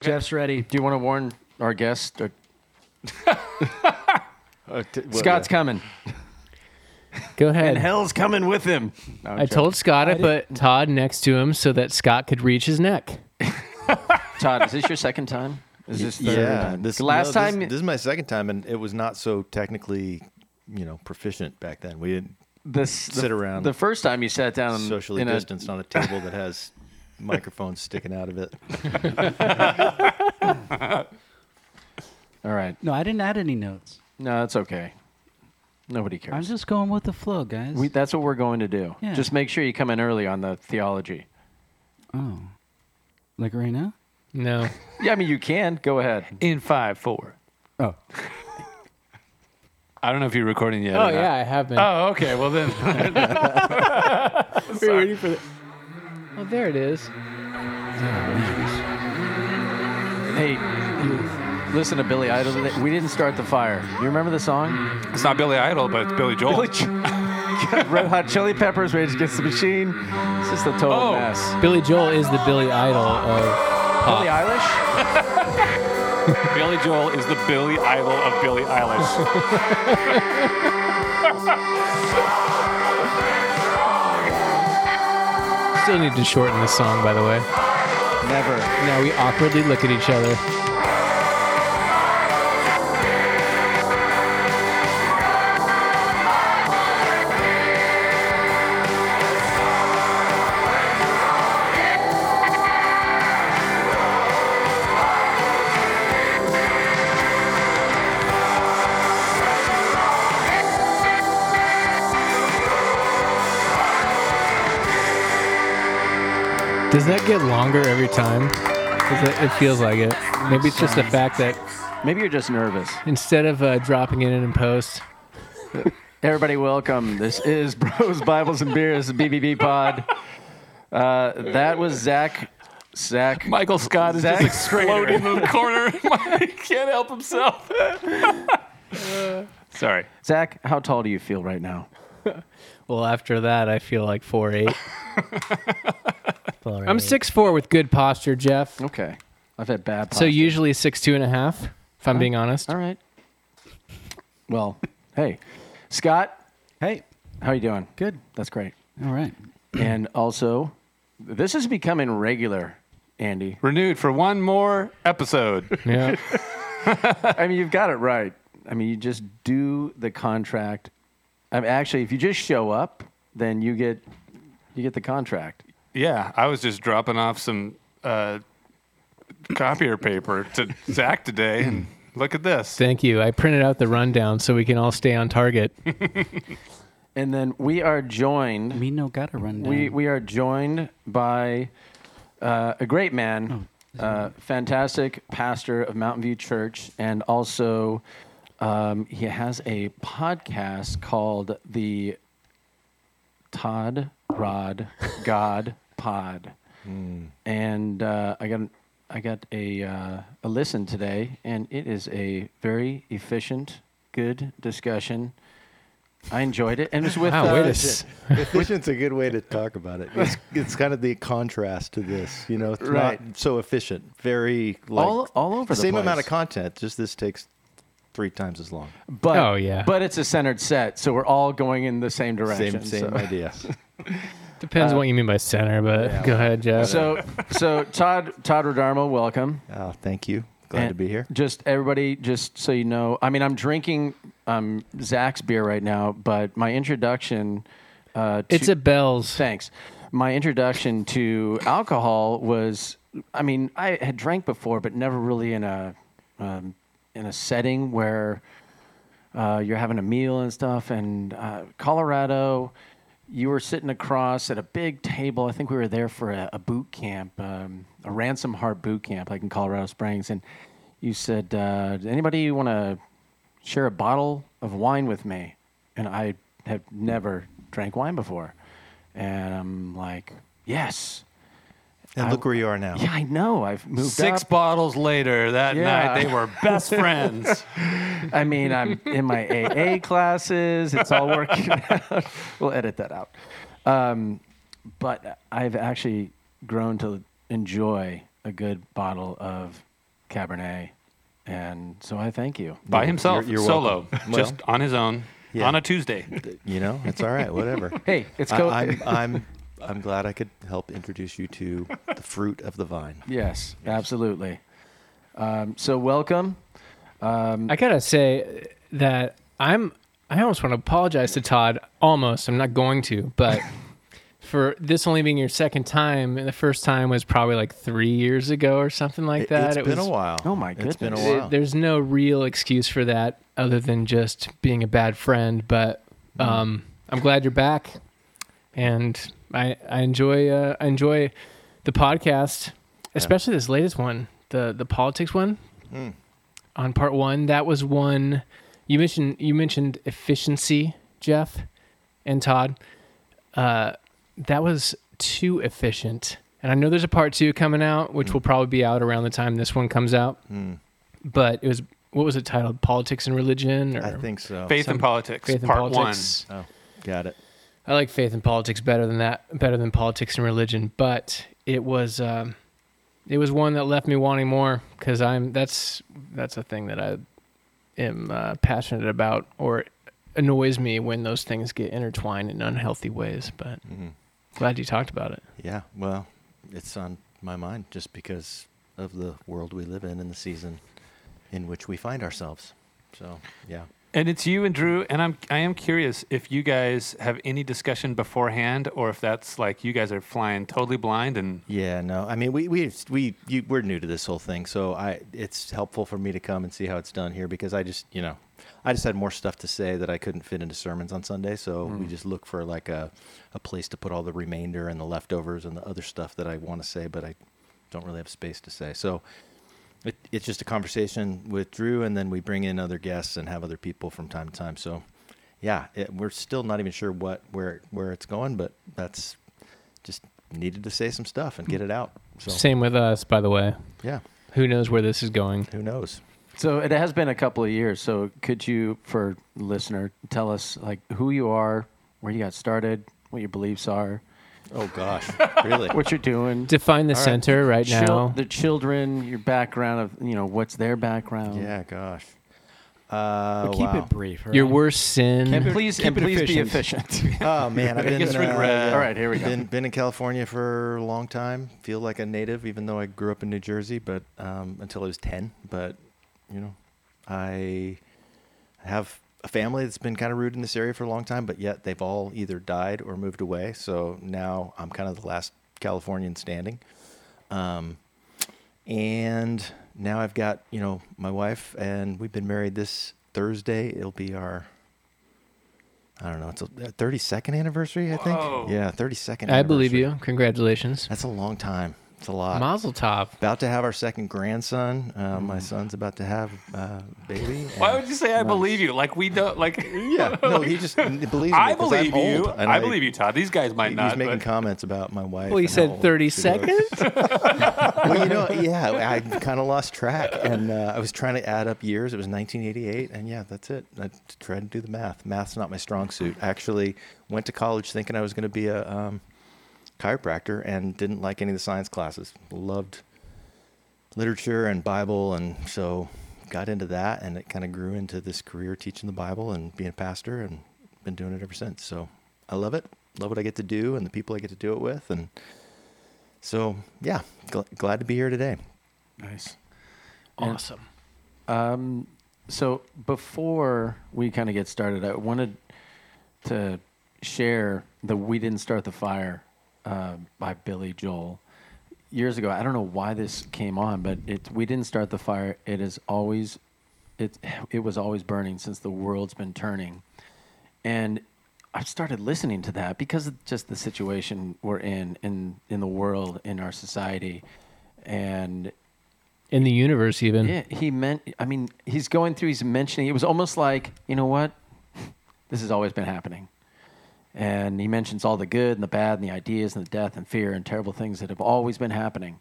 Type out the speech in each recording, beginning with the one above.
Jeff's ready. Do you want to warn our guest? Or, Uh, t- well, Scott's coming, Go ahead. and hell's coming with him. No, I'm I joking. told Scott to put Todd next to him so that Scott could reach his neck. Todd, is this your second time? Is this third Yeah, time? this last no, time? This, this is my second time, and it was not so technically, you know, proficient back then. We didn't this sit the, around The first time you sat down socially in a- distanced on a table that has microphones sticking out of it. All right. No, I didn't add any notes. No, it's okay. Nobody cares. I'm just going with the flow, guys. we, that's what we're going to do. Yeah. Just make sure you come in early on the theology. oh, like right now? No. Yeah, I mean, you can. Go ahead. In five, four. Oh, I don't know if you're recording yet. Oh or not. yeah, I have been. Oh, okay. Well then, We're waiting for the. Oh, there it is. Hey, you listen to Billy Idol. today? We didn't start the fire. You remember the song? it's not Billy Idol, but it's Billy Joel. Billy Ch- Red Hot Chili Peppers, Rage Against the Machine. It's just a total Oh. mess. Billy Joel is the Billy Idol of Billie pop. Eilish? Billy Joel is the Billy Idol of Billie Eilish. Still need to shorten this song, by the way. Never. Now we awkwardly look at each other. Does that get longer every time? It, it feels like it. Maybe it's just the fact that Maybe you're just nervous. instead of uh, dropping it in in post, Everybody, welcome. This is Bros, Bibles, and Beers, the BBB pod. Uh, that was Zach. Zach. Michael Scott is Zach just exploding in the corner. he can't help himself. Sorry. Zach, how tall do you feel right now? well, after that, I feel like four eight. I'm six four with good posture, Jeff. Okay. I've had bad. So posture. usually six two and a half, if I'm being honest. All right. Well, hey, Scott, hey, how you doing? good. That's great. All right. And also, this is becoming regular, Andy. Renewed for one more episode. Yeah. I mean, you've got it right. I mean, you just do the contract. I mean, actually, if you just show up, then you get you get the contract. Yeah, I was just dropping off some uh, copier paper to Zach today, and look at this. Thank you. I printed out the rundown so we can all stay on target. And then we are joined. We no gotta run down. We we are joined by uh, a great man, uh, fantastic pastor of Mountain View Church, and also um, he has a podcast called the Todd Rod God Pod, and uh, I got I got a uh, a listen today, and it is a very efficient, good discussion. I enjoyed it, and it's with Wow, uh, wait a s- Efficient's a good way to talk about it. It's, it's kind of the contrast to this, you know. It's Right. not so efficient. Very like all all over the the same place. amount of content. Just this takes three times as long. But, Oh, yeah. But it's a centered set, so we're all going in the same direction. Same same so. idea. Depends what you mean by center, but go ahead, Jeff. So, so Todd Todd Rodarmo, welcome. Oh, thank you. Glad to be here. Just everybody, just so you know, I mean, I'm drinking um, Zach's beer right now, but my introduction. Uh, to, it's a Bell's. thanks. My introduction to alcohol was, I mean, I had drank before, but never really in a um, in a setting where uh, you're having a meal and stuff. And uh, Colorado, you were sitting across at a big table. I think we were there for a, a boot camp, um, a Ransomed Heart boot camp, like in Colorado Springs. And you said, uh, "Does anybody want to share a bottle of wine with me?" And I have never drank wine before, and I'm like, "Yes." And I- look where you are now. Yeah, I know. I've moved Six up. bottles later that Yeah. night, they were best friends. I mean, I'm in my AA classes. It's all working out. We'll edit that out. Um, but I've actually grown to enjoy a good bottle of Cabernet, and so I thank you. By himself, you're solo, welcome. just on his own, Yeah. on a Tuesday. You know, it's all right. Whatever. Hey, it's I, I'm I'm I'm glad I could help introduce you to the fruit of the vine. yes, absolutely. Um, so welcome. Um, I gotta say that I'm. I almost want to apologize to Todd. Almost. I'm not going to, but for this only being your second time, and the first time was probably like three years ago or something like that. It, that. has It been was, a while. Oh my god. It's been a goodness. while. There's no real excuse for that other than just being a bad friend. But Mm. um, I'm glad you're back, and I I enjoy uh, I enjoy the podcast, especially this latest one, the the politics one. Mm. On part one, that was one you mentioned. You mentioned efficiency, Jeff and Todd. Uh, that was too efficient. And I know there's a part two coming out, which will probably be out around the time this one comes out Mm, but it was what was it titled? Politics and religion, or I think so. Faith Some- and politics, faith and part politics. Oh, got it. I like faith and politics better than that, better than politics and religion. But it was, um, it was one that left me wanting more because I'm that's that's a thing that I am uh, passionate about, or annoys me when those things get intertwined in unhealthy ways. But hmm glad you talked about it. Yeah. Well, it's on my mind just because of the world we live in and the season in which we find ourselves. So, yeah. And it's you and Drew, and I'm I am curious if you guys have any discussion beforehand, or if that's like you guys are flying totally blind and Yeah, no. I mean, we we we you, we're new to this whole thing, so I it's helpful for me to come and see how it's done here because I just you know I just had more stuff to say that I couldn't fit into sermons on Sunday, so hmm. we just look for like a a place to put all the remainder and the leftovers and the other stuff that I want to say, but I don't really have space to say. So it, it's just a conversation with Drew, and then we bring in other guests and have other people from time to time. So yeah, it, we're still not even sure what where where it's going, but that's just needed to say some stuff and get it out. So Same with us, by the way. yeah, Who knows where this is going? who knows? So it has been a couple of years. So could you, for listener, tell us like who you are, where you got started, what your beliefs are, Oh gosh, really? what you're doing, Define the All right. center right Chil- now. the children, your background of you know what's their background. yeah, gosh. Uh, But keep wow. it brief. all Your right? worst sin. And please, keep and it please be efficient. efficient. Oh man, I've been. Biggest uh, regret. All right, here we go. Been been in California for a long time. Feel like a native, even though I grew up in New Jersey, but um, until I was ten. But you know, I have a family that's been kind of rooted in this area for a long time, but yet they've all either died or moved away. So now I'm kind of the last Californian standing. Um, and now I've got you know my wife, and we've been married this Thursday. It'll be our I don't know. It's a 32nd anniversary, I think. Whoa. Yeah, 32nd. I believe you. Congratulations. That's a long time. It's a lot. Mazel tov. About to have our second grandson. Uh, Mm. My son's about to have uh, a baby. why would you say I believe you? Like we don't like. Yeah, no, he just believes me. I 'cause believe I'm you. old, and I, believe you, Todd. These guys might He, not. he's making but- comments about my wife. Well, he said 30 seconds? well, you know, yeah, I kind of lost track, and uh, I was trying to add up years. It was 1988, and yeah, that's it. I tried to do the math. Math's not my strong suit. I actually went to college thinking I was going to be a um, chiropractor, and didn't like any of the science classes. Loved literature and Bible, and so got into that, and it kind of grew into this career teaching the Bible and being a pastor, and been doing it ever since. So I love it. Love what I get to do, and the people I get to do it with, and so yeah, gl- glad to be here today. nice. And- Awesome. Um, so before we kind of get started, I wanted to share the "We Didn't Start the Fire" uh, by Billy Joel. Years ago, I don't know why this came on, but it we didn't start the fire. It is always, it it was always burning since the world's been turning, and I've started listening to that because of just the situation we're in in in the world in our society, and In the universe, even. yeah, he meant. I mean, he's going through. He's mentioning. It was almost like, you know what, this has always been happening, and he mentions all the good and the bad and the ideas and the death and fear and terrible things that have always been happening,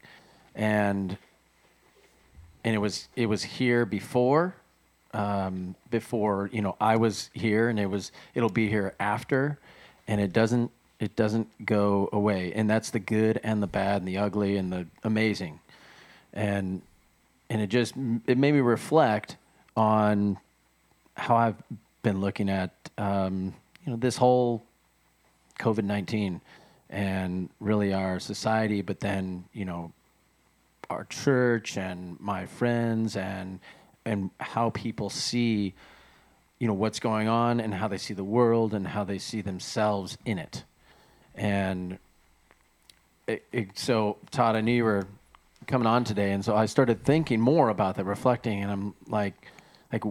and and it was it was here before, um, before you know I was here, and it was it'll be here after, and it doesn't it doesn't go away, and that's the good and the bad and the ugly and the amazing, and and it just it made me reflect on how I've been looking at um, you know this whole COVID nineteen and really our society, but then you know our church and my friends and and how people see you know what's going on and how they see the world and how they see themselves in it. And it, it, so todd i knew you were coming on today and so i started thinking more about that reflecting and i'm like like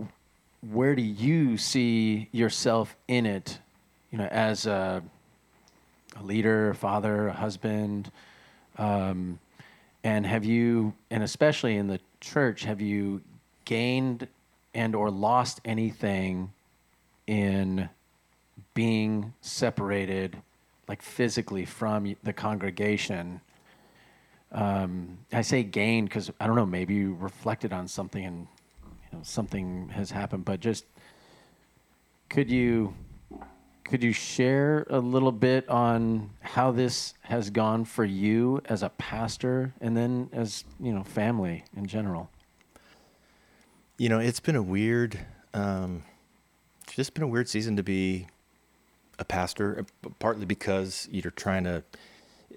where do you see yourself in it you know as a, a leader a father a husband um, and have you and especially in the church have you gained and or lost anything in being separated like physically from the congregation? Um, i say gained because i don't know maybe you reflected on something and you know, something has happened but just could you could you share a little bit on how this has gone for you as a pastor and then as you know family in general? You know, it's been a weird, um, it's just been a weird season to be a pastor, uh, partly because you're trying to,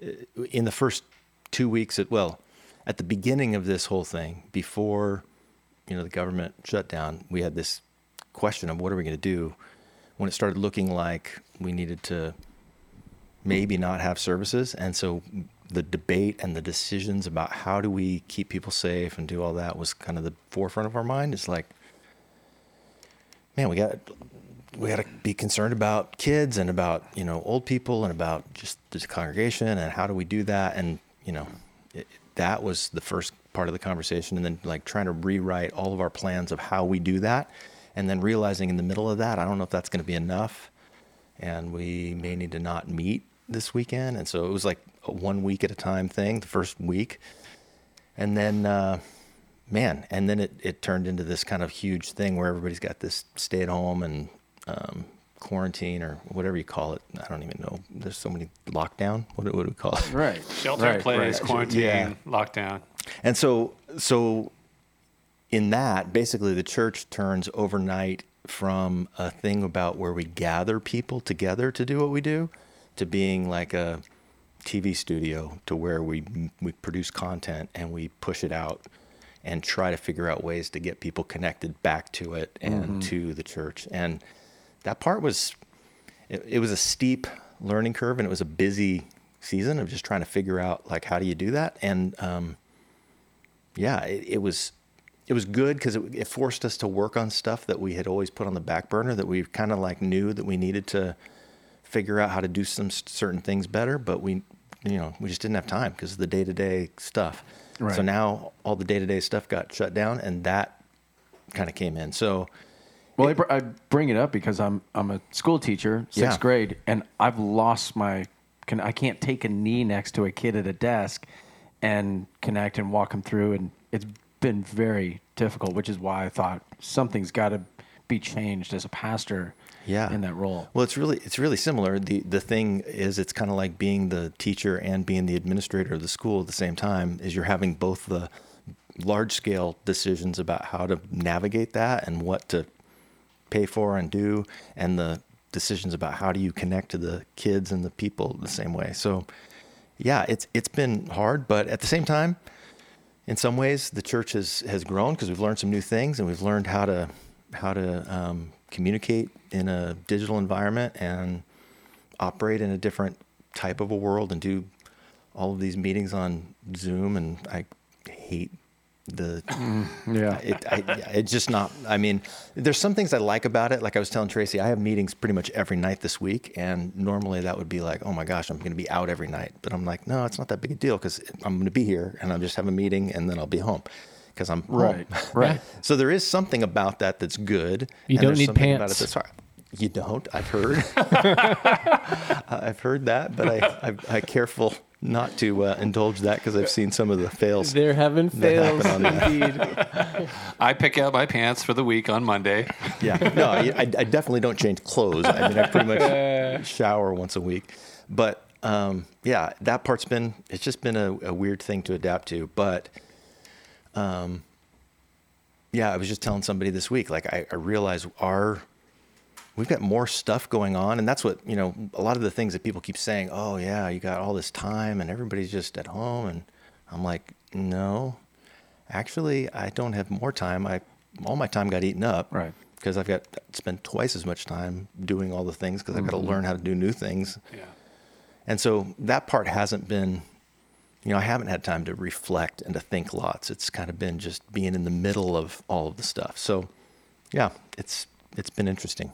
uh, in the first two weeks, at, well, at the beginning of this whole thing, before, you know, the government shut down, we had this question of what are we going to do when it started looking like we needed to maybe not have services. And so the debate and the decisions about how do we keep people safe and do all that was kind of the forefront of our mind. It's like, man, we got we got to be concerned about kids and about you know old people and about just this congregation and how do we do that and you know it, that was the first part of the conversation and then like trying to rewrite all of our plans of how we do that and then realizing in the middle of that i don't know if that's going to be enough. And we may need to not meet this weekend. And so it was like a one week at a time thing the first week. And then uh, man and then it, it turned into this kind of huge thing where everybody's got this stay at home and um, quarantine or whatever you call it. I don't even know. There's so many lockdown what, do- what do we call it? Right. Shelter in right, place, right. quarantine, Yeah. lockdown. and so so in that basically the church turns overnight from a thing about where we gather people together to do what we do to being like a TV studio to where we we produce content and we push it out and try to figure out ways to get people connected back to it and to the church. And that part was it, it was a steep learning curve and it was a busy season of just trying to figure out like how do you do that? And um, yeah, it, it was it was good because it, it forced us to work on stuff that we had always put on the back burner that we kind of like knew that we needed to figure out how to do some certain things better, but we you know we just didn't have time because of the day to day stuff. So now all the day to day stuff got shut down, and that kind of came in. So Well, I, br- I bring it up because I'm I'm a school teacher, sixth Yeah. grade, and I've lost my. Can I can't take a knee next to a kid at a desk, and connect and walk them through, and it's been very difficult. Which is why I thought something's got to be changed as a pastor. yeah in that role. Well, it's really it's really similar. the The thing is, it's kind of like being the teacher and being the administrator of the school at the same time. Is you're having both the large scale decisions about how to navigate that and what to pay for and do, and the decisions about how do you connect to the kids and the people the same way. So, yeah, it's it's been hard, but at the same time, in some ways, the church has has grown because we've learned some new things and we've learned how to how to um, communicate in a digital environment and operate in a different type of a world and do all of these meetings on Zoom. And I hate the mm, Yeah. it, I, it's just not. I mean, there's some things I like about it. Like I was telling Tracy, I have meetings pretty much every night this week, and normally that would be like, oh my gosh, I'm going to be out every night. But I'm like, no, it's not that big a deal because I'm going to be here, and I'll just have a meeting, and then I'll be home because I'm Right, home. right. So there is something about that that's good. You and don't need pants. it that's hard. You don't. I've heard. I've heard that, but I, I, I careful not to uh, indulge that because I've seen some of the fails. There have been fails happen on that. indeed. I pick out my pants for the week on Monday. Yeah, no, I, I I definitely don't change clothes. I mean, I pretty much shower once a week. But um, yeah, that part's been it's just been a, a weird thing to adapt to. But um, yeah, I was just telling somebody this week, like I, I realize our we've got more stuff going on, and that's what you know. A lot of the things that people keep saying, oh yeah, you got all this time, and everybody's just at home, and I'm like, no, actually, I don't have more time. I all my time got eaten up, Right. Because I've got spent twice as much time doing all the things because I've got to mm-hmm. learn how to do new things. Yeah. And so that part hasn't been, you know, I haven't had time to reflect and to think lots. It's kind of been just being in the middle of all of the stuff. So, yeah, it's it's been interesting.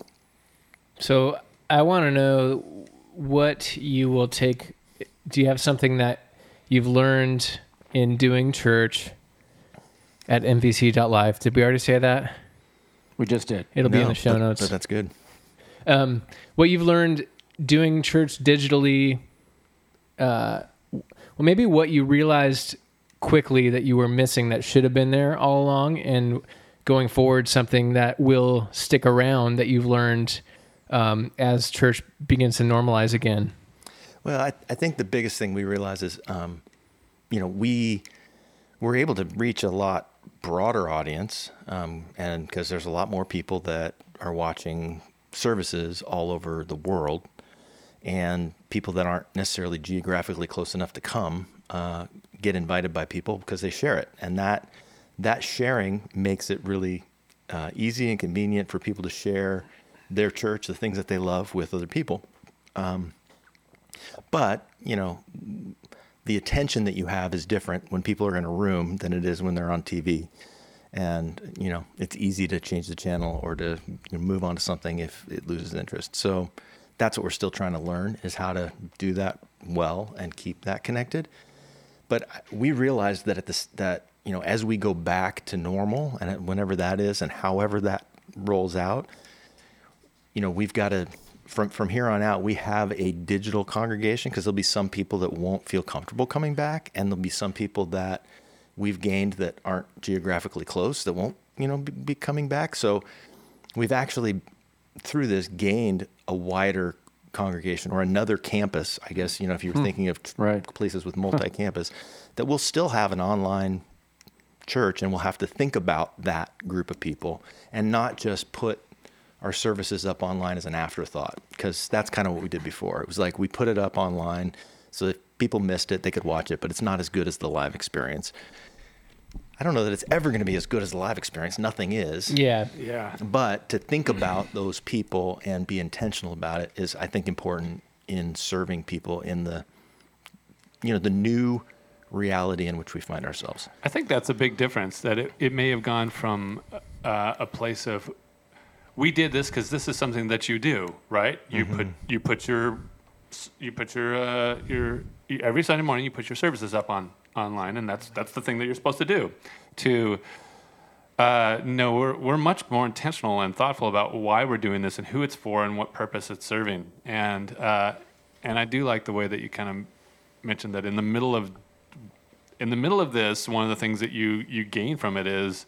So I want to know what you will take. Do you have something that you've learned in doing church at MVC.live? Did we already say that? We just did. It'll be in the show but- notes. But that's good. um, what you've learned doing church digitally, uh, well, maybe what you realized quickly that you were missing that should have been there all along, and going forward, something that will stick around that you've learned um, as church begins to normalize again. Well, I, I think the biggest thing we realize is, um, you know, we we're able to reach a lot broader audience, um, and because there's a lot more people that are watching services all over the world, and people that aren't necessarily geographically close enough to come uh, get invited by people because they share it, and that that sharing makes it really uh, easy and convenient for people to share their church, the things that they love, with other people. Um, but, you know, the attention that you have is different when people are in a room than it is when they're on TV. And, you know, it's easy to change the channel or to move on to something if it loses interest. So that's what we're still trying to learn is how to do that well and keep that connected. But we realized that at this, that, you know, as we go back to normal and whenever that is and however that rolls out, you know, we've got to from from here on out, we have a digital congregation because there'll be some people that won't feel comfortable coming back, and there'll be some people that we've gained that aren't geographically close that won't, you know, be, be coming back. So we've actually through this gained a wider congregation or another campus. I guess you know if you're hmm. thinking of Right. places with multi-campus, that we'll still have an online church and we'll have to think about that group of people and not just put our services up online as an afterthought because that's kind of what we did before. It was like we put it up online so that people missed it, they could watch it, but it's not as good as the live experience. I don't know that it's ever going to be as good as the live experience. Nothing is. Yeah, Yeah. But to think about those people and be intentional about it is, I think, important in serving people in the, you know, the new reality in which we find ourselves. I think that's a big difference. That it, it may have gone from uh, a place of we did this because this is something that you do, right? You put you put your you put your uh, your every Sunday morning you put your services up on online, and that's that's the thing that you're supposed to do. To uh, no, we're we're much more intentional and thoughtful about why we're doing this and who it's for and what purpose it's serving. And uh, and I do like the way that you kind of mentioned that in the middle of in the middle of this, one of the things that you you gain from it is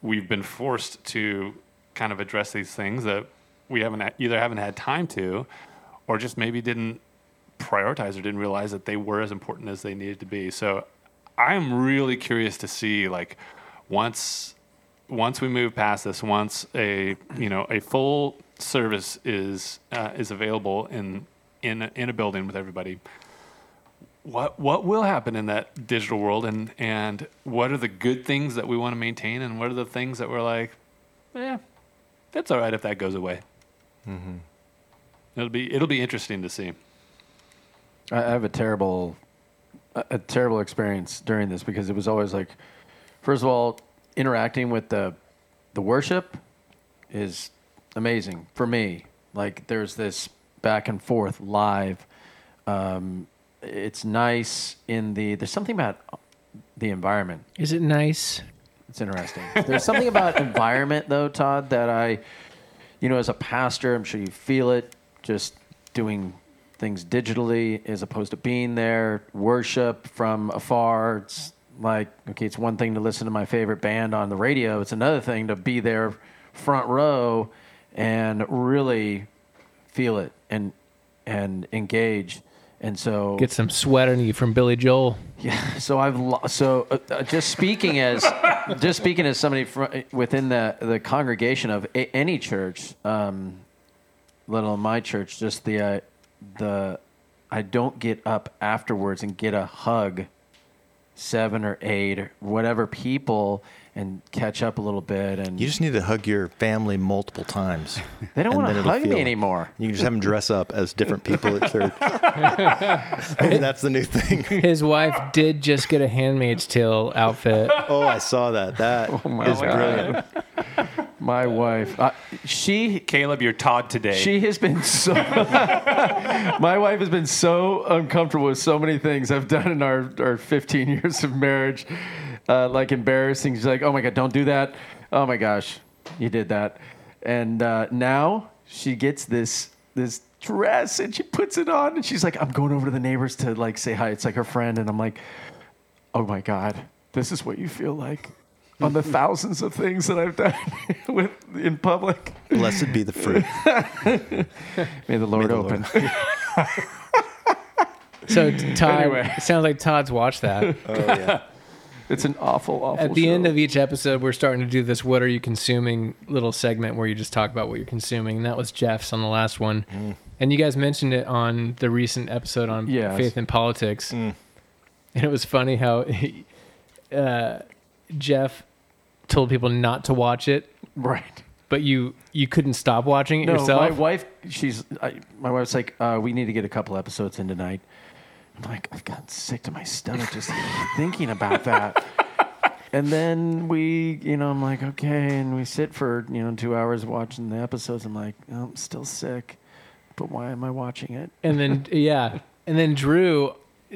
we've been forced to kind of address these things that we haven't either haven't had time to, or just maybe didn't prioritize or didn't realize that they were as important as they needed to be. So I'm really curious to see like once once we move past this, once a you know a full service is uh, is available in in a, in a building with everybody what what will happen in that digital world and and what are the good things that we want to maintain and what are the things that we're like yeah that's all right if that goes away it'll be it'll be interesting to see I I have a terrible, a, a terrible experience during this because it was always like, first of all, interacting with the, the worship, is amazing for me. Like there's this back and forth live. Um, it's nice in the. There's something about the environment. is it nice? It's interesting. There's something about environment though, Todd, that I, you know, as a pastor, I'm sure you feel it. Just doing things digitally as opposed to being there, worship from afar. It's like okay, it's one thing to listen to my favorite band on the radio. It's another thing to be there, front row, and really feel it and and engage. And so Get some sweat on you from Billy Joel. yeah. So I've lo- so uh, uh, just speaking as just speaking as somebody fr within the, the congregation of a, any church, um, let alone my church, just the uh, the I don't get up afterwards and get a hug, seven or eight or whatever people, and catch up a little bit. And You just need to hug your family multiple times. they don't want to hug me anymore. You can just have them dress up as different people at church. Maybe that's the new thing. His wife did just get a Handmaid's Tale outfit. Oh, I saw that. That is Oh my brilliant. My wife, uh, she Caleb, you're Todd today. She has been so. my wife has been so uncomfortable with so many things I've done in our, our 15 years of marriage, uh, like embarrassing. She's like, "Oh my god, don't do that! Oh my gosh, you did that!" And uh, now she gets this this dress and she puts it on and she's like, "I'm going over to the neighbors to like say hi." It's like her friend, and I'm like, "Oh my god, this is what you feel like." On the thousands of things that I've done with in public. Blessed be the fruit. May the Lord the open. So Todd, Anyway. sounds like Todd's watched that. Oh yeah. It's an awful, awful. At the show. end of each episode, we're starting to do this "What are you consuming?" little segment where you just talk about what you're consuming. And that was Jeff's on the last one, and you guys mentioned it on the recent episode on Yes. faith and politics. And it was funny how uh, Jeff told people not to watch it, right. but you you couldn't stop watching it No, yourself. my wife. She's. I, my wife's like, uh, we need to get a couple episodes in tonight. I'm like, I've gotten sick to my stomach just thinking about that. And then we, you know, I'm like, okay, and we sit for you know two hours watching the episodes. I'm like, oh, I'm still sick, but why am I watching it? and then yeah, and then Drew.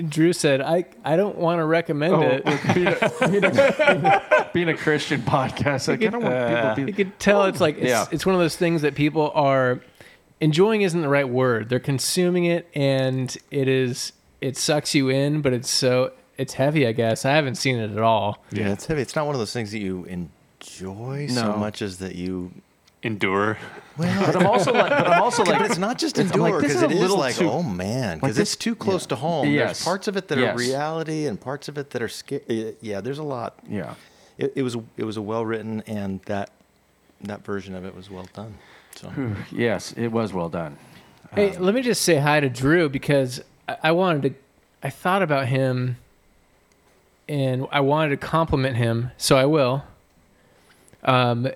Drew said, "I, I don't want to recommend Oh, it." being, a, being, a, being a Christian podcast, like, I don't want people to You be. could tell it's like it's, Yeah. it's one of those things that people are enjoying isn't the right word. They're consuming it and it is it sucks you in, but it's so it's heavy, I guess. I haven't seen it at all. Yeah, it's heavy. It's not one of those things that you enjoy so No. much as that you. Endure. Well, But I'm also like, but I'm also like, but it's not just it's- I'm like, endure this because is a it is little like, too- oh man, because this- it's too close yeah. to home. Yes. There's parts of it that Yes. are reality and parts of it that are scary. Yeah, there's a lot. yeah. It, it was it was a well written and that that version of it was well done. So Yes, it was well done. Hey, um, let me just say hi to Drew because I, wanted to I thought about him and I wanted to compliment him, so I will. Um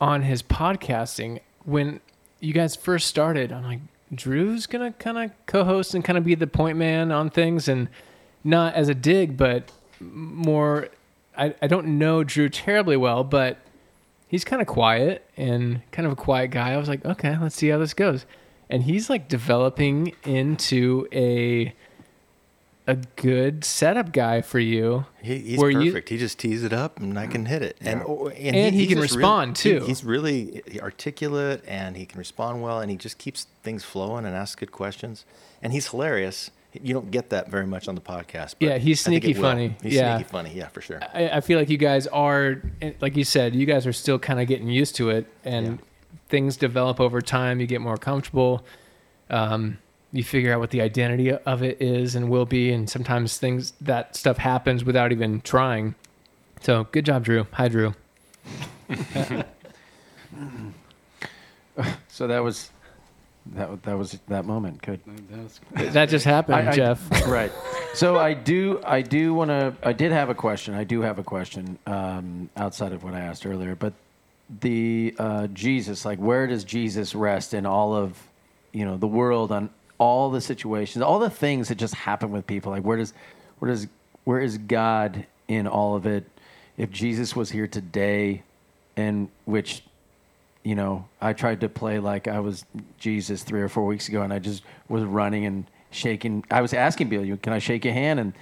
on his podcasting when you guys first started, I'm like, Drew's gonna kind of co-host and kind of be the point man on things, and not as a dig, but more. I, I don't know Drew terribly well, but he's kind of quiet and kind of a quiet guy. I was like, okay, let's see how this goes, and he's like developing into a a good setup guy for you. he, he's Where you- perfect. he just tees it up and I can hit it. And oh, and, And he he's can just really- respond, he- too. he's really articulate and he can respond well and he just keeps things flowing and asks good questions. And he's hilarious. You don't get that very much on the podcast. But Yeah, he's I think it sneaky funny. He's Yeah. sneaky funny. Yeah, for sure. I, I feel like you guys are, eh, like you said, you guys are still kind of getting used to it, and Yeah. Things develop over time. You get more comfortable. Um, you figure out what the identity of it is and will be, and sometimes things that stuff happens without even trying. So, good job, Drew. Hi, Drew. So that was that that was that moment. Good. That just happened, I- I- Jeff. right. So I do I do want to I did have a question. I do have a question um, outside of what I asked earlier, but the uh, Jesus, like where does Jesus rest in all of you know the world on all the situations, all the things that just happen with people? Like where does where does where is God in all of it? If Jesus was here today, and which you know, I tried to play like I was Jesus three or four weeks ago, and I just was running and shaking. I was asking Bill, "You can I shake your hand?" And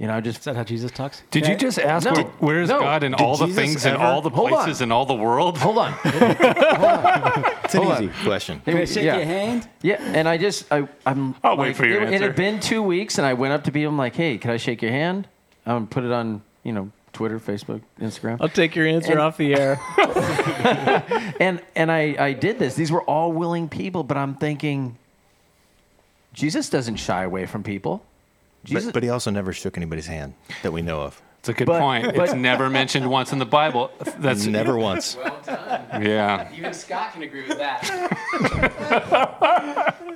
you know, I just Is that how Jesus talks? Did you just ask No. where, where's No. God in Did all the Jesus things in ever- all the places in all the world? hold on. It's an Hold easy on. question. Hey, Can I shake yeah. your hand? Yeah, and I just I I'm. I'll wait for your it, It had been two weeks, and I went up to people. I'm like, "Hey, can I shake your hand?" I'm um, put it on you know Twitter, Facebook, Instagram. I'll take your answer And- off the air. and and I, I did this. These were all willing people, but I'm thinking, Jesus doesn't shy away from people. Jesus, But, but he also never shook anybody's hand that we know of. It's a good But- point. it's never mentioned once in the Bible. That's Never once. Well done. Yeah. Even Scott can agree with that.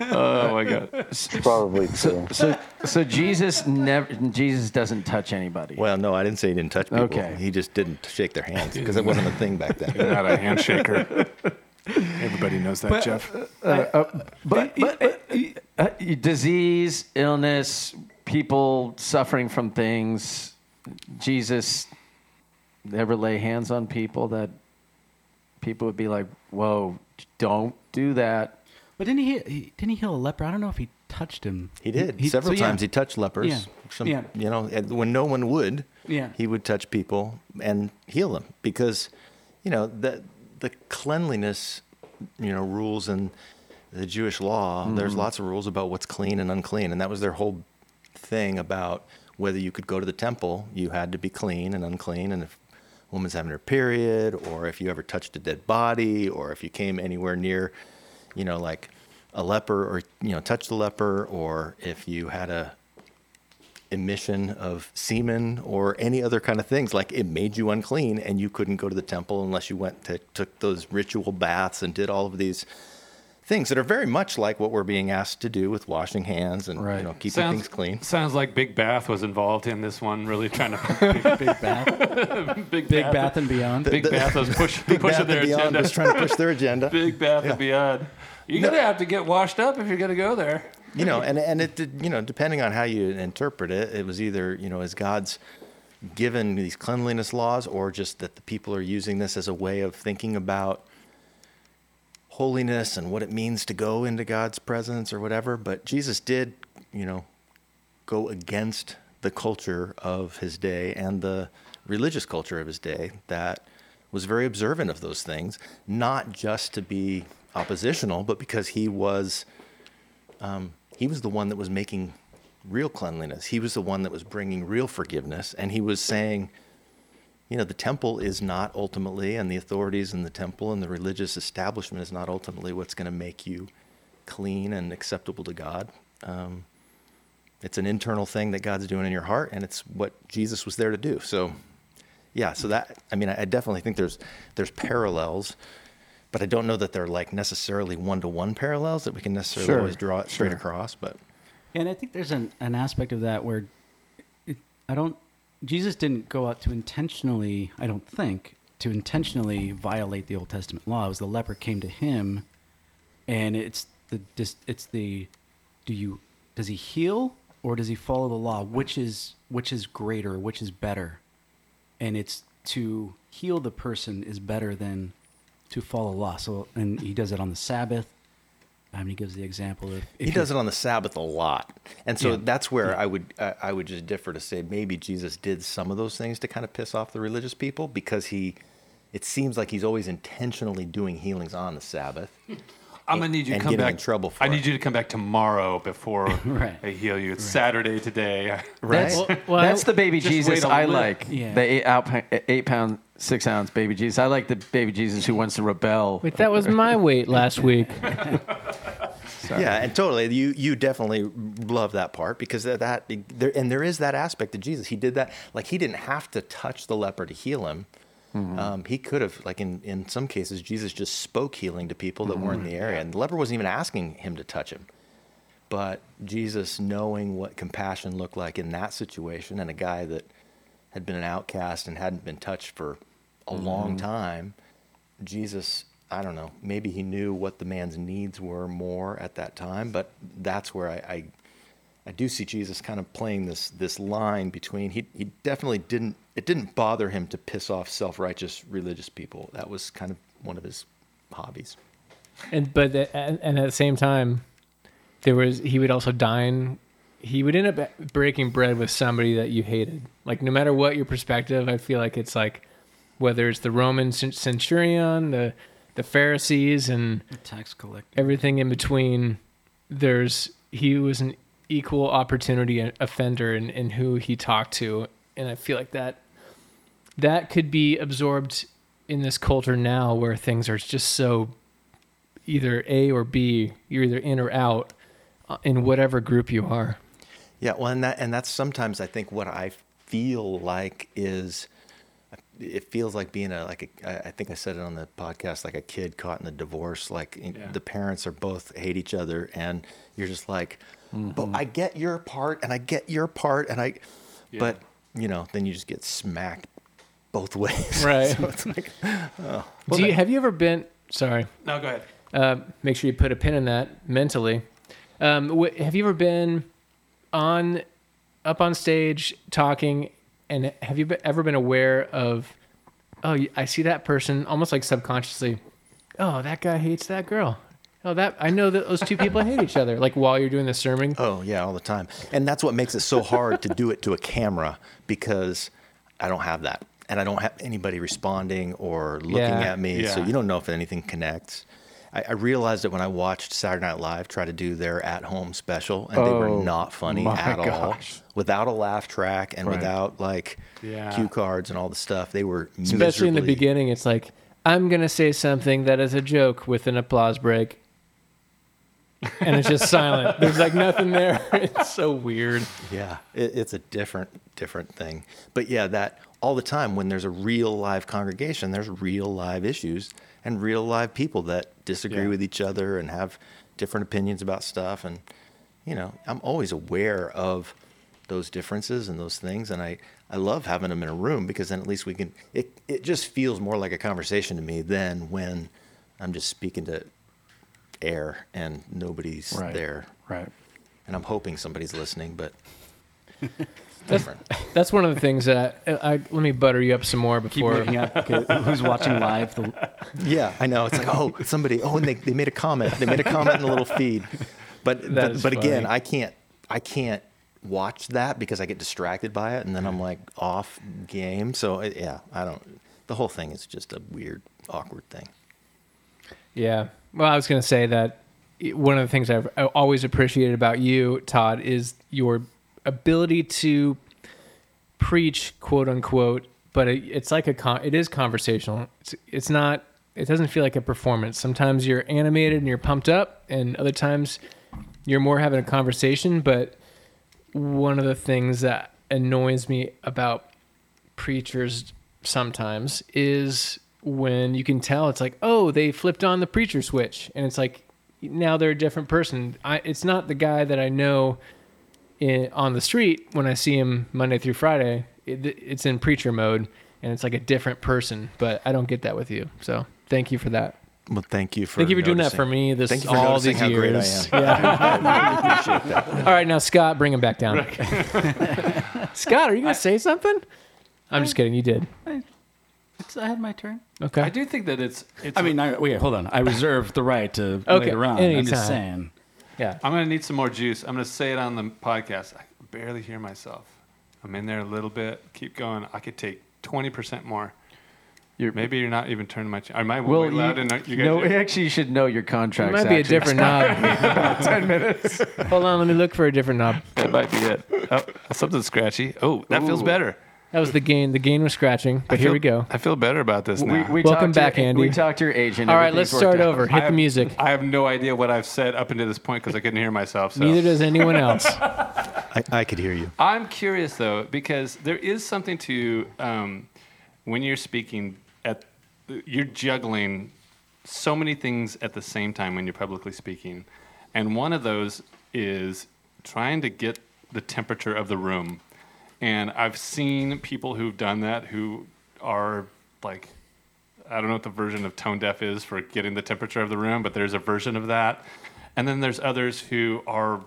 Oh my God. Probably true. So, so Jesus never, Jesus doesn't touch anybody. Well, no, I didn't say he didn't touch people. Okay. He just didn't shake their hands because it wasn't a thing back then. Not a handshaker. Everybody knows that, Jeff. but but uh, uh, disease, illness, people suffering from things. Jesus never lay hands on people that people would be like, "Whoa, don't do that." But didn't he, he didn't he heal a leper? I don't know if he touched him. He did He- several so yeah. times. He touched lepers. Yeah. Some, Yeah. You know, when no one would, Yeah. he would touch people and heal them because, you know, the the cleanliness, you know, rules in the Jewish law. Mm-hmm. There's lots of rules about what's clean and unclean, and that was their whole thing about whether you could go to the temple. You had to be clean and unclean, and if a woman's having her period, or if you ever touched a dead body, or if you came anywhere near, you know, like a leper, or you know, touched a leper, or if you had a emission of semen or any other kind of things like it made you unclean and you couldn't go to the temple unless you went to took those ritual baths and did all of these things that are very much like what we're being asked to do with washing hands and Right. you know keeping Sounds things clean Sounds like Big Bath was involved in this one, really trying to. Big Bath, Big, Big Bath and Beyond. Big Bath was push, Big pushing Bath their and Beyond agenda. was trying to push their agenda Big Bath and Beyond. You're gonna have to get washed up if you're gonna go there. You know and and it did- you know depending on how you interpret it it was either you know as god's given these cleanliness laws or just that the people are using this as a way of thinking about holiness and what it means to go into god's presence or whatever. But jesus did you know go against the culture of his day and the religious culture of his day that was very observant of those things not just to be oppositional but because he was um, he was the one that was making real cleanliness. He was the one that was bringing real forgiveness. And he was saying, you know, the temple is not ultimately, and the authorities in the temple and the religious establishment is not ultimately what's going to make you clean and acceptable to God. Um, it's an internal thing that God's doing in your heart, and it's what Jesus was there to do. So, yeah, so that, I mean, I, I definitely think there's, there's parallels. But I don't know that they're like necessarily one to one parallels that we can necessarily Sure, always draw it straight sure. across. But And I think there's an, an aspect of that where it, I don't, Jesus didn't go out to intentionally, I don't think, to intentionally violate the Old Testament law. It was the leper came to him, and it's the dis, it's the, do you does he heal or does he follow the law? Which is which is greater? Which is better? And it's to heal the person is better than to follow law. So and he does it on the Sabbath. I mean, he gives the example of he does it on the Sabbath a lot, and so Yeah. that's where I would I I would just differ to say maybe Jesus did some of those things to kind of piss off the religious people because he, it seems like he's always intentionally doing healings on the Sabbath. I'm gonna need you to come back. in trouble for I need it. you to come back tomorrow before Right. I heal you. It's Saturday today. Right? Well, well, That's the baby Jesus wait a I little. like. Yeah. The eight, out, eight pound, six ounce baby Jesus. I like the baby Jesus who wants to rebel. Wait, that was my weight last week. Yeah, and totally, you you definitely love that part because that, that there and there is that aspect of Jesus. He did that like he didn't have to touch the leper to heal him. Mm-hmm. Um, he could have like in in some cases Jesus just spoke healing to people that weren't in mm-hmm. the area, and the leper wasn't even asking him to touch him. But Jesus, knowing what compassion looked like in that situation, and a guy that had been an outcast and hadn't been touched for a mm-hmm. long time, Jesus, I don't know, maybe he knew what the man's needs were more at that time, but that's where I, I, I do see Jesus kind of playing this this line between he he definitely didn't it didn't bother him to piss off self righteous religious people. That was kind of one of his hobbies. and but the, and, and at the same time, there was he would also dine. He would end up breaking bread with somebody that you hated. Like no matter what your perspective, I feel like it's like whether it's the Roman centurion, the the Pharisees, and The tax collector. everything in between. There's he was an equal opportunity offender in, in who he talked to, and I feel like that that could be absorbed in this culture now, where things are just so either A or B. You're either in or out uh, in whatever group you are. Yeah, well, and that and that's sometimes I think what I feel like is it feels like being a like a I think I said it on the podcast like a kid caught in a divorce like Yeah. the parents are both hate each other and you're just like Mm-hmm. but I get your part and I get your part and I Yeah. but you know then you just get smacked both ways Right. so it's like Do you, have you ever been? Sorry. No, go ahead. Uh, make sure you put a pin in that mentally. Um, wh- have you ever been on up on stage talking, and have you be- ever been aware of? Oh, I see that person almost like subconsciously. Oh, that guy hates that girl. Oh, that I know that those two people hate each other. Like while you're doing the sermon. Oh yeah, all the time. And that's what makes it so hard to do it to a camera because I don't have that. And I don't have anybody responding or looking Yeah. at me. Yeah. So you don't know if anything connects. I, I realized it when I watched Saturday Night Live try to do their at home special and they Oh, were not funny my at all. Without a laugh track and Right. without like Yeah. cue cards and all the stuff. They were Especially in the beginning, it's like I'm gonna say something that is a joke with an applause break, and it's just silent. There's like nothing there. It's so weird. Yeah, it, it's a different different thing. But yeah, that all the time when there's a real live congregation, there's real live issues and real live people that disagree Yeah. with each other and have different opinions about stuff. And you know, I'm always aware of those differences and those things, and I I love having them in a room because then at least we can. It it just feels more like a conversation to me than when I'm just speaking to air and nobody's Right. there. Right. And I'm hoping somebody's listening, but That's, different. that's one of the things that I, I let me butter you up some more before. looking up who's watching live. The, Yeah, I know. It's like, oh, somebody, oh, and they, they made a comment. They made a comment in the little feed. But That but, but again. I can't I can't watch that because I get distracted by it and then I'm like off game. So uh, yeah, I don't the whole thing is just a weird awkward thing. Yeah. Well, I was going to say that one of the things I've always appreciated about you, Todd, is your ability to preach, quote unquote. But it, it's like a con- it is conversational. It's it's not. It doesn't feel like a performance. Sometimes you're animated and you're pumped up, and other times you're more having a conversation. But one of the things that annoys me about preachers sometimes is when you can tell it's like, oh, they flipped on the preacher switch, and it's like now they're a different person. I, it's not the guy that I know in, on the street when I see him Monday through Friday. It, it's in preacher mode, and it's like a different person. But I don't get that with you. So thank you for that. Well, thank you for Thank you for doing that for me. This Thank you for all noticing these how great I years. am. Yeah. I really appreciate that. all right, now Scott, bring him back down. Scott, are you gonna say something? I'm just kidding. You did. It's, I had my turn. Okay. I do think that it's. it's I mean, I, wait, hold on. I reserve the right to Okay, later on. I'm just saying. Yeah. I'm gonna need some more juice. I'm gonna say it on the podcast. I barely hear myself. I'm in there a little bit. Keep going. I could take 20% more. You're, Maybe you're not even turning my. Ch- am I well, way loud? you, and you guys no, hear- actually, you should know your It contract. might be a different knob. Ten minutes. Hold on, let me look for a different knob. that might be it. Oh, something scratchy. Oh, that feels better. That was the gain. The gain was scratching, but I here feel- we go. I feel better about this We, now. we Welcome talked to back, your, Andy. We talked to your agent. All right, let's start out. over. Hit I the music. I have no idea what I've said up until this point because I couldn't hear myself. So. Neither does anyone else. I, I could hear you. I'm curious though because there is something to um, when you're speaking at you're juggling so many things at the same time when you're publicly speaking, and one of those is trying to get the temperature of the room. And I've seen people who've done that who are like I don't know what the version of tone deaf is for getting the temperature of the room, but there's a version of that. And then there's others who are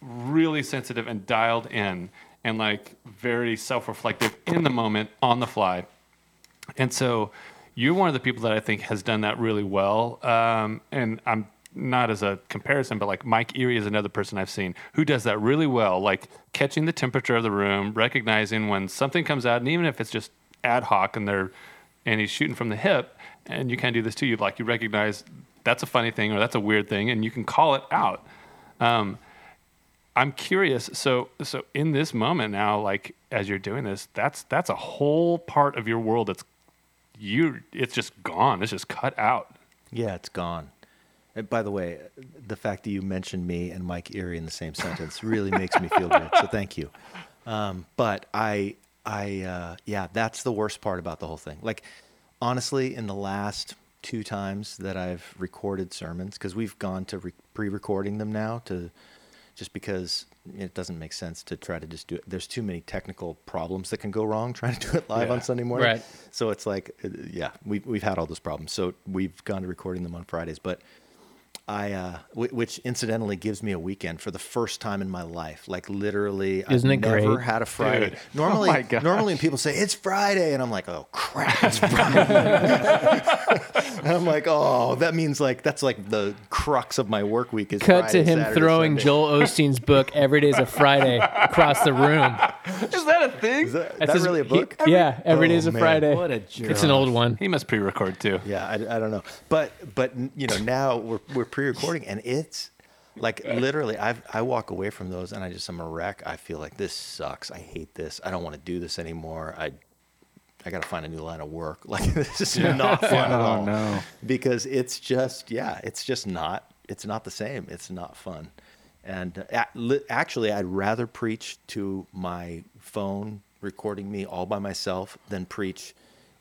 really sensitive and dialed in and like very self reflective in the moment on the fly. And so you're one of the people that I think has done that really well. Um, and I'm not as a comparison, but like Mike Erre is another person I've seen who does that really well, like catching the temperature of the room, recognizing when something comes out, and even if it's just ad hoc and they're and he's shooting from the hip, and you can do this too. You like you recognize that's a funny thing or that's a weird thing, and you can call it out. Um, I'm curious. So, so in this moment now, like as you're doing this, that's that's a whole part of your world that's you. It's just gone. It's just cut out. Yeah, it's gone. And by the way, the fact that you mentioned me and Mike Erre in the same sentence really makes me feel good. So thank you. Um, but I, I uh, yeah, that's the worst part about the whole thing. Like honestly, in the last two times that I've recorded sermons, because we've gone to re- pre-recording them now to just because it doesn't make sense to try to just do it. There's too many technical problems that can go wrong trying to do it live Yeah. on Sunday morning. Right. So it's like, uh, yeah, we've we've had all those problems. So we've gone to recording them on Fridays, but I, uh, w- which incidentally gives me a weekend for the first time in my life. Like literally, Isn't I've it never great? had a Friday. Dude. Normally, Oh normally when people say it's Friday, and I'm like, oh crap, it's Friday. and I'm like, oh, that means like that's like the crux of my work week is Cut Friday, to him Saturday, throwing Sunday. Joel Osteen's book "Every Day's a Friday" across the room. Is that a thing? Is that, is That's that his- really a he- book? yeah, every Oh, day's a man. Friday. What a jerk. It's an old one. He must pre-record too. Yeah, I, I don't know, but but you know now we're we're pre-recording and it's like literally I've I walk away from those and I just I'm a wreck. I feel like this sucks. I hate this. I don't want to do this anymore. I I got to find a new line of work. Like this is not fun at Oh, all. no. Because it's just yeah, it's just not it's not the same. It's not fun. And uh, actually, I'd rather preach to my phone recording me all by myself than preach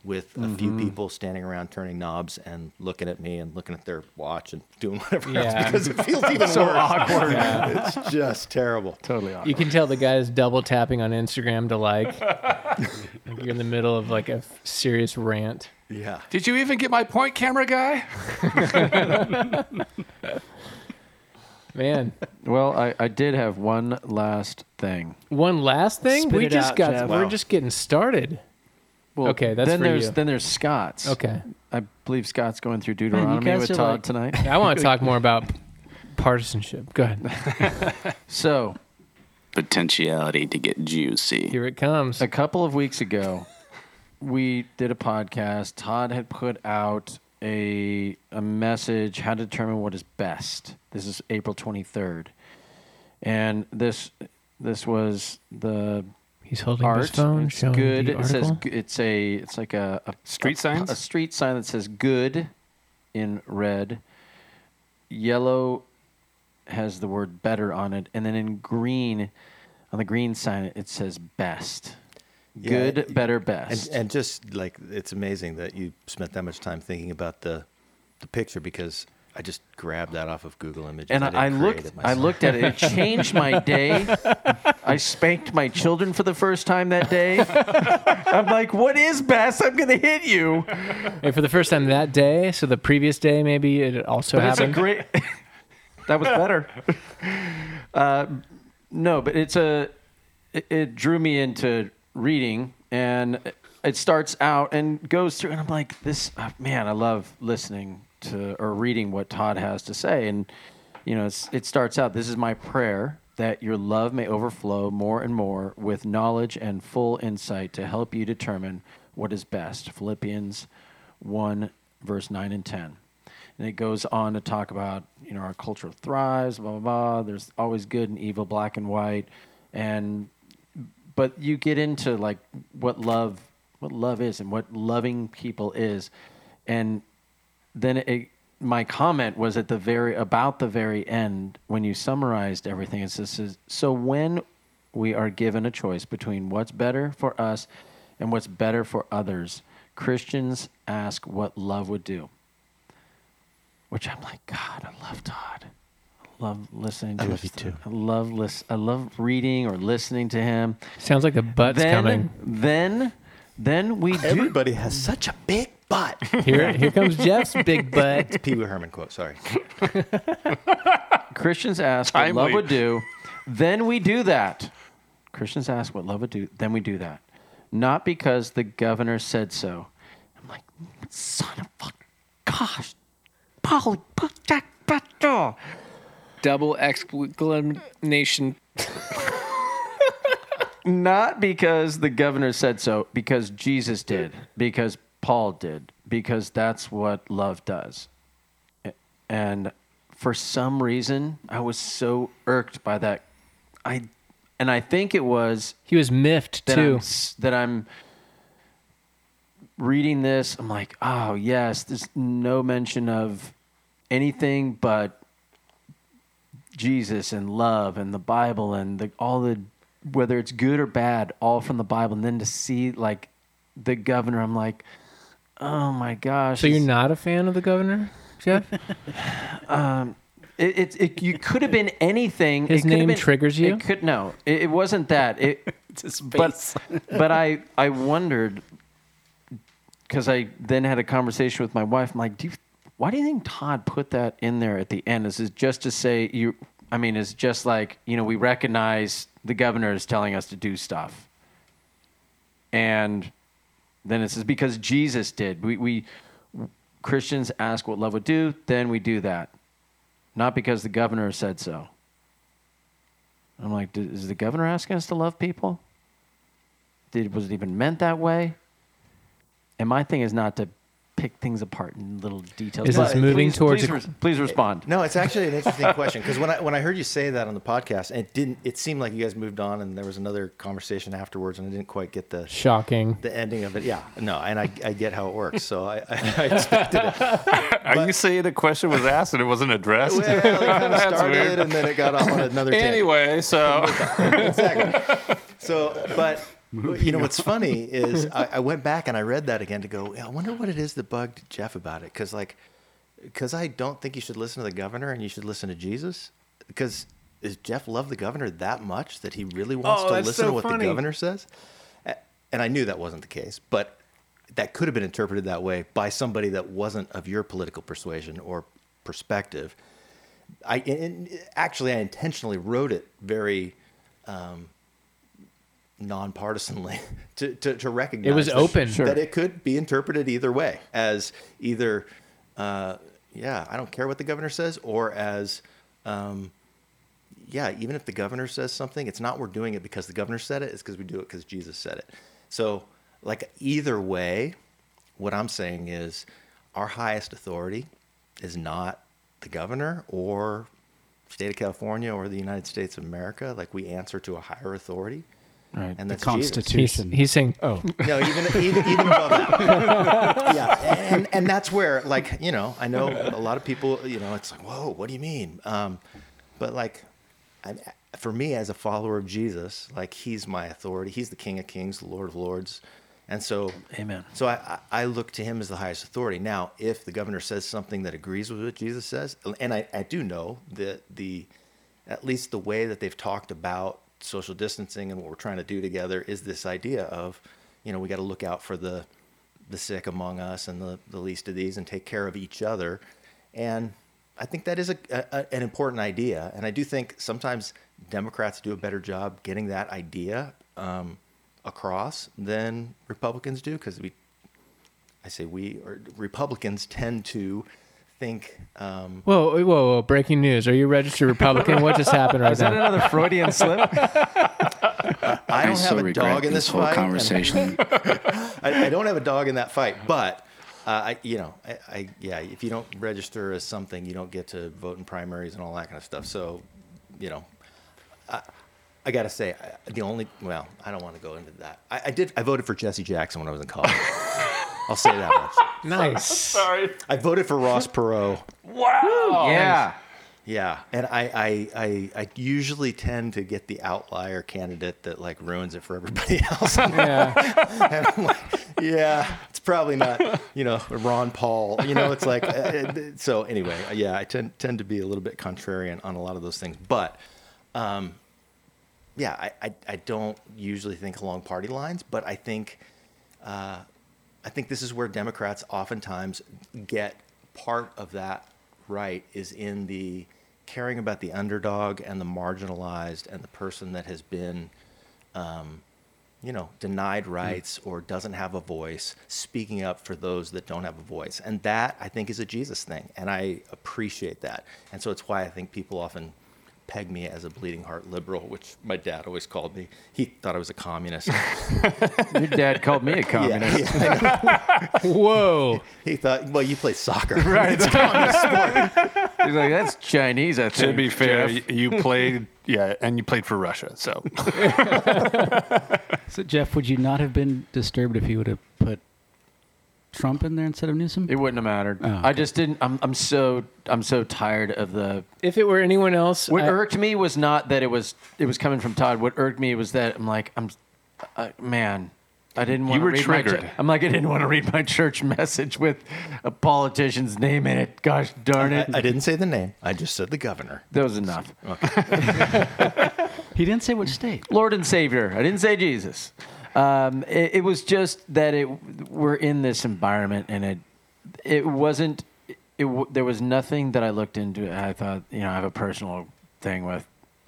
with a few mm-hmm. people standing around turning knobs and looking at me and looking at their watch and doing whatever else because it feels even So worse. awkward. It's just terrible. Totally awkward. You can tell the guy's double tapping on Instagram to like. Like You're in the middle of like a serious rant. Yeah. Did you even get my point, camera guy? Man, Well, I, I did have one last thing. one last thing. Spit we just out, got Jeff. we're Wow. just getting started. Well, Okay, that's then for there's you. then there's Scott's. Okay. I believe Scott's going through Deuteronomy guys with are Todd like- tonight. I want to talk more about partisanship. Go ahead. So potentiality to get juicy. Here it comes. a couple of weeks ago, we did a podcast. Todd had put out a a message how to determine what is best. This is April 23rd, and this this was the He's holding art. his phone, it's showing good. the It says article. g- it's a it's like a, a Street a, signs? A street sign that says good in red. Yellow has the word better on it, and then in green, on the green sign it says best. Good, it- better, And, best. and just like it's amazing that you spent that much time thinking about the the picture because I just grabbed that off of Google Images. and I, I looked, I looked at it. It changed my day. I spanked my children for the first time that day. I'm like, "What is best? I'm gonna hit you." And for the first time that day, so the previous day maybe it also But it's a happened. great. that was better. uh, no, but it's a. It, it drew me into reading, and it starts out and goes through, and I'm like, this uh, man, I love listening to or reading what Todd has to say, and you know, it starts out. This is my prayer that your love may overflow more and more with knowledge and full insight to help you determine what is best. Philippians 1, verse 9 and 10. And it goes on to talk about, you know, our culture thrives, blah, blah, blah. There's always good and evil, black and white. And, but you get into like what love, what love is and what loving people is. And then it, my comment was at the very, about the very end when you summarized everything. It says, so when we are given a choice between what's better for us and what's better for others, Christians ask what love would do which I'm like, God, I love Todd. I love listening to I love his- you too. I love lis- I love reading or listening to him. Sounds like the butt's then, coming. then, then we do. Everybody has such a big butt. Here, here comes Jeff's big butt. Pee Wee Herman quote. Sorry. Christians ask what Timely. love would do. Then we do that. Christians ask what love would do. Then we do that. Not because the governor said so. I'm like, son of a gosh, Polly, put that back door. Double exclamation. Not because the governor said so, because Jesus did, because Paul did, because that's what love does. And for some reason, I was so irked by that. I and I think it was He was miffed that I'm, too. that I'm reading this. I'm like, oh yes, there's no mention of anything but Jesus and love and the Bible and the, all the whether it's good or bad, all from the Bible, and then to see like the governor, I'm like, oh my gosh. So you're not a fan of the governor, Jeff? um, It, it, it you could have been anything. His It name been- triggers you? It could no. It, it wasn't that. It but but I I wondered because I then had a conversation with my wife. I'm like, do you, why do you think Todd put that in there at the end? Is it just to say you? I mean, it's just like you know we recognize the governor is telling us to do stuff, and then it says because Jesus did. We we Christians ask what love would do, then we do that not because the governor said so. I'm like, is the governor asking us to love people? Did was it even meant that way? And my thing is not to pick things apart in little details. Is this moving please, towards Please, a- res- please respond. No, it's actually an interesting question because when I when I heard you say that on the podcast, it didn't. It seemed like you guys moved on, and there was another conversation afterwards, and I didn't quite get the Shocking. the ending of it. Yeah, no, and I, I get how it works, so I, I, I expected it. Are you saying the question was asked and it wasn't addressed? Well, it kind of started, weird. and then it got off on another tangent. Anyway, so exactly. So, but you know what's funny is I, I went back and I read that again to go. I wonder what it is that bugged Jeff about it, because like, because I don't think you should listen to the governor and you should listen to Jesus, because is Jeff love the governor that much that he really wants Oh, to listen so to what funny. the governor says? And I knew that wasn't the case, but that could have been interpreted that way by somebody that wasn't of your political persuasion or perspective. I actually I intentionally wrote it very um, nonpartisanly to, to, to recognize It was that, open. Sure. that it could be interpreted either way as either uh, yeah I don't care what the governor says or as um, yeah even if the governor says something it's not we're doing it because the governor said it it's because we do it because Jesus said it so like either way what I'm saying is our highest authority is not the governor or state of California or the United States of America. Like we answer to a higher authority, Right. and The that's Jesus. He's, Constitution. he's saying, oh, No, even even, even above that. yeah, and and that's where like you know I know a lot of people you know it's like whoa what do you mean? Um, but like, I, for me as a follower of Jesus, like he's my authority. He's the King of Kings, the Lord of Lords, and so Amen. So I, I I look to him as the highest authority. Now, if the governor says something that agrees with what Jesus says, and I, I do know that the at least the way that they've talked about social distancing and what we're trying to do together is this idea of, you know, we got to look out for the the sick among us and the, the least of these and take care of each other. And I think that is a, a, an important idea. And I do think sometimes Democrats do a better job getting that idea um, across than Republicans do because we, I say we, or Republicans tend to think. Um, whoa, whoa, whoa, breaking news. Are you registered Republican? What just happened right Is that another Freudian slip? I I don't so have a dog in this this whole fight. conversation. I, I don't have a dog in that fight, but uh, I, you know, I, I, yeah, if you don't register as something, you don't get to vote in primaries and all that kind of stuff. So, you know, I, I got to say, I, the only, well, I don't want to go into that. I, I did, I voted for Jesse Jackson when I was in college. I'll say that much. Nice. sorry. I voted for Ross Perot. Wow. yeah. Yeah, and I, I, I, I usually tend to get the outlier candidate that like ruins it for everybody else. Yeah. and I'm like, yeah, it's probably not, you know, Ron Paul. You know, it's like, uh, uh, so anyway, uh, yeah, I tend tend to be a little bit contrarian on a lot of those things, but, um, yeah, I, I, I don't usually think along party lines, but I think, uh, I think this is where Democrats oftentimes get part of that right is in the caring about the underdog and the marginalized and the person that has been um, you know, denied rights or doesn't have a voice, speaking up for those that don't have a voice. And that, I think, is a Jesus thing. And I appreciate that. And so it's why I think people often peg me as a bleeding heart liberal, which my dad always called me. He thought I was a communist. Your dad called me a communist. yeah, yeah, Whoa. He thought, well, you play soccer. Right. it's He's like, that's Chinese, I think. To be fair, Jeff." you played, yeah, and you played for Russia. So so Jeff, would you not have been disturbed if he would have put Trump in there instead of Newsom? It wouldn't have mattered. Oh, I just didn't. I'm. I'm so. I'm so tired of the. If it were anyone else, What I- irked me was not that it was. It was coming from Todd. What irked me was that I'm like, I'm, uh, man. I didn't want You to were read my triggered. chu- I'm like, I didn't want to read my church message with a politician's name in it. Gosh darn it. I didn't say the name. I just said the governor. that was enough. He didn't say which state. Lord and Savior. I didn't say Jesus. Um, it, it was just that it we're in this environment, and it it wasn't. It, w- there was nothing that I looked into. I thought, you know, I have a personal thing with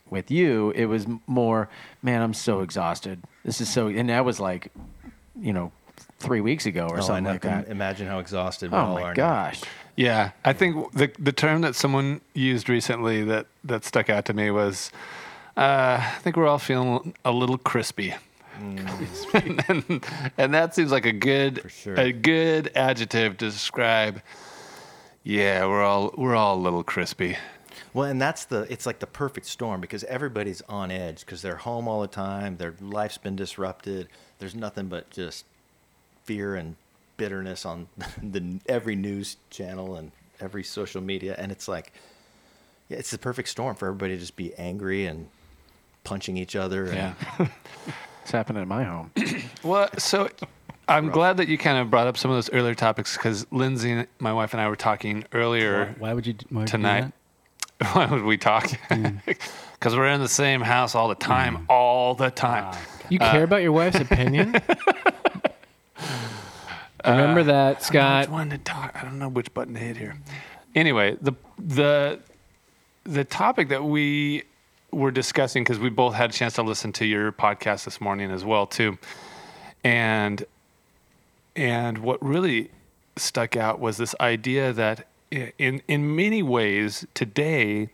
with you. It was more, man, I'm so exhausted. This is so, and that was like, you know, three weeks ago or Oh, something and I like can that. Imagine how exhausted we Oh all my are. now. gosh. Yeah, I think the the term that someone used recently that that stuck out to me was, uh, I think we're all feeling a little crispy. and, and that seems like a good sure. a good adjective to describe. Yeah, we're all we're all a little crispy. Well, and that's the it's like the perfect storm because everybody's on edge because they're home all the time. Their life's been disrupted. There's nothing but just fear and bitterness on the every news channel and every social media, and it's like, yeah, it's the perfect storm for everybody to just be angry and punching each other. And, Yeah. It's happening at my home. Well, so I'm glad that you kind of brought up some of those earlier topics because Lindsay, my wife, and I were talking earlier. Why would you? Why would Tonight. You Why would we talk? Mm. Because we're in the same house all the time, mm. all the time. Ah, you care uh, about your wife's opinion. Uh, remember that, Scott. Which one to talk? I don't know which button to hit here. Anyway, the the the topic that we were discussing because we both had a chance to listen to your podcast this morning as well too, and and what really stuck out was this idea that in in many ways today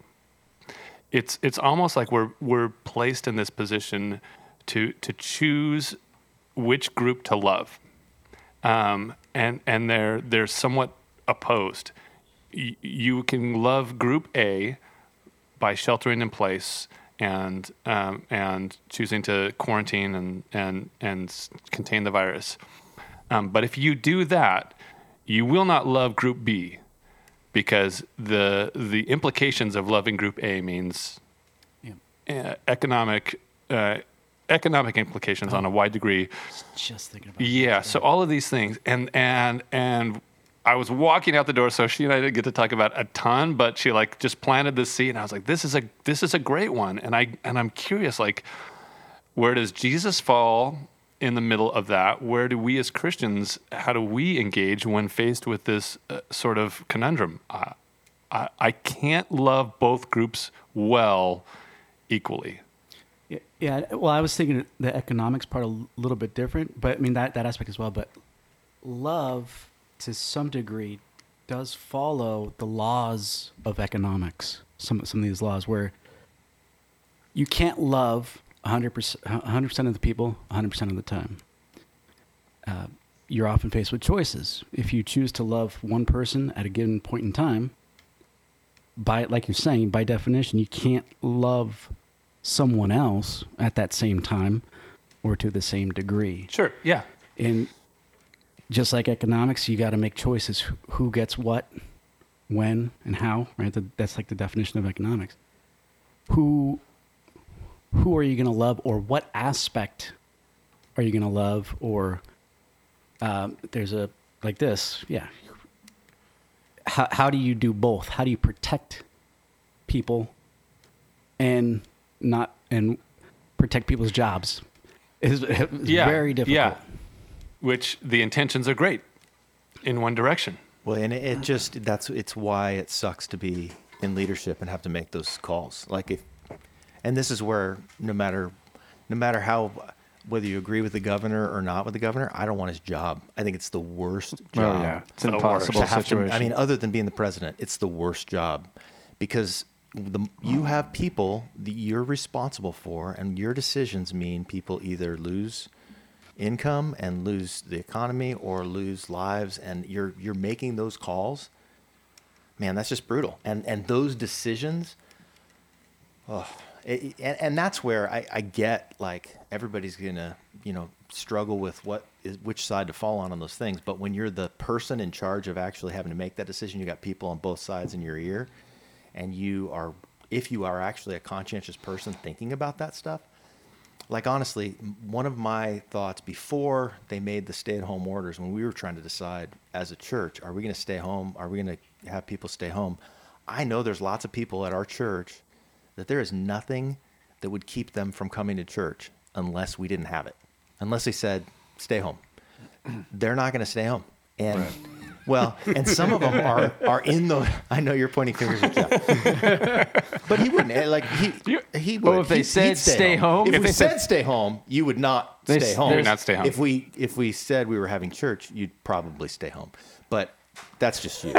it's it's almost like we're we're placed in this position to to choose which group to love um, and and they're they're somewhat opposed. Y- you can love Group A by sheltering in place and um, and choosing to quarantine and and and contain the virus. Um, but if you do that, you will not love Group B because the the implications of loving Group A means uh, economic. Uh, economic implications on a wide degree Just thinking about. yeah. So all of these things, and and and I was walking out the door, so she and I didn't get to talk about a ton, but she like just planted the seed, and I was like, this is a this is a great one, and I and I'm curious, like, where does Jesus fall in the middle of that? Where do we as Christians, how do we engage when faced with this uh, sort of conundrum? Uh, I I can't love both groups well equally. Yeah, yeah. Well, I was thinking the economics part a little bit different, but I mean that that aspect as well. But love, to some degree, does follow the laws of economics. Some some of these laws where you can't love 100 percent 100 percent of the people 100 percent of the time. Uh, you're often faced with choices. If you choose to love one person at a given point in time, by like you're saying, by definition, you can't love someone else at that same time or to the same degree. Sure. Yeah. And just like economics, you got to make choices who- gets what, when, and how, right? That's like the definition of economics. Who who are you going to love or what aspect are you going to love or um, there's a like this, yeah. How how do you do both? How do you protect people and not and protect people's jobs? Is Yeah. very difficult. Yeah. Which the intentions are great in one direction. Well, and it, it just that's it's why it sucks to be in leadership and have to make those calls. Like if, and this is where no matter, no matter how, whether you agree with the governor or not with the governor, I don't want his job. I think it's the worst oh, job. Oh yeah, it's an impossible to have to- situation. I mean, other than being the president, it's the worst job because the, you have people that you're responsible for, and your decisions mean people either lose income and lose the economy or lose lives, and you're you're making those calls. Man, that's just brutal. And and those decisions. Oh, it, and, and that's where I, I get like everybody's gonna you know struggle with what is which side to fall on on those things. But when you're the person in charge of actually having to make that decision, you got people on both sides in your ear, and you are, if you are actually a conscientious person thinking about that stuff, like honestly, one of my thoughts before they made the stay-at-home orders, when we were trying to decide as a church, are we going to stay home? Are we going to have people stay home? I know there's lots of people at our church that there is nothing that would keep them from coming to church unless we didn't have it, unless they said stay home. They're not going to stay home, and well, and some of them are are in the. I know you're pointing fingers at Jeff, but he wouldn't. eh, Like he he would. Oh, if they He- said he'd stay home? if If we they said said- stay home, you would not They stay home. You would not stay home. If we if we said we were having church, you'd probably stay home. But that's just you.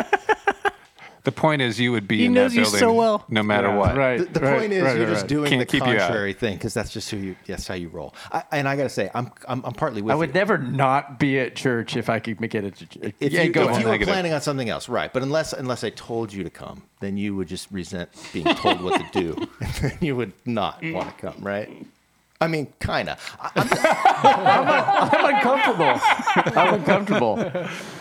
The point is, you would be He in knows that you so well. no matter Yeah, what. right. The, the right, point is, right, you're right, just doing Can't the keep you out. contrary thing because that's just who you. That's how you roll. I, and I got to say, I'm, I'm I'm partly with you. I would you. never not be at church if I could make it. To church. If yeah, you, go if on. you were Negative. planning on something else, right? But unless unless I told you to come, then you would just resent being told what to do. and then you would not want to come, right? I mean, kind of. I'm uncomfortable. I'm uncomfortable.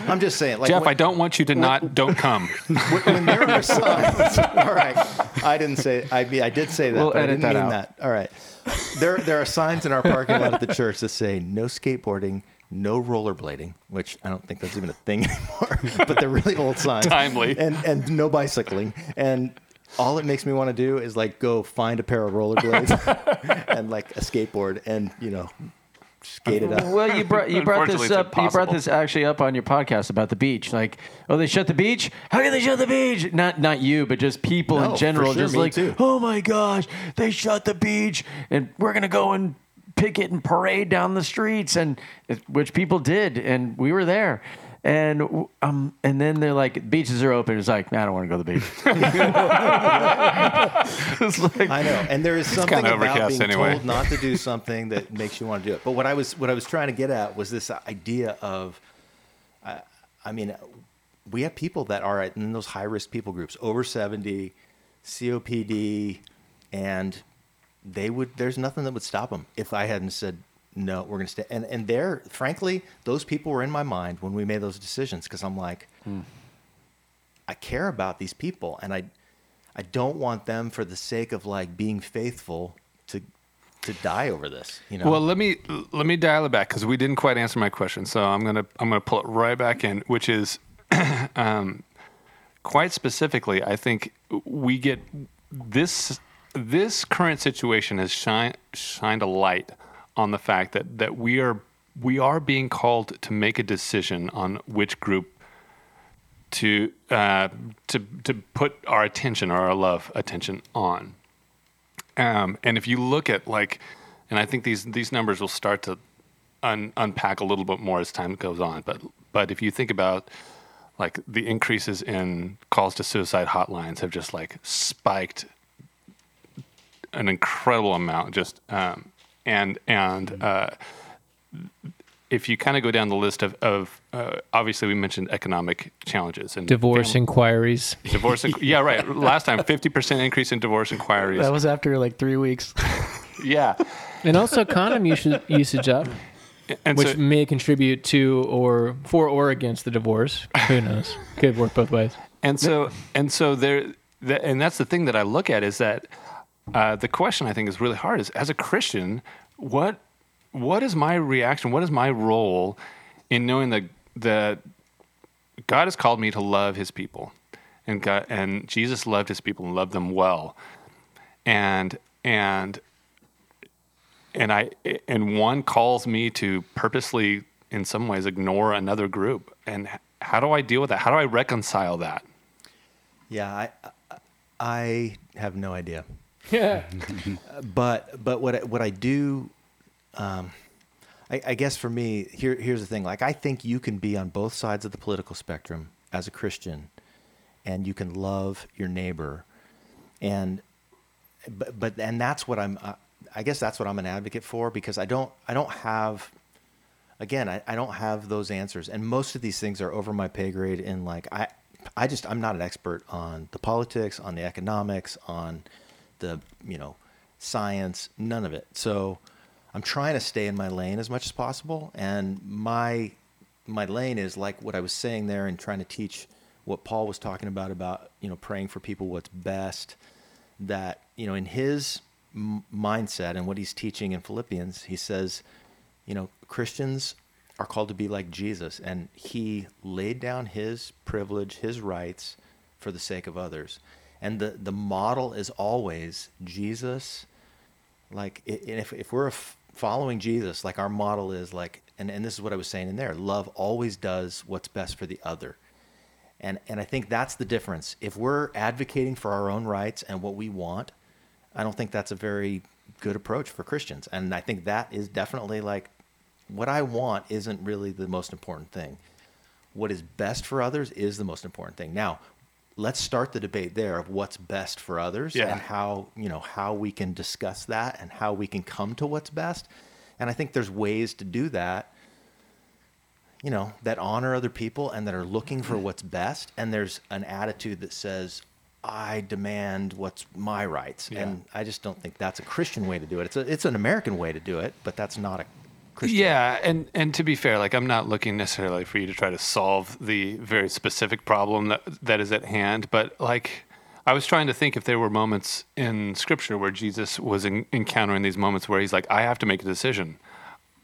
I'm just saying, like Jeff, when, I don't want you to not don't come. when, when there are signs. all right, I didn't say. I mean, I did say that. We'll but I edit didn't that mean out. that. All right. There, there are signs in our parking lot at the church that say no skateboarding, no rollerblading, which I don't think that's even a thing anymore. but they're really old signs. Timely. And and no bicycling. And all it makes me want to do is like go find a pair of rollerblades and like a skateboard and you know skate it up. Well, you brought you brought this up. You brought this actually up on your podcast about the beach. Like, oh, they shut the beach. How can they shut the beach? Not not you, but just people No, in general. sure, just like, too. oh my gosh, they shut the beach, and we're gonna go and picket and parade down the streets, and which people did, and we were there. And um, and then they're like, beaches are open. It's like, I don't want to go to the beach. it's like, I know, and there is something kinda about being anyway. told not to do something that makes you want to do it. But what I was what I was trying to get at was this idea of, uh, I mean, we have people that are in those high risk people groups, over seventy, COPD, and they would. There's nothing that would stop them if I hadn't said no. We're going to stay. And and there, frankly, those people were in my mind when we made those decisions because I'm like. I care about these people and I I don't want them for the sake of like being faithful to to die over this, you know. Well, let me let me dial it back because we didn't quite answer my question. So I'm gonna I'm gonna pull it right back in, which is um, quite specifically. I think we get this this current situation has shine, shined a light on the fact that that we are we are being called to make a decision on which group to uh, to to put our attention or our love attention on. Um, and if you look at like, and I think these these numbers will start to un, unpack a little bit more as time goes on. But but if you think about like the increases in calls to suicide hotlines have just like spiked an incredible amount. Just um, and and uh, if you kind of go down the list of of uh, obviously we mentioned economic challenges and Divorce family- inquiries. divorce. inqu- yeah, right. Last time, fifty percent increase in divorce inquiries. That was after like three weeks. yeah, And also condom usage, usage up, and which so, may contribute to or for or against the divorce. Who knows? Could work both ways. and so and so there, th- and that's the thing that I look at is that uh, the question I think is really hard is as a Christian, what what is my reaction? What is my role in knowing that that God has called me to love His people, and God and Jesus loved His people and loved them well, and and and I and one calls me to purposely, in some ways, ignore another group. And how do I deal with that? How do I reconcile that? yeah, I I have no idea. But but what I, what I do, um, I, I guess for me here here's the thing. Like I think you can be on both sides of the political spectrum as a Christian, and you can love your neighbor, and but but and that's what I'm. Uh, I guess that's what I'm an advocate for because I don't I don't have. Again, I, I don't have those answers, and most of these things are over my pay grade. In like I, I just I'm not an expert on the politics, on the economics, on the you know science, none of it. So I'm trying to stay in my lane as much as possible, and my my lane is like what I was saying there, and trying to teach what Paul was talking about about you know praying for people what's best. That you know in his m- mindset and what he's teaching in Philippians, he says, you know Christians are called to be like Jesus, and he laid down his privilege, his rights, for the sake of others. And the the model is always Jesus. Like if if we're following Jesus, like our model is like, and and this is what I was saying in there. Love always does what's best for the other. And and I think that's the difference. If we're advocating for our own rights and what we want, I don't think that's a very good approach for Christians. And I think that is definitely like what I want isn't really the most important thing. What is best for others is the most important thing. Now, let's start the debate there of what's best for others Yeah. and how, you know, how we can discuss that and how we can come to what's best. And I think there's ways to do that you know, that honor other people and that are looking for what's best. And there's an attitude that says, I demand what's my rights. Yeah. And I just don't think that's a Christian way to do it. It's, a, it's an American way to do it, but that's not a Christian Yeah, and and to be fair, like I'm not looking necessarily for you to try to solve the very specific problem that that is at hand, but like I was trying to think if there were moments in Scripture where Jesus was in, encountering these moments where he's like, I have to make a decision.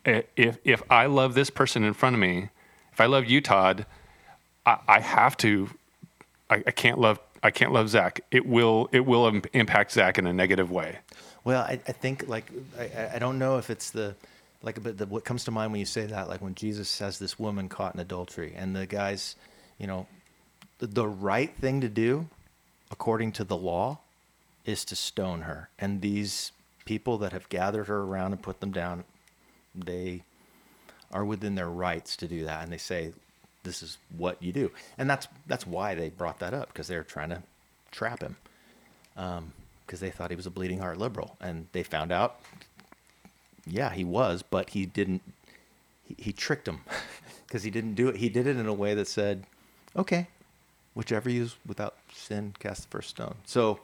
If if I love this person in front of me, if I love you, Todd, I, I have to. I, I can't love. I can't love Zach. It will. It will im- impact Zach in a negative way. Well, I, I think like I- I, I don't know if it's the like but the, what comes to mind when you say that like when Jesus has this woman caught in adultery and the guys, you know, the, the right thing to do according to the law is to stone her. And these people that have gathered her around and put them down, they are within their rights to do that and they say this is what you do. And that's that's why they brought that up because they're trying to trap him um, because they thought he was a bleeding heart liberal, and they found out, yeah, he was, but he didn't. He, he tricked him because he didn't do it. He did it in a way that said, "Okay, whichever you use without sin, cast the first stone." So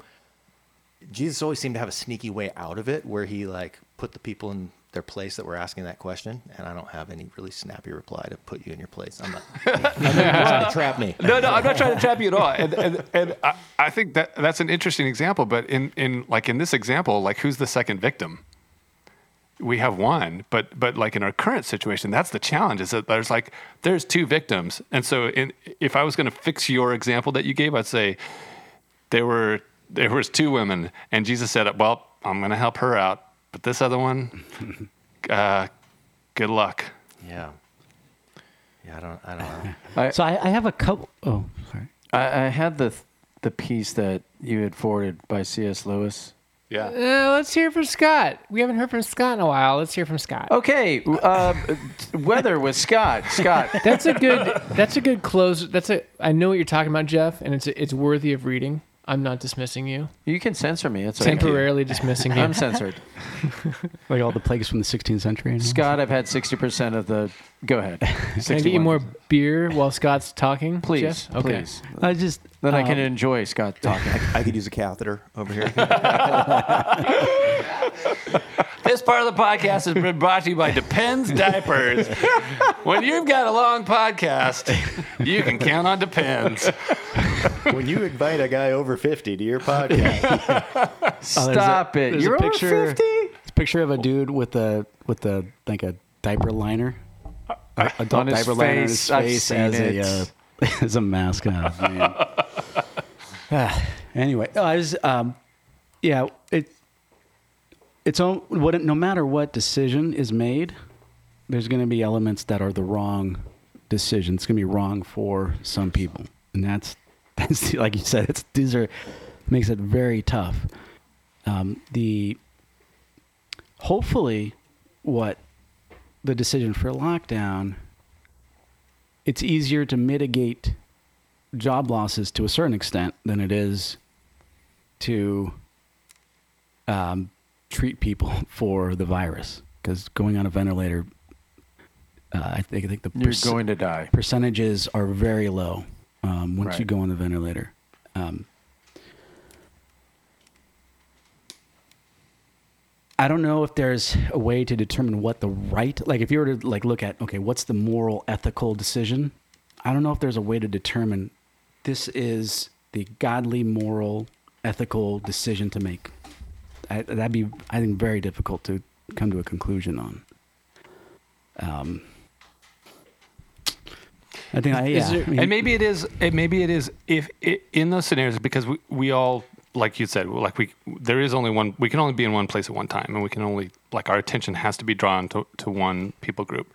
Jesus always seemed to have a sneaky way out of it, where he like put the people in their place that were asking that question, and I don't have any really snappy reply to put you in your place. I'm not. I'm not trying to trap me. no, no, I'm not trying to trap you at all. And, and, and I, I think that that's an interesting example. But in, in like in this example, like who's the second victim? We have one, but but like in our current situation, that's the challenge. Is that there's like there's two victims, and so in, if I was going to fix your example that you gave, I'd say there were there was two women, and Jesus said, "Well, I'm going to help her out, but this other one, uh, good luck." Yeah. Yeah, I don't. I don't know. I, So I, I have a couple. Oh, sorry. I, I had the the piece that you had forwarded by C.S. Lewis. Yeah. Uh, let's hear from Scott. We haven't heard from Scott in a while. Let's hear from Scott. Okay, uh, weather with Scott. Scott, That's a good. That's a good close. That's a. I know what you're talking about, Jeff, and it's it's worthy of reading. I'm not dismissing you. you can censor me. It's okay. Temporarily dismissing you. I'm censored. Like all the plagues from the 16th century. and all? Scott, I've had 60% of the. Go ahead. Can I get you 61. more beer while Scott's talking? Please, Jeff? Okay. please. I just Then I um, can enjoy Scott talking. I could use a catheter over here. This part of the podcast has been brought to you by Depends Diapers. when you've got a long podcast, you can count on Depends. when you invite a guy over 50 to your podcast, Oh, a- Stop it. You're a over picture, 50? It's a picture of a dude with a with a like a diaper liner, a adult On his diaper liner on his face, I've seen as it. a uh, as a mask. Oh, man. Anyway, oh, I was um, yeah, it it's on what no matter what decision is made, there's going to be elements that are the wrong decision. It's going to be wrong for some people, and that's that's like you said. It's these are makes it very tough. Um, the hopefully, what the decision for lockdown, it's easier to mitigate job losses to a certain extent than it is to um, treat people for the virus. Because going on a ventilator, uh, I think I think the You're perc- going to die. percentages are very low um, once you go on the ventilator. Um, I don't know if there's a way to determine what the right, like if you were to like look at, okay, what's the moral, ethical decision? I don't know if there's a way to determine this is the godly, moral, ethical decision to make. I, that'd be, I think, very difficult to come to a conclusion on. Um, I think, I, yeah. there- I mean, and maybe it is it maybe it is if it, in those scenarios because we, we all like you said like we there is only one we can only be in one place at one time and we can only like our attention has to be drawn to, to one people group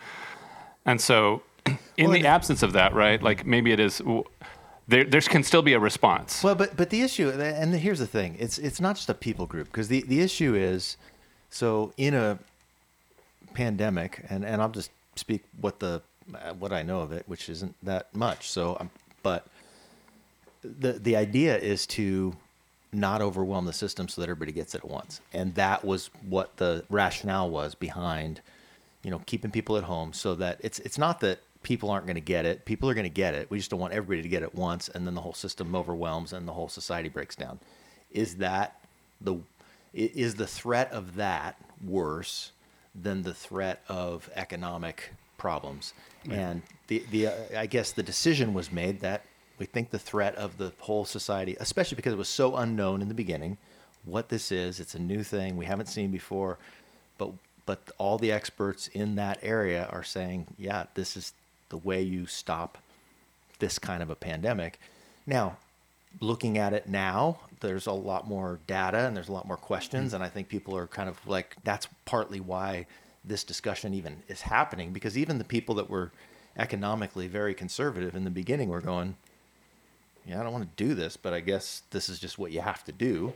and so in Well, the absence of that right like maybe it is there there can still be a response Well, but but the issue, and here's the thing: it's it's not just a people group because the the issue is, so in a pandemic, and and I'll just speak what the what I know of it, which isn't that much. So, um, but the the idea is to not overwhelm the system so that everybody gets it at once, and that was what the rationale was behind, you know, keeping people at home so that it's it's not that people aren't going to get it. People are going to get it. We just don't want everybody to get it once, and then the whole system overwhelms and the whole society breaks down. Is that the is the threat of that worse than the threat of economic problems? And the the uh, I guess the decision was made that we think the threat of the whole society, especially because it was so unknown in the beginning, what this is. It's a new thing we haven't seen before, but but all the experts in that area are saying, yeah, this is the way you stop this kind of a pandemic. Now, looking at it now, there's a lot more data and there's a lot more questions, mm-hmm. and I think people are kind of like that's partly why this discussion even is happening because even the people that were economically very conservative in the beginning were going, yeah, I don't want to do this, but I guess this is just what you have to do.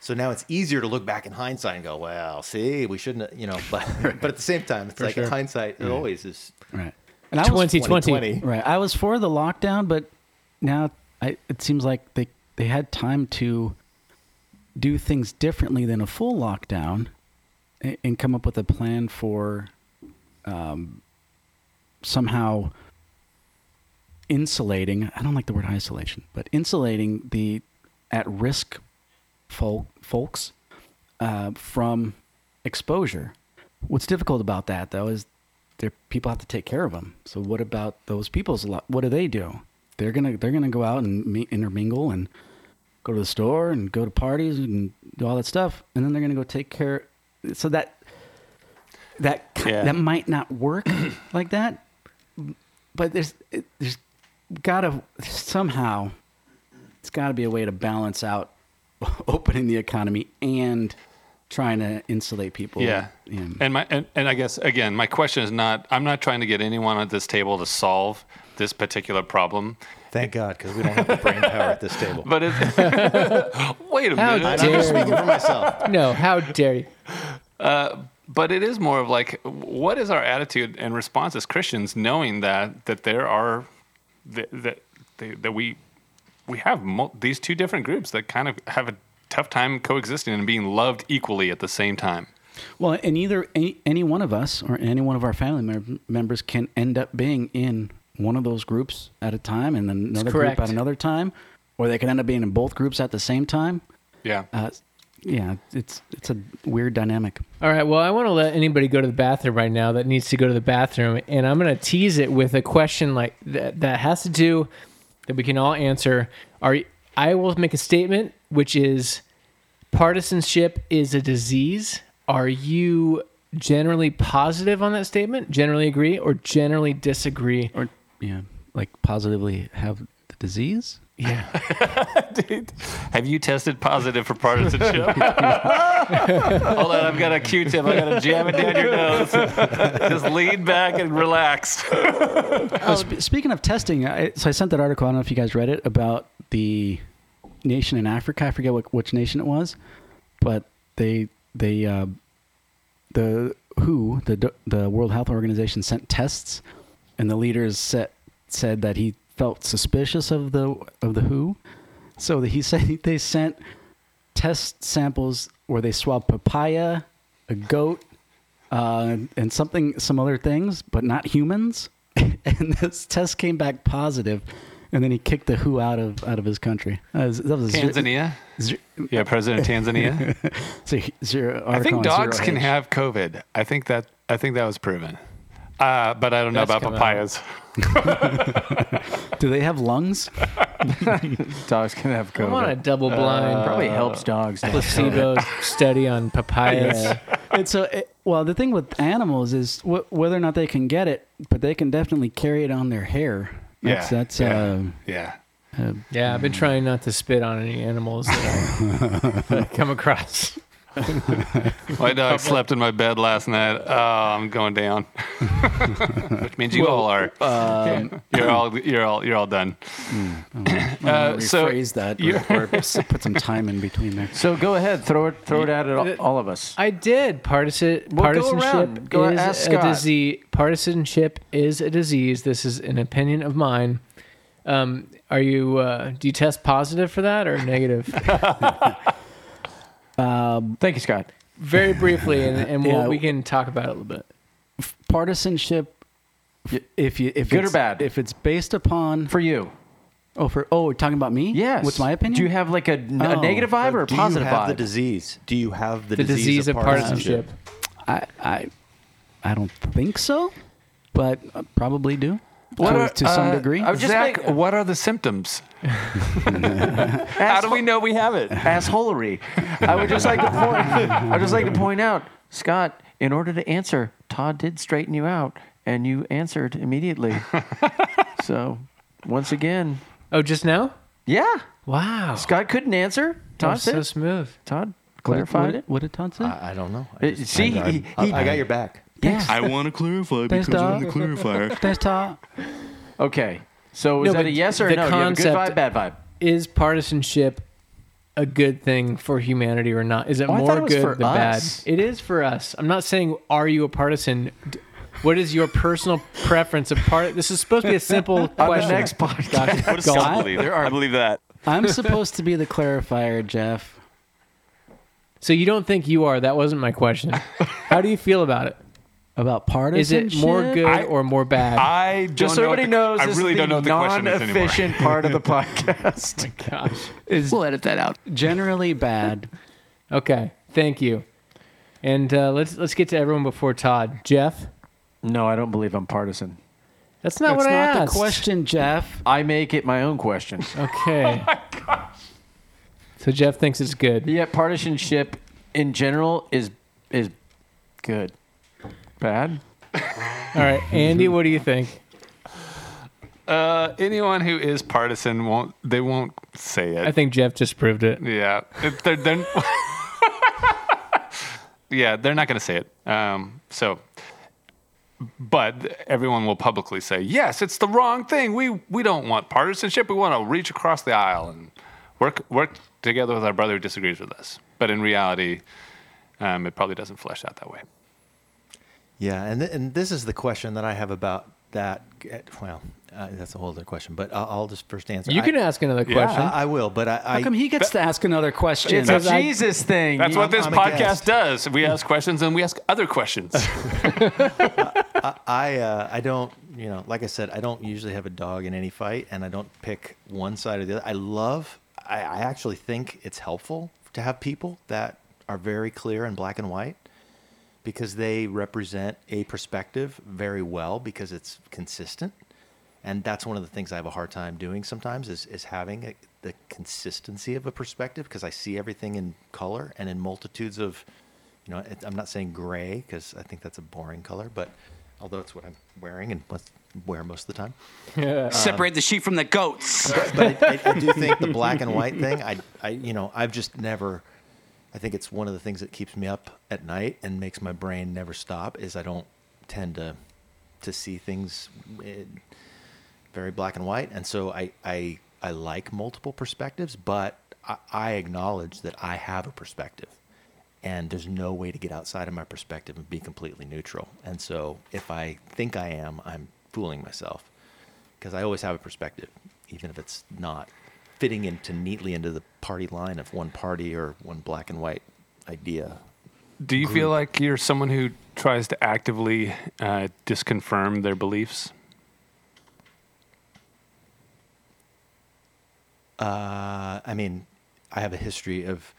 So now it's easier to look back in hindsight and go, well, see, we shouldn't, have," you know, but but at the same time, it's like sure. hindsight it always is right. And I was 2020. 2020. Right. I was for the lockdown, but now I, it seems like they, they had time to do things differently than a full lockdown and, and come up with a plan for um, somehow insulating, I don't like the word isolation, but insulating the at risk fol- folks uh, from exposure. What's difficult about that, though, is there people have to take care of them. So what about those people's lo- what do they do? They're gonna they're gonna go out and meet, intermingle and go to the store and go to parties and do all that stuff, and then they're gonna go take care. So that that Yeah. that might not work like that, but there's it, there's gotta somehow it's got to be a way to balance out opening the economy and trying to insulate people. Yeah. in- And my and, and I guess again, my question is not I'm not trying to get anyone at this table to solve this particular problem. Thank God, because we don't have the brain power at this table. But it wait a How minute. I'm just dare speaking for myself. No, how dare you? Uh, but it is more of like what is our attitude and response as Christians knowing that that there are that that, that, that we we have mul- these two different groups that kind of have a tough time coexisting and being loved equally at the same time. Well, and either any, any one of us or any one of our family mem- members can end up being in one of those groups at a time, and then another group at another time, or they can end up being in both groups at the same time. Yeah. Uh, yeah, it's it's a weird dynamic. All right. Well, I want to let anybody go to the bathroom right now that needs to go to the bathroom, and I'm going to tease it with a question like that that has to do that we can all answer. Are I will make a statement, which is partisanship is a disease. Are you generally positive on that statement? Generally agree, or generally disagree? Or yeah, like positively have the disease. Yeah. Dude, have you tested positive for partisanship? Hold on, I've got a Q-tip. I got to jam it down your nose. Just lean back and relax. Oh, sp- speaking of testing, I, so I sent that article. I don't know if you guys read it about the nation in Africa. I forget what, which nation it was, but they they uh, the WHO, the the World Health Organization, sent tests, and the leaders said said that he felt suspicious of the of the WHO, so he said they sent test samples where they swabbed papaya, a goat, uh, and something some other things, but not humans. and this test came back positive, and then he kicked the WHO out of out of his country. Uh, that was, that Tanzania. zero- Yeah, President of Tanzania. zero- zero- I think dogs zero can age. have COVID. I think that I think that was proven. Uh, but I don't know That's about papayas. Do they have lungs? Dogs can have COVID. I want a double blind, Probably helps dogs. have placebo study on papayas. Yeah. and so, it, well, the thing with animals is wh- whether or not they can get it, but they can definitely carry it on their hair. That's, Yeah, that's yeah. uh, Yeah. uh, Yeah, I've been trying not to spit on any animals that I, that I come across. My dog slept in my bed last night. Oh, I'm going down. Which means you all are. um, You're all you're all you're all done. Uh, so rephrase that or, or put some time in between there. So go ahead, throw it, throw it at it, all, all of us. I did. Partisan Well, go partisanship around. Go is ask a disease. Partisanship is a disease. This is an opinion of mine. Um, are you? Uh, do you test positive for that or negative? Um, Thank you, Scott. Very briefly, and, and we'll, Yeah. we can talk about it a little bit. Partisanship, if you if Good or it's- bad? if it's based upon For you, oh for oh we're talking about me yes. what's my opinion Do you have like a, n- a Oh. negative vibe or a Do positive you have vibe? the disease? Do you have the, The disease of partisanship. I I I don't think so, but I probably do What to, are- to some uh, degree. I would just Zach, make- what are the symptoms? How do we know we have it? assholery. I would just like to point. I would just like to point out, Scott. In order to answer, Todd did straighten you out, and you answered immediately. so, once again, Oh, just now? yeah, Wow. Scott couldn't answer. Todd was so smooth. Todd What did- clarified what, it. What did Todd say? I, I don't know. I Uh, see, I, he- I, he- I got your back. Yeah. I want to clarify Thanks, because I'm Doc. the clarifier. Thanks, Todd. Okay. So is No, that but a yes or the no? Do you have a good concept- vibe, bad vibe? Is partisanship a good thing for humanity or not? Is it Oh, I more thought it was good for than bad? It is for us. I'm not saying are you a partisan. D- What is your personal preference of part? This is supposed to be a simple On the question. next podcast. What does Go Scott on. believe? I believe that. I'm supposed to be the clarifier, Jeff. So you don't think you are? That wasn't my question. How do you feel about it? About partisanship. Is partisanship. it more good I- or more bad? I don't Just so know what everybody the- knows, I this really is don't know the what the question is anymore. non-efficient part of the podcast. Gosh. Is We'll edit that out. generally bad. Okay. Thank you. And uh, let's let's get to everyone before Todd. Jeff. no, I don't believe I'm partisan. That's not That's what I not asked. the question, Jeff. I make it my own question. Okay. Oh my gosh. So Jeff thinks it's good. Yeah, partisanship in general is is good. Bad? All right, Andy, what do you think? Uh, anyone who is partisan won't they won't say it. I think Jeff just proved it. Yeah, It- they're, they're yeah, they're not going to say it. Um, so, but everyone will publicly say, "Yes, it's the wrong thing. We we don't want partisanship. We want to reach across the aisle and work work together with our brother who disagrees with us." But in reality, um, it probably doesn't flesh out that way. Yeah, and th- and this is the question that I have about that. eh, Well, uh, that's a whole other question, but I'll, I'll just first answer. You I- can ask another Yeah. question. I, I will, but I. How come he gets to ask another question? It's a Because I- Jesus thing. That's You- what this I'm podcast does. We ask questions and we ask other questions. I uh, I don't you know like I said I don't usually have a dog in any fight and I don't pick one side or the other. I love I, I actually think it's helpful to have people that are very clear in black and white because they represent a perspective very well because it's consistent and that's one of the things I have a hard time doing sometimes is is having a, the consistency of a perspective because I see everything in color and in multitudes of you know it, I'm not saying gray because I think that's a boring color but although it's what I'm wearing and must wear most of the time Yeah. Um, Separate the sheep from the goats. but I, I, I do think the black and white thing I, I you know I've just never I think it's one of the things that keeps me up at night and makes my brain never stop is I don't tend to to see things in very black and white. And so I I, I like multiple perspectives but I, I acknowledge that I have a perspective and there's no way to get outside of my perspective and be completely neutral. And so if I think I am I'm fooling myself because I always have a perspective, even if it's not fitting into neatly into the party line of one party or one black and white idea. Do you feel like you're someone who tries to actively uh, disconfirm their beliefs? Uh, I mean, I have a history of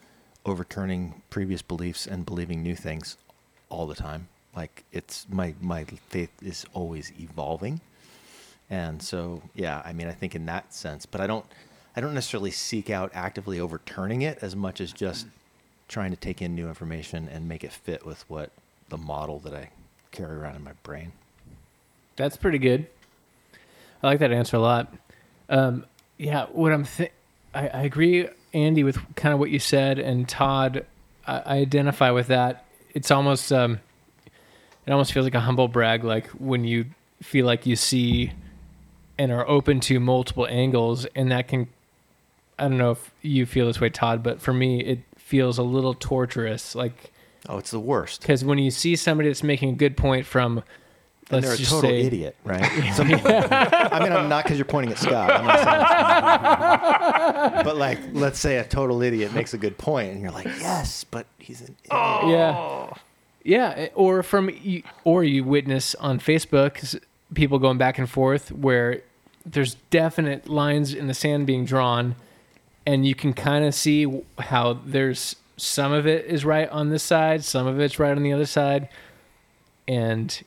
overturning previous beliefs and believing new things all the time. Like it's my my faith is always evolving, and so yeah. I mean, I think in that sense, but I don't I don't necessarily seek out actively overturning it as much as just trying to take in new information and make it fit with what the model that I carry around in my brain. That's pretty good. I like that answer a lot. Um, yeah, what I'm I, I agree, Andy, with kind of what you said, and Todd, I, I identify with that. It's almost um, it almost feels like a humble brag, like when you feel like you see and are open to multiple angles, and that can. I don't know if you feel this way, Todd, but for me, it feels a little torturous. Like Oh, it's the worst. because when you see somebody that's making a good point from, And let's they're a just total say, idiot, right? Some people, I mean, I'm not because you're pointing at Scott. I'm not saying but like, let's say a total idiot makes a good point, and you're like, yes, but he's an idiot. Yeah. Yeah, eh, or from you- or you witness on Facebook people going back and forth where there's definite lines in the sand being drawn and you can kind of see how there's some of it is right on this side, some of it's right on the other side and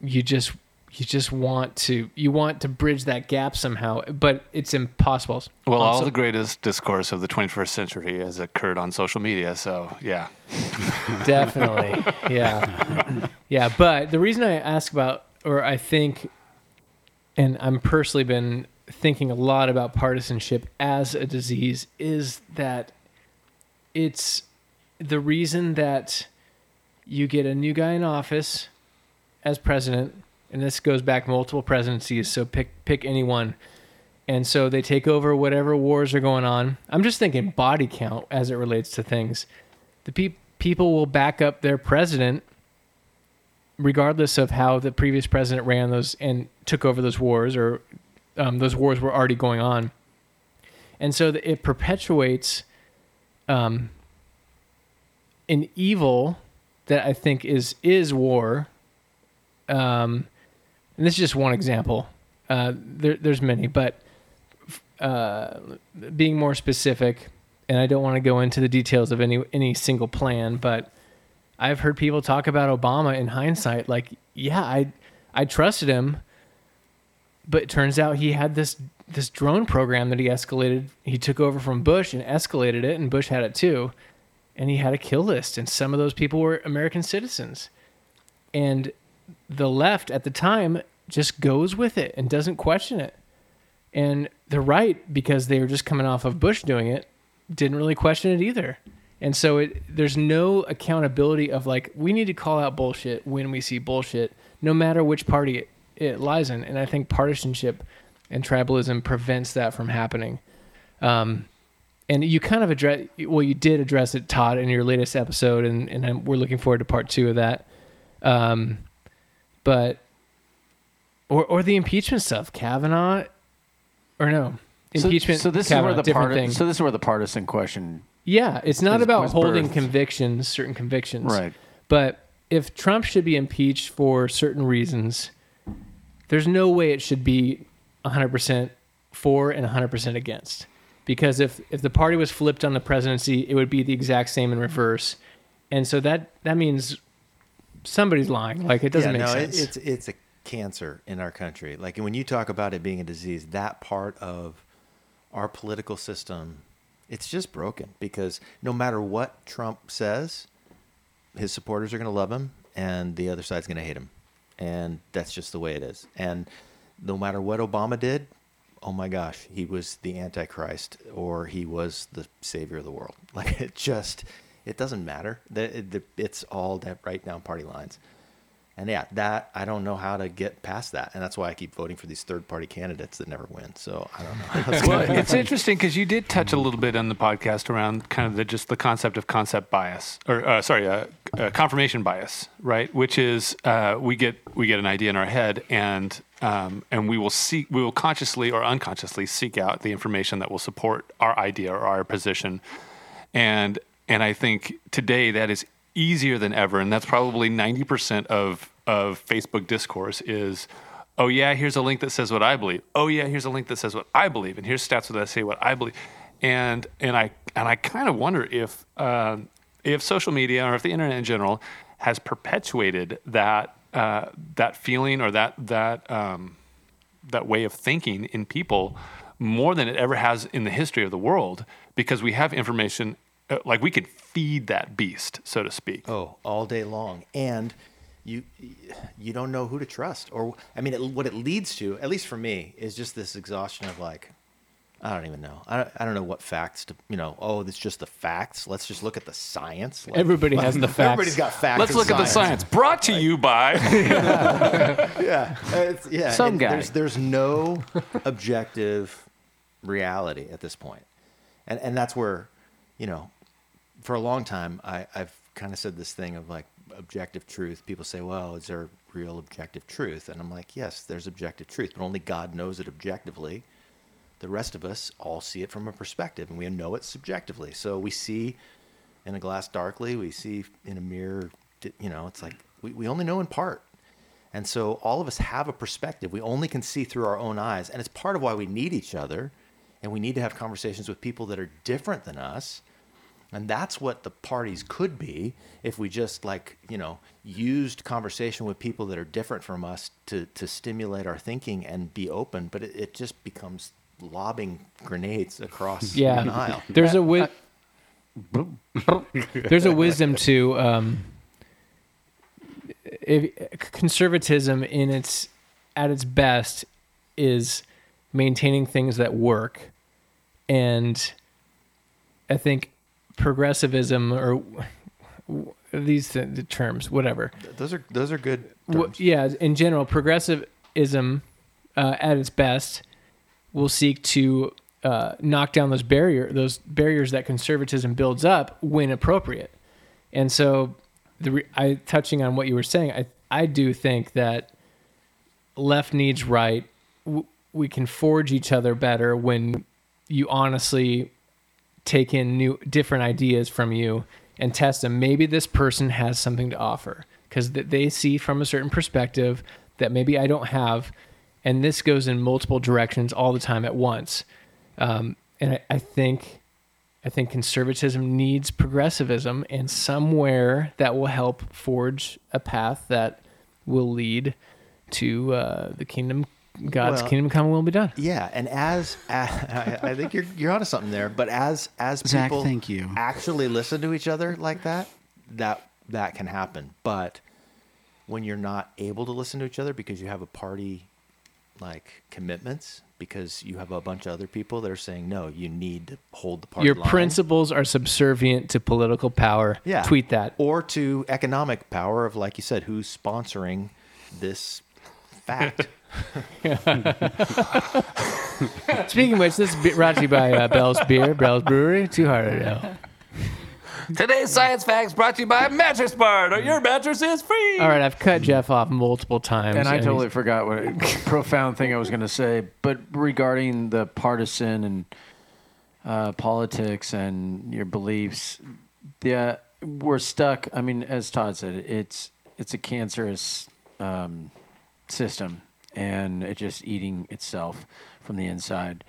you just you just want to you want to bridge that gap somehow, but it's impossible. Well, all the greatest discourse of the 21st century has occurred on social media. So, yeah. Definitely. Yeah. Yeah. But the reason I ask about, or I think, and I'm personally been thinking a lot about partisanship as a disease, is that it's the reason that you get a new guy in office as president, and this goes back multiple presidencies, so pick pick anyone. And so they take over whatever wars are going on. I'm just thinking body count as it relates to things the pe- people will back up their president regardless of how the previous president ran those and took over those wars or um, those wars were already going on. And so it perpetuates um, an evil that i think is is war. Um, and this is just one example. Uh, there, there's many but uh, being more specific, and I don't want to go into the details of any any single plan, but I've heard people talk about Obama in hindsight, like, yeah, I I trusted him, but it turns out he had this this drone program that he escalated. He took over from Bush and escalated it, and Bush had it too, and he had a kill list, and some of those people were American citizens, and the left at the time just goes with it and doesn't question it. And the right, because they were just coming off of Bush doing it, didn't really question it either. And so it, there's no accountability of like, we need to call out bullshit when we see bullshit, no matter which party it, it lies in. And I think partisanship and tribalism prevents that from happening. Um, and you kind of address, well, you did address it, Todd, in your latest episode, and, and we're looking forward to part two of that. Um, but, or, or the impeachment stuff, Kavanaugh, or no, impeachment. So, this Kavanaugh, is where the thing. So this is where the partisan question. yeah, it's not is- about holding birthed. convictions, certain convictions, Right. But if Trump should be impeached for certain reasons, there's no way it should be 100% for and 100% against. Because if, if the party was flipped on the presidency, it would be the exact same in reverse. And so that, that means somebody's lying. Like it doesn't yeah, make no, sense. It, it's it's a cancer in our country. Like when you talk about it being a disease, that part of our political system, it's just broken because no matter what Trump says, his supporters are going to love him and the other side's going to hate him. And that's just the way it is. And no matter what Obama did, oh my gosh, he was the antichrist or he was the savior of the world. Like it just it doesn't matter. It's all that right down party lines. And yeah, that I don't know how to get past that, and that's why I keep voting for these third-party candidates that never win. So I don't know. That's well, it's interesting because you did touch a little bit on the podcast around kind of the, just the concept of concept bias, or uh, sorry, uh, uh, confirmation bias, right? Which is uh, we get we get an idea in our head, and um, and we will seek we will consciously or unconsciously seek out the information that will support our idea or our position, and and I think today that is easier than ever, and that's probably ninety percent of of Facebook discourse is oh yeah, here's a link that says what I believe. Oh yeah, here's a link that says what I believe, and here's stats that say what I believe. And and I and I kind of wonder if uh, if social media or if the internet in general has perpetuated that uh, that feeling or that that um, that way of thinking in people more than it ever has in the history of the world because we have information Uh, like we could feed that beast so to speak Oh, all day long, and you you don't know who to trust, or I mean, it, what it leads to, at least for me, is just this exhaustion of like, I don't even know. I don't, I don't know what facts to, you know. Oh, it's just the facts. Let's just look at the science. Like, Everybody has the facts. Everybody's got facts. let's and look at the science brought to you by Yeah, it's, yeah. Some and guy. There's there's no objective reality at this point, and and that's where, you know, for a long time I I've kind of said this thing of like objective truth. People say, well, is there real objective truth? And I'm like, yes, there's objective truth, but only God knows it objectively. The rest of us all see it from a perspective, and we know it subjectively. So we see in a glass darkly, we see in a mirror. You know, it's like we, we only know in part. And so all of us have a perspective. We only can see through our own eyes. And it's part of why we need each other. And we need to have conversations with people that are different than us. And that's what the parties could be if we just like, you know, used conversation with people that are different from us to, to stimulate our thinking and be open. But it, it just becomes lobbing grenades across Yeah. an aisle. There's a wi- there's a wisdom to um, if, conservatism in its at its best is maintaining things that work, and I think progressivism or these th- the terms, whatever. Those are those are good terms. yeah, in general, progressivism uh, at its best will seek to uh, knock down those barrier those barriers that conservatism builds up when appropriate. And so, the re- I touching on what you were saying, I I do think that left needs right. W- we can forge each other better when you honestly take in new different ideas from you and test them. Maybe this person has something to offer because they see from a certain perspective that maybe i don't have and this goes in multiple directions all the time at once. Um, and I, I think i think conservatism needs progressivism and somewhere that will help forge a path that will lead to uh, the kingdom god's Well, kingdom come will be done Yeah, and as, I, I think you're you're onto something there. But as as Zach, people thank you. actually listen to each other like that, that that can happen. But when you're not able to listen to each other because you have a party like commitments, because you have a bunch of other people that are saying no, you need to hold the party. your line. principles are subservient to political power yeah, tweet that or to economic power of like you said, who's sponsoring this fact. Speaking of which, this is brought to you by uh, Bell's Beer, Bell's Brewery, Too Hard to Know. today's science facts brought to you by mattress bar your mattress is free All right, I've cut Jeff off multiple times. And I he's- totally forgot what a profound thing I was going to say. But regarding the partisan and uh, politics and your beliefs, yeah, we're stuck. I mean, as Todd said, it's it's a cancerous um, system, and it's just eating itself from the inside.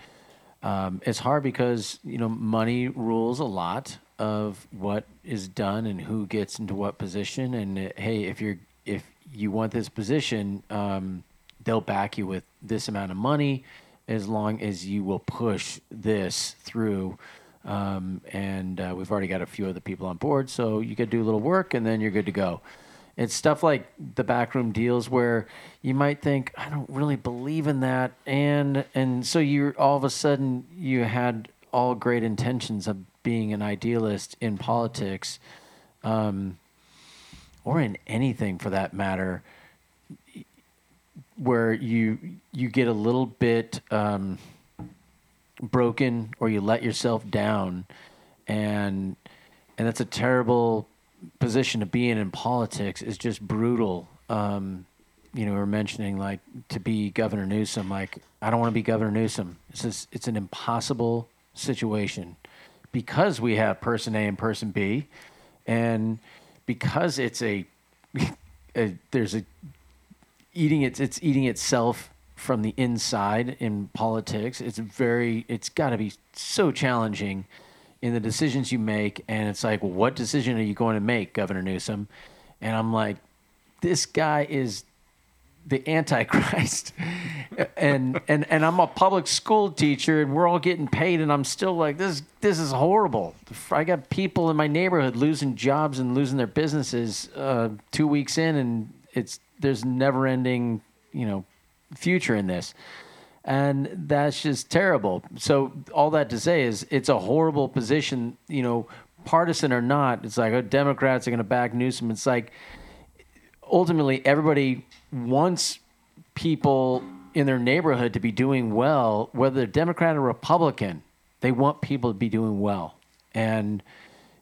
Um, it's hard because you know money rules a lot of what is done and who gets into what position. And uh, hey, if you're if you want this position, um, they'll back you with this amount of money as long as you will push this through. Um, and uh, we've already got a few other people on board, so you could do a little work and then you're good to go. It's stuff like the backroom deals where you might think, I don't really believe in that, and and so you all of a sudden you had all great intentions of being an idealist in politics, um, or in anything for that matter, where you you get a little bit um, broken or you let yourself down, and and that's a terrible position to be in in politics is just brutal. Um, you know, we are mentioning like to be Governor Newsom. Like, I don't want to be Governor Newsom. It's just, it's an impossible situation because we have person A and person B, and because it's a, a there's a eating its it's eating itself from the inside in politics. It's very it's got to be so challenging in the decisions you make and it's like what decision are you going to make Governor Newsom? And I'm like this guy is the antichrist and and and I'm a public school teacher and we're all getting paid and I'm still like this this is horrible. I got people in my neighborhood losing jobs and losing their businesses uh, 2 weeks in and it's there's never ending, you know, future in this. And that's just terrible. So all that to say is it's a horrible position, you know, partisan or not. It's like oh, Democrats are going to back Newsom. It's like ultimately everybody wants people in their neighborhood to be doing well, whether they're Democrat or Republican. They want people to be doing well. And,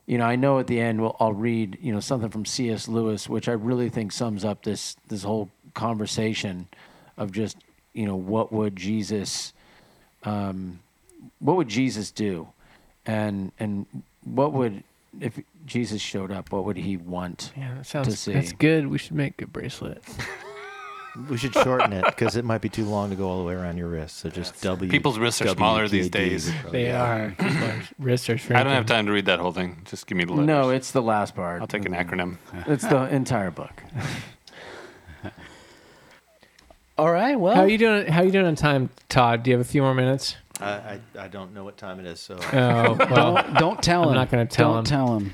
you know, I know at the end we'll, I'll read, you know, something from C.S. Lewis, which I really think sums up this this whole conversation of just, you know, what would Jesus, um, what would Jesus do, and and what would if Jesus showed up, what would he want? Yeah, that to sounds see. that's good. We should make a bracelet. We should shorten it because it might be too long to go all the way around your wrist. So just W. People's wrists are smaller these days. would probably- They are. Wrists are I don't have time to read that whole thing. Just give me the letters. No, it's the last part. I'll take an acronym. It's the entire book. All right. Well, How are you doing? How are you doing on time, Todd? Do you have a few more minutes? I, I, I don't know what time it is, so Oh well. don't, don't tell him. I'm not gonna tell don't him.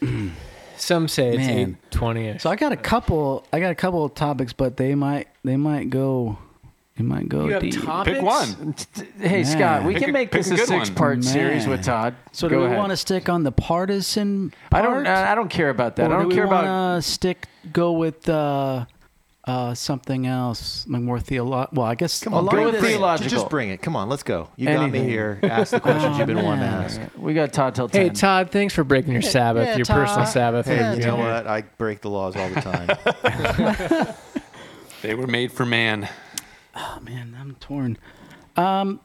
tell him. Some say it's Man. eight twenty. So I got a couple. I got a couple of topics, but they might they might go. They might go you have deep. topics. Pick one. Hey, Scott, we Pick can a- make pick this a a, good one. six-part series with Todd. So Go do we ahead. want to stick on the partisan? I don't. I don't care about that. Or I do don't we care about. stick go with uh, uh, something else, like more theolo. Well, I guess come a on, lot go with this- bring it. theological. Just bring it. Come on, let's go. You got me here. Ask the questions you've been wanting to ask. We got Todd till ten. Hey Todd, thanks for breaking your Sabbath, yeah, your personal Sabbath. Hey, Yeah, you know what? I break the laws all the time. They were made for man. Oh man, I'm torn. Um,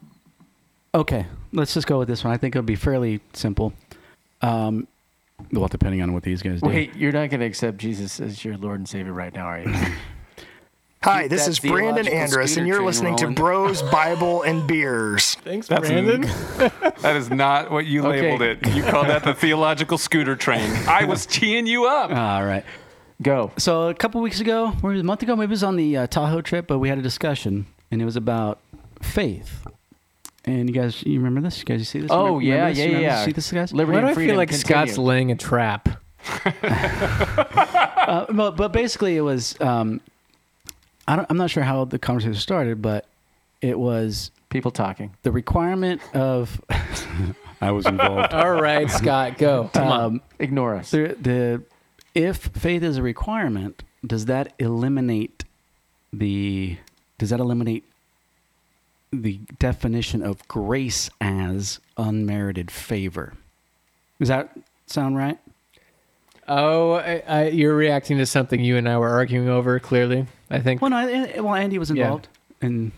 okay, let's just go with this one. I think it'll be fairly simple. Um, well, depending on what these guys do. Wait, you're not going to accept Jesus as your Lord and Savior right now, are you? Hi, this is Brandon theological Andrus, and you're listening rolling. to Bros, Bible, and Beers. Thanks, That's Brandon. That is not what you Okay. labeled it. You called that the theological scooter train. I was teeing you up. All right. Go. So a couple weeks ago, or a month ago, maybe it was on the uh, Tahoe trip, but we had a discussion, and it was about faith. And you guys, you remember this? You guys, you see this? Oh Remember yeah, this? yeah, You remember yeah. See this, guys? Liberty Why do and I feel like continue. Scott's laying a trap? uh, but, but basically, it was. Um, I don't, I'm not sure how the conversation started, but it was people talking. the requirement of. I was involved. All right, Scott, go. Come on. um, Ignore us. the, the if faith is a requirement, does that eliminate the? Does that eliminate the definition of grace as unmerited favor? Does that sound right? Oh, I, I, you're reacting to something you and I were arguing over. Clearly, I think. Well, no. I- Well, Andy was Yeah. involved, and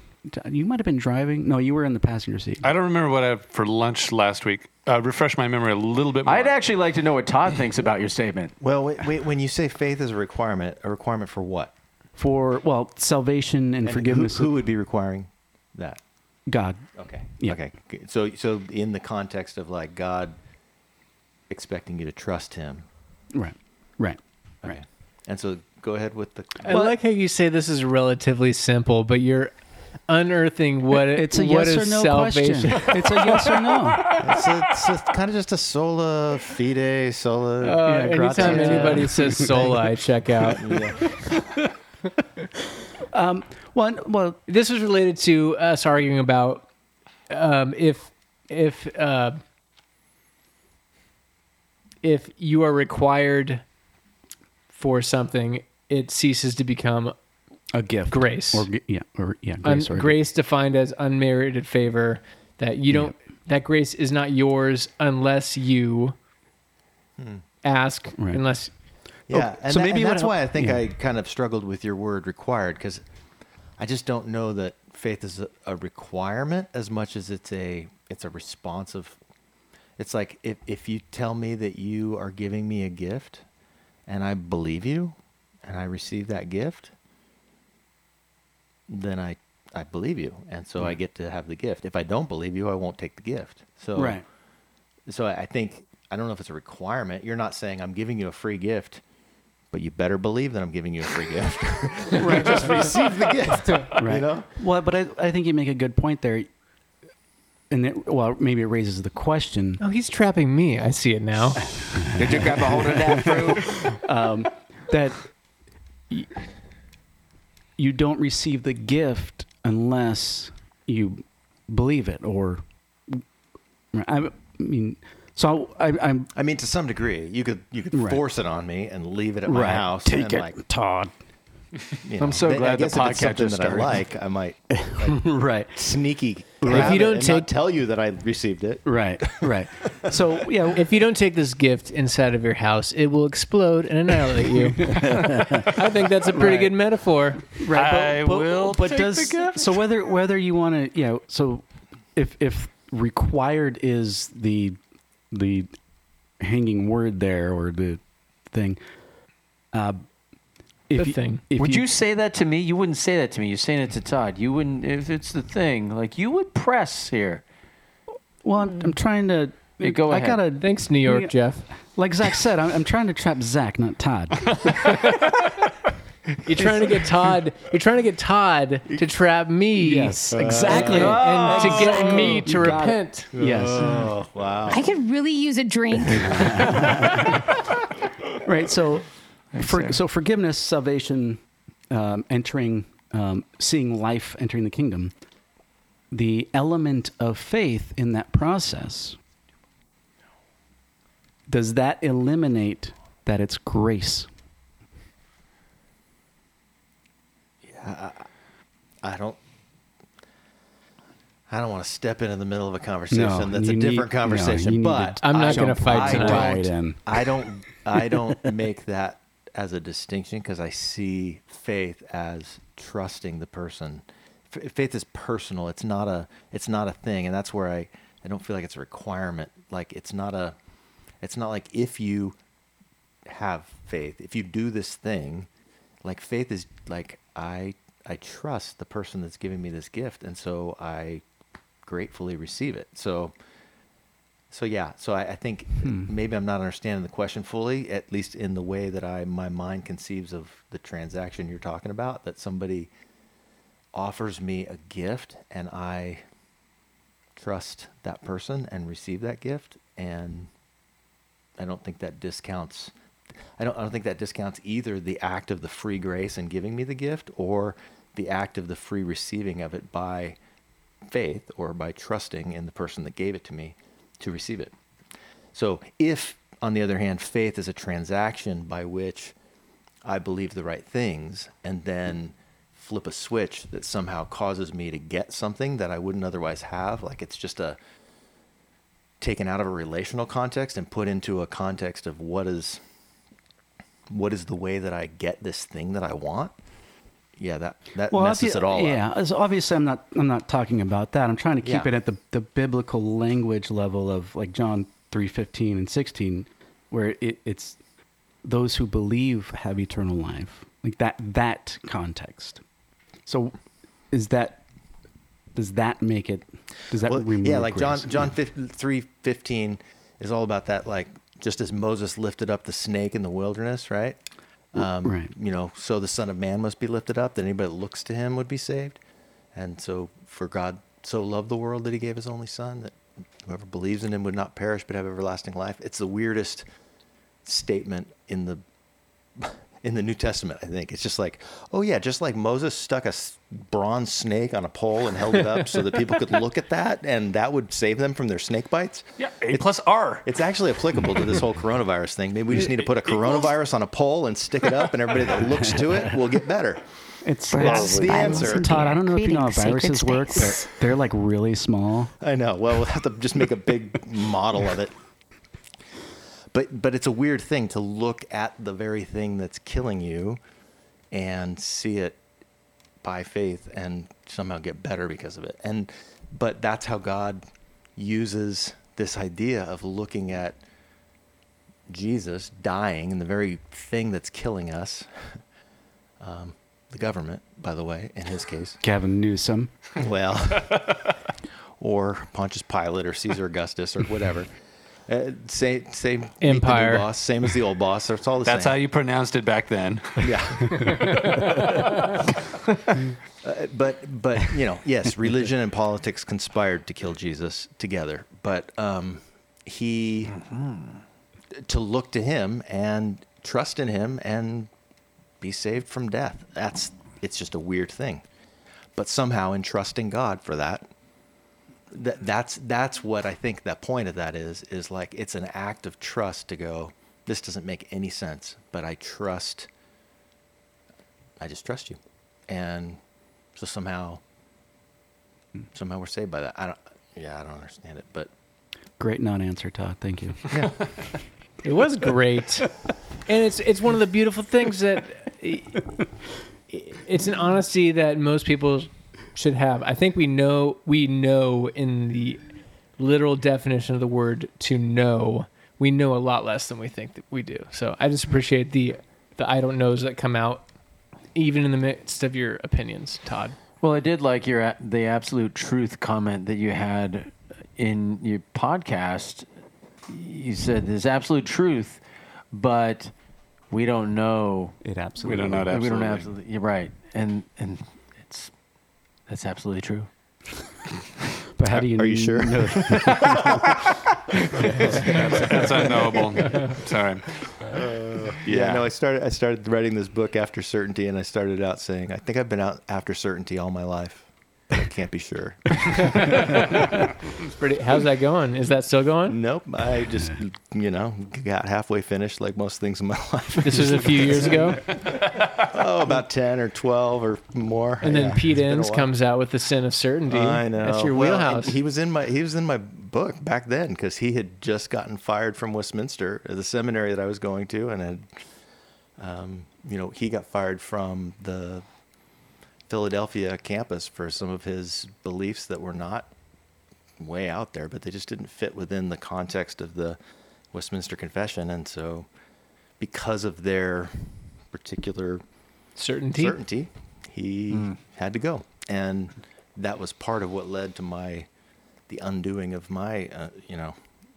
you might have been driving. No, you were in the passenger seat. I don't remember what I had for lunch last week. Uh, refresh my memory a little bit more. I'd actually like to know what Todd thinks about your statement. well, wait, wait, when you say faith is a requirement, a requirement for what? for well salvation and, And forgiveness Who, who would be requiring that? God. Okay. Yeah. Okay. So, so in the context of like God expecting you to trust Him, Right. Right. okay. Right. And so, go ahead with the. I like how you say this is relatively simple, but you're unearthing what it, It's a what yes or no salvation. question. it's a yes or no. It's, a, it's a, kind of just a sola fide, sola. Uh, Yeah, anytime gratia. anybody says sola, I check out. yeah. Um, well, well, This was related to us arguing about um, if if uh, if you are required for something, it ceases to become a gift, grace. or yeah, or yeah, Un- grace, or grace defined as unmerited favor that you don't that grace is not yours unless you hmm. ask Right. unless Yeah, Oh, and, so that- maybe and that's why I think yeah. I kind of struggled with your word required because I just don't know that faith is a, a requirement as much as it's a it's a responsive. It's like if if you tell me that you are giving me a gift, and I believe you, and I receive that gift, then I I believe you, and so I get to have the gift. If I don't believe you, I won't take the gift. So Right. So I I think I don't know if it's a requirement. You're not saying I'm giving you a free gift, but you better believe that I'm giving you a free gift. right. Just receive the gift. Right. You know. Well, but I, I think you make a good point there. And it, well, maybe it raises the question Oh, he's trapping me. I see it now. Did you grab a hold of that fruit? Um, that y- you don't receive the gift unless you believe it or I mean so I, I'm I mean, to some degree, you could you could Right. force it on me and leave it at my right. house. Take and it, like, Todd. you I'm so I- I glad the guess if it's podcast something just that I started. like. I might right. sneaky. If you don't take- tell you that I received it. Right. Right. So yeah, If you don't take this gift inside of your house, it will explode and annihilate you. I think that's a pretty Right. good metaphor. right. I will But take does the gift. so whether whether you want to, you know, so if if required is the the hanging word there or the thing, uh, if The you- thing. if would you, say that to me? You wouldn't say that to me. You're saying it to Todd. You wouldn't if it's the thing. Like you would press here. Well, I'm, I'm trying to. Yeah, go I ahead. gotta, Thanks, New York, Yeah. Jeff. like Zach said, I'm, I'm trying to trap Zach, not Todd. You're trying to get Todd. You're trying to get Todd to trap me. Yes, and, exactly. Oh, and to oh, get oh, me to You got it. repent. yes, Oh wow. I could really use a drink. right. So, for, so forgiveness, salvation, um, entering, um, seeing life, entering the kingdom. The element of faith in that process. Does that eliminate that it's grace? Yeah, I don't. I don't want to step into the middle of a conversation. No, That's a you different need- no, conversation. you but to I'm not gonna fight I tonight. don't- Right in. I don't. I don't make that as a distinction because I see faith as trusting the person. F- faith is personal. It's not a. It's not a thing, and that's where I. I don't feel like it's a requirement. Like it's not a. It's not like if you have faith, if you do this thing, like faith is like I I trust the person that's giving me this gift, and so I gratefully receive it. So so yeah, so I, I think hmm. maybe I'm not understanding the question fully, at least in the way that I my mind conceives of the transaction you're talking about. That somebody offers me a gift, and I trust that person and receive that gift, and I don't think that discounts. I don't. I don't think that discounts either the act of the free grace and giving me the gift, or the act of the free receiving of it by faith or by trusting in the person that gave it to me to receive it. So, if, on the other hand, faith is a transaction by which I believe the right things and then flip a switch that somehow causes me to get something that I wouldn't otherwise have, like it's just a taken out of a relational context and put into a context of what is what is the way that I get this thing that I want? Yeah, that that messes obvi- it all yeah, up. as obviously I'm not I'm not talking about that. I'm trying to keep Yeah. it at the, the biblical language level of like John three fifteen and sixteen, where it, it's those who believe have eternal life. Like that that context. So is that does that make it does that Well, remove yeah, like John grace? John three fifteen is all about that. Like just as Moses lifted up the snake in the wilderness, right? Um, right. You know, so the Son of Man must be lifted up, that anybody that looks to him would be saved. And so, for God so loved the world that he gave his only Son, that whoever believes in him would not perish but have everlasting life. It's the weirdest statement in the in the New Testament. I think it's just like, oh yeah, just like Moses stuck a bronze snake on a pole and held it up so that people could look at that, and that would save them from their snake bites. Yeah, A plus R. It's actually applicable to this whole coronavirus thing. Maybe we just need to put a coronavirus on a pole and stick it up, and everybody that looks to it will get better. It's, That's it's the answer. Todd, I don't know if you know how viruses work, but they're like really small. I know. Well, we'll have to just make a big model of it. But but it's a weird thing to look at the very thing that's killing you and see it by faith and somehow get better because of it. And but that's how God uses this idea of looking at Jesus dying and the very thing that's killing us um, the government, by the way, in his case. Gavin Newsom. Well, or Pontius Pilate or Caesar Augustus or whatever. Uh, same, same meet the new Empire. boss, same as the old boss. It's all the That's how you pronounced it back then. Yeah. Uh, but but you know, yes, religion and politics conspired to kill Jesus together. But um, he to look to him and trust in him and be saved from death. That's it's just a weird thing. But somehow in trusting God for that, that that's that's what I think the point of that is is like it's an act of trust to go. This doesn't make any sense, but I trust. I just trust you, and so somehow, somehow we're saved by that. I don't. Yeah, I don't understand it, but Great non-answer, Todd. Thank you. Yeah. it was great, and it's it's one of the beautiful things that it's an honesty that most people should have. I think we know we know in the literal definition of the word to know. We know a lot less than we think that we do. So I just appreciate the the I don't knows that come out, even in the midst of your opinions, Todd. Well, I did like your the absolute truth comment that you had in your podcast. You said there's absolute truth, but we don't know. It absolutely. We don't know that. We don't Absolutely. absolutely. You're right, and and it's that's absolutely true. But how do you? Are you sure? know- That's unknowable. Sorry. Uh, yeah, no, I started I started writing this book after certainty, and I started out saying, I think I've been out after certainty all my life, but I can't be sure. It's pretty. How's that going? Is that still going? nope, I just you know got halfway finished, like most things in my life. This was a few years ago, oh, about ten or twelve or more. and then Yeah, Pete it's been a Enns comes out with the sin of certainty. I know. That's your Well, wheelhouse. He was in my he was in my book back then because he had just gotten fired from Westminster, uh, the seminary that I was going to, and had, um, you know, he got fired from the Philadelphia campus for some of his beliefs that were not way out there, but they just didn't fit within the context of the Westminster Confession, and so because of their particular certainty. certainty, he had to go, and that was part of what led to my the undoing of my uh, you know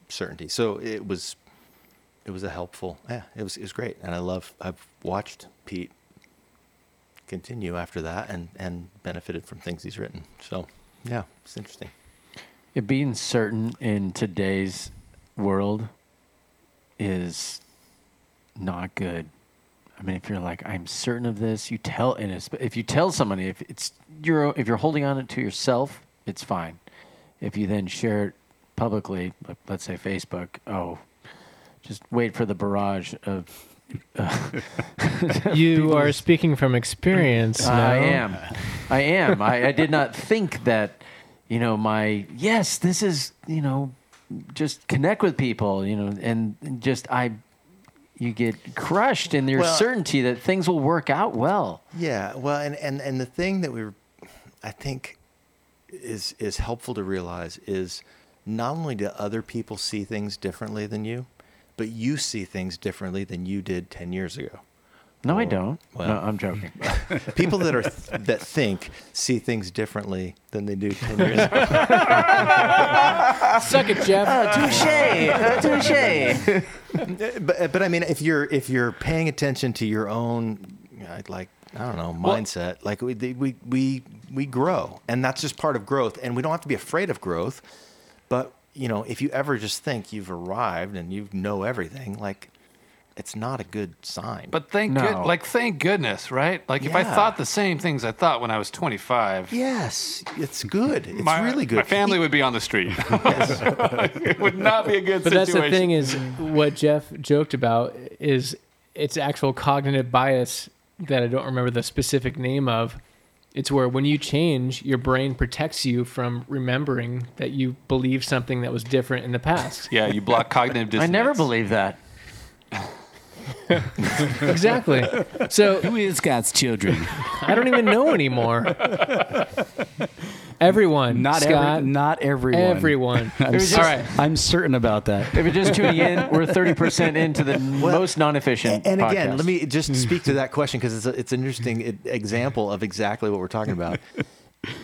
certainty. So it was it was a helpful yeah it was it was great, and I love I've watched Pete continue after that and and benefited from things he's written. So yeah, it's interesting. It being certain in today's world is not good. I mean, if you're like, I'm certain of this, you tell, and if you tell somebody, if it's you're if you're holding on it to yourself, it's fine. If you then share it publicly, let's say Facebook, oh, just wait for the barrage of. You are speaking from experience. I am, I am. I, I did not think that, you know, my yes, this is you know, just connect with people, you know, and just I, you get crushed in your Well- certainty that things will work out well. Yeah, well, and and and the thing that we, were, I think, is is helpful to realize is not only do other people see things differently than you, but you see things differently than you did ten years ago. No, I don't. well- no, I'm joking. People that are that think see things differently than they do ten years ago. Suck it, Jeff. touche, touche. but but I mean, if you're if you're paying attention to your own, uh, like I don't know, mindset, like we we we we grow, and that's just part of growth, and we don't have to be afraid of growth. But you know, if you ever just think you've arrived and you know everything, like it's not a good sign. But thank No. good, like thank goodness, right? Like if I thought the same things I thought when I was 25, yes, it's good. It's my, really good. My family would be on the street. it would not be a good But that's the thing is what Jeff joked about is it's actual cognitive bias that I don't remember the specific name of. It's where when you change, your brain protects you from remembering that you believe something that was different in the past. Yeah, you block cognitive dissonance. I never believed that. exactly. So Who is God's children? I don't even know anymore. Everyone, Not Scott, every, not everyone. everyone. I'm, just- All right. I'm certain about that. If you're just tuning in, we're 30% into the most non-efficient. And again, let me just speak to that question because it's, a, it's an interesting example of exactly what we're talking about.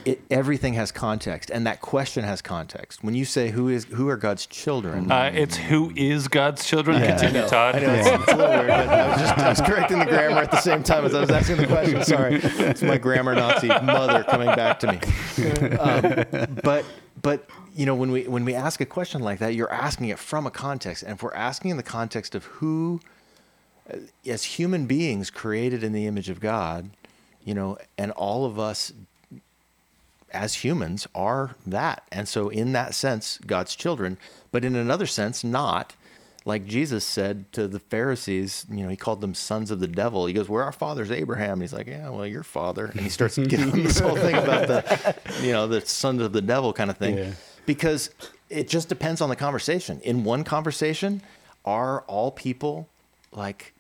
It, everything has context, and that question has context. When you say who is who are God's children, Uh, it's who is God's children. Yeah, Continue, know. Todd. I know it's, it's a little weird, but I was just I was correcting the grammar at the same time as I was asking the question. Sorry, it's my grammar Nazi mother coming back to me. Um, but but you know when we when we ask a question like that, you're asking it from a context, and if we're asking in the context of who, uh, as human beings created in the image of God, you know, and all of us as humans are that. And so, in that sense, God's children, but in another sense, not. Like Jesus said to the Pharisees, you know, he called them sons of the devil. He goes, "We're our father's Abraham." And he's like, "Yeah, well, your father." And he starts giving them this whole thing about the, you know, the sons of the devil kind of thing, Yeah. because it just depends on the conversation. In one conversation, are all people like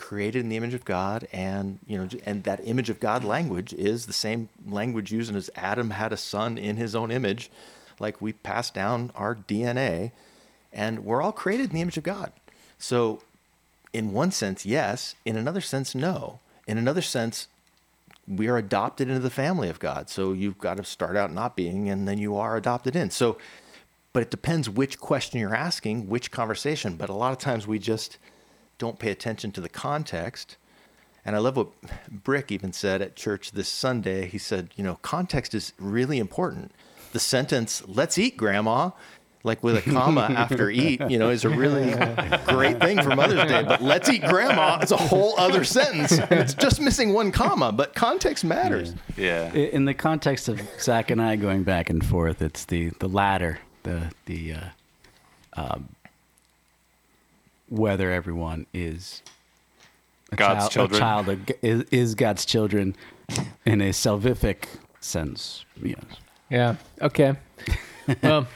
created in the image of God, and you know, and that image of God language is the same language used as Adam had a son in his own image, like we pass down our DNA, and we're all created in the image of God. So, in one sense, yes. In another sense, no. In another sense, we are adopted into the family of God. So you've got to start out not being, and then you are adopted in. So, but it depends which question you're asking, which conversation. But a lot of times we just don't pay attention to the context. And I love what Brick even said at church this Sunday. He said, you know, context is really important. The sentence, let's eat, Grandma, like with a comma after eat, you know, is a really great thing for Mother's Day. But let's eat, Grandma is a whole other sentence. And it's just missing one comma, but context matters. Yeah. I- In the context of Zach and I going back and forth, it's the the latter, the the uh, um, whether everyone is a God's child, children. A child of, is, is God's children in a salvific sense. Yes. Yeah. Okay. Well,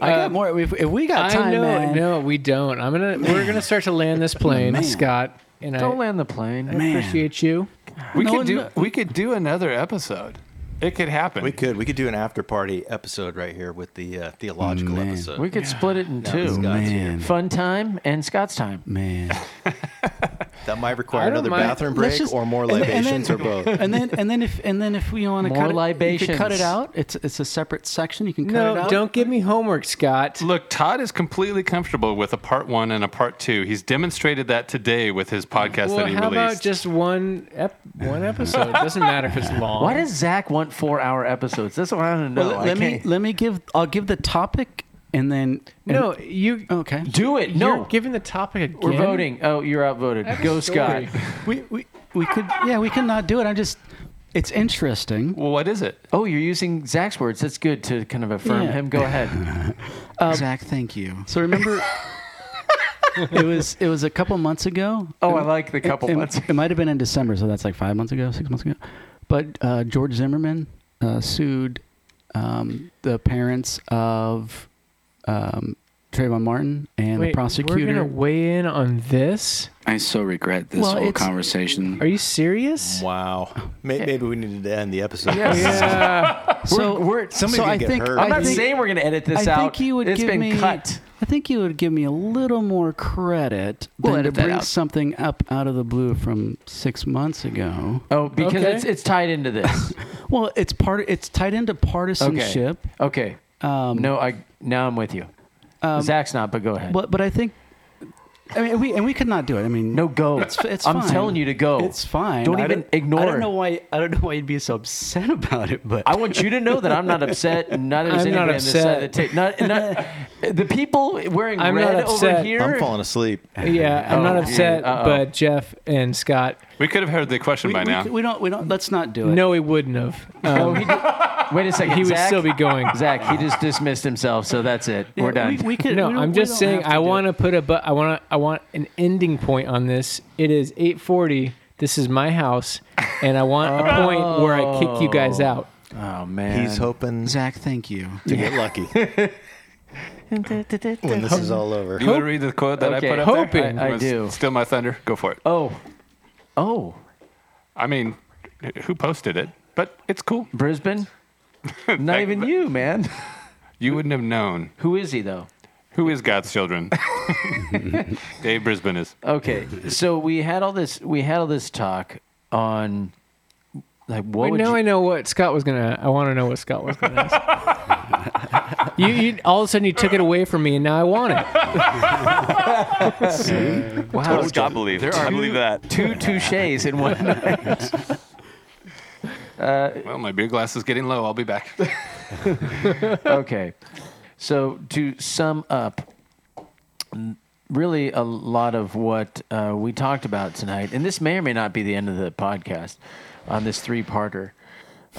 I uh, got more. If, if we got time, I know. man. No, we don't. I'm gonna. We're gonna start to land this plane, Man. Scott. And Don't I, land the plane. I Man. appreciate you. We No, could do no. we could do another episode. It could happen. We could we could do an after party episode right here with the uh, theological Man. episode. We could split it in two. Scott's. Man. Fun time and Scott's time. Man. That might require another mind. bathroom break just- or more and then- and libations then- or both. And then and then if and then if we want to More cut it, you can cut it out. It's it's a separate section. You can cut No, it out. don't give me homework, Scott. Look, Todd is completely comfortable with a part one and a part two. He's demonstrated that today with his podcast Well, that he how released. about just one ep- one episode? Doesn't matter if it's long. Why does Zach want four-hour episodes? That's what I want to know. Well, I let me let me give. I'll give the topic and then No, and- you. okay. do it. You're No, giving the topic again. we're voting. Oh, you're outvoted. have a Go, story. Scott. We we we could yeah we could not do it. I'm just. It's interesting. well, what is it? Oh, you're using Zach's words. That's good to kind of affirm Yeah. him. Go ahead. Zach, thank you. So remember, it was it was a couple months ago. Oh, I like the couple it, months. It, might have been in December, so that's like five months ago, six months ago. But uh, George Zimmerman uh, sued um, the parents of um, Trayvon Martin and Wait, the prosecutor. We're gonna weigh in on this. I so regret this Well, whole conversation. Are you serious? Wow. Maybe, maybe we needed to end the episode. Yeah. so We're- we're- somebody so could I get think hurt. I I'm not think, saying we're going to edit this I out. think you would it's give been me. cut. I think you would give me a little more credit We'll than to bring out. something up out of the blue from six months ago. Oh, because Okay. it's it's tied into this. Well, it's part. It's tied into partisanship. Okay. Um, No, I now I'm with you. um, Zach's not, but go ahead. But but I think, I mean, we and we could not do it. I mean, no, go. It's, it's fine. I'm fine. telling you to go. It's fine. Don't I even don't- ignore I don't know why. I don't know why you'd be so upset about it. But I want you to know that I'm not upset. and Neither is I'm anybody not on this side of the upset. Not, not, the people wearing I'm red not over upset. here. I'm falling asleep. Yeah, I'm not Oh, upset, uh-oh. but Jeff and Scott, We could have heard the question we, by we, now. we don't. We don't. Let's not do it. no, he wouldn't have. Oh, Um, wait a second. he would Zach? still be going. Zach, he just dismissed himself, so that's it. Yeah, We're done. We, we could. No, we don't- I'm we just don't saying have to I do it. want to put a but I want to I want an ending point on this. It is 8:40. This is my house and I want a point where I kick you guys out. oh man, He's hoping Zach, thank you. to get lucky. when this is all over. You want to read the quote that Okay, I put up hoping there? I Was do. Still my thunder. Go for it. Oh, oh, I mean, who posted it? But it's cool. Brisbane. Not even you, man. You wouldn't have known. Who is he though? Who is God's children? Dave Brisbane is. Okay, so we had all this. We had all this talk on like what Wait, would now you, I know what Scott was gonna. I want to know what Scott was gonna ask. You, you all of a sudden you took it away from me, and now I want it. wow, Scott believe. There are I believe that. two touches in one night. Well, my beer glass is getting low. I'll be back. okay. So to sum up, really a lot of what uh, we talked about tonight, and this may or may not be the end of the podcast on this three-parter,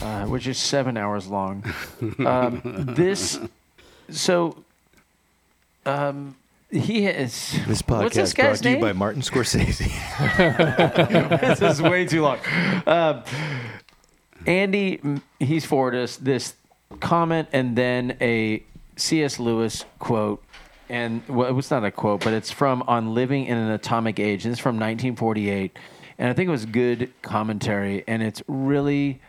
uh, which is seven hours long. um, this, so, um, he has. This What's this podcast brought to you name? by Martin Scorsese. this is way too long. Um, Andy, he's forwarded us this comment and then a C.S. Lewis quote. And well, it's not a quote, but it's from On Living in an Atomic Age. And it's from 1948. And I think it was good commentary. And it's really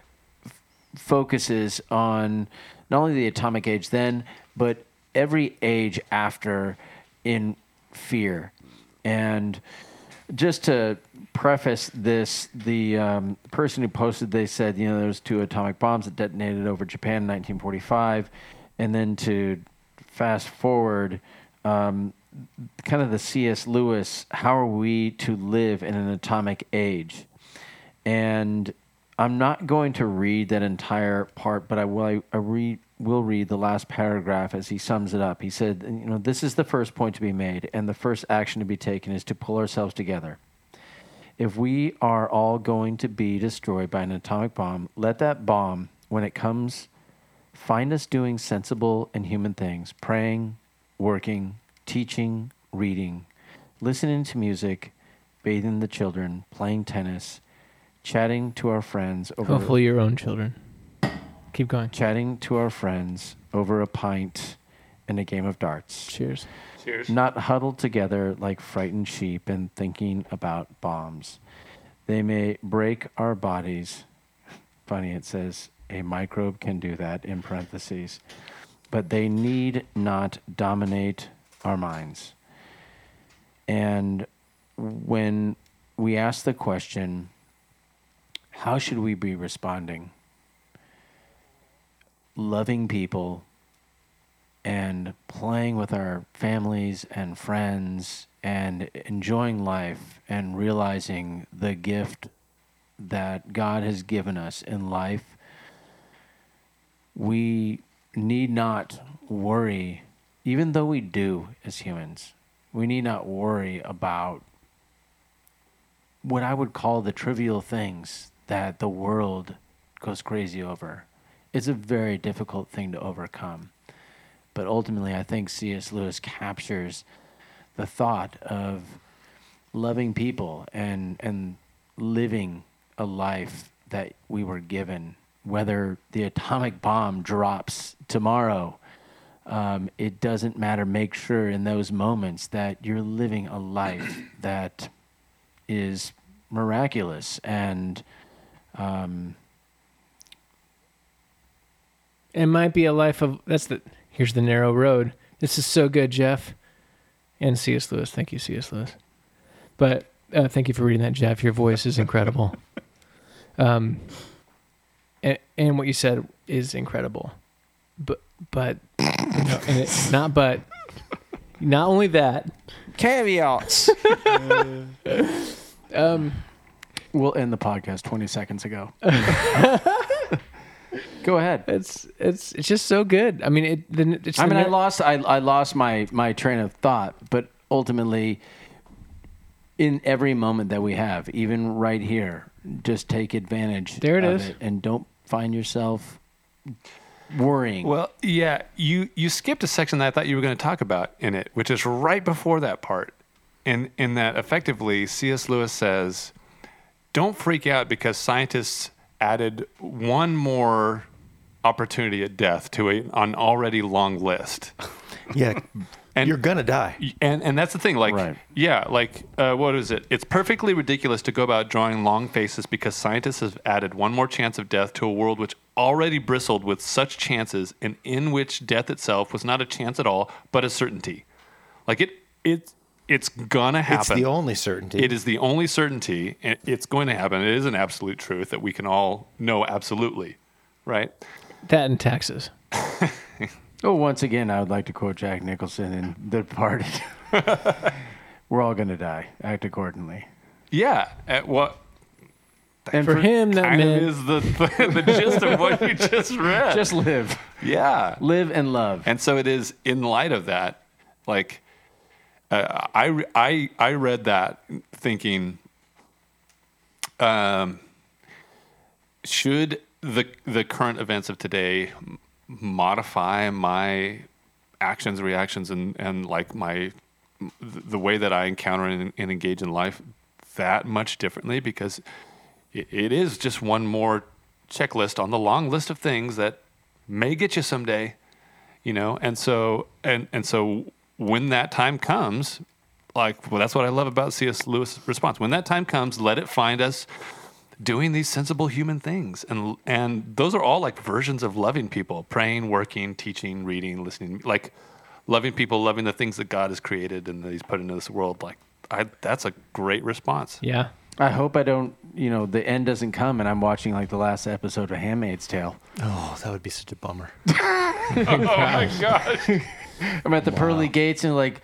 f- focuses on not only the atomic age then, but every age after in fear. And just to preface this, the um, person who posted, they said, you know, there two atomic bombs that detonated over Japan in 1945, and then to fast forward, um, kind of the C.S. Lewis, how are we to live in an atomic age? And I'm not going to read that entire part, but I will. I read, will read the last paragraph as he sums it up. He said, "You know, this is the first point to be made, and the first action to be taken is to pull ourselves together. If we are all going to be destroyed by an atomic bomb, let that bomb, when it comes, find us doing sensible and human things, praying, working, teaching, reading, listening to music, bathing the children, playing tennis." Chatting to our friends over Hopefully, your own children. Keep going. chatting to our friends over a pint and a game of darts. Cheers. Cheers. Not huddled together like frightened sheep and thinking about bombs. They may break our bodies. Funny, it says a microbe can do that in parentheses. But they need not dominate our minds. And when we ask the question, how should we be responding? Loving people and playing with our families and friends and enjoying life and realizing the gift that God has given us in life, we need not worry, even though we do as humans, we need not worry about what I would call the trivial things that the world goes crazy over. It's a very difficult thing to overcome. But ultimately, I think C.S. Lewis captures the thought of loving people and, and living a life that we were given. Whether the atomic bomb drops tomorrow, um, it doesn't matter. Make sure in those moments that you're living a life that is miraculous and um, It might be a life of. That's the. Here's the narrow road. This is so good, Jeff. And C.S. Lewis. Thank you, C.S. Lewis. But uh, thank you for reading that, Jeff. Your voice is incredible. um, and, and what you said is incredible. But but you know, and it, not but not only that. Caveats. Um, we'll end the podcast 20 seconds ago. Go ahead. it's it's it's just so good. I mean, it. The, it's I the mean, I lost I, I lost my my train of thought, but ultimately, in every moment that we have, even right here, just take advantage. There it of is. and don't find yourself worrying. Well, yeah, you you skipped a section that I thought you were going to talk about in it, which is right before that part. In in that effectively C.S. Lewis says, "Don't freak out because scientists added one more opportunity at death to a, an already long list." Yeah, And- you're gonna die. And and that's the thing, like Right. yeah, like uh, what is it? It's perfectly ridiculous to go about drawing long faces because scientists have added one more chance of death to a world which already bristled with such chances, and in which death itself was not a chance at all, but a certainty. Like it, it, it's gonna happen. It's the only certainty. It is the only certainty, it's going to happen. It is an absolute truth that we can all know absolutely, right? That in Texas. Oh, once again, I would like to quote Jack Nicholson in The Departed. We're all going to die. Act accordingly. Yeah. Uh, what And For him, that kind meant is the the gist of what you just read? just live. yeah. Live and love. And so it is in light of that, like I I I read that thinking, um, should the the current events of today modify my actions, reactions, and and like my the way that I encounter and, and engage in life that much differently? Because it, it is just one more checklist on the long list of things that may get you someday you know? And so and and so when that time comes like well that's what i love about cs lewis response. When that time comes let it find us doing these sensible human things. And and those are all like versions of loving people. Praying working teaching reading listening. Like loving people loving the things that god has created and that he's put into this world. Like I, that's a great response. Yeah. I hope I don't, you know, the end doesn't come and I'm watching like the last episode of Handmaid's Tale. oh, that would be such a bummer. oh my gosh I'm at the pearly gates and like,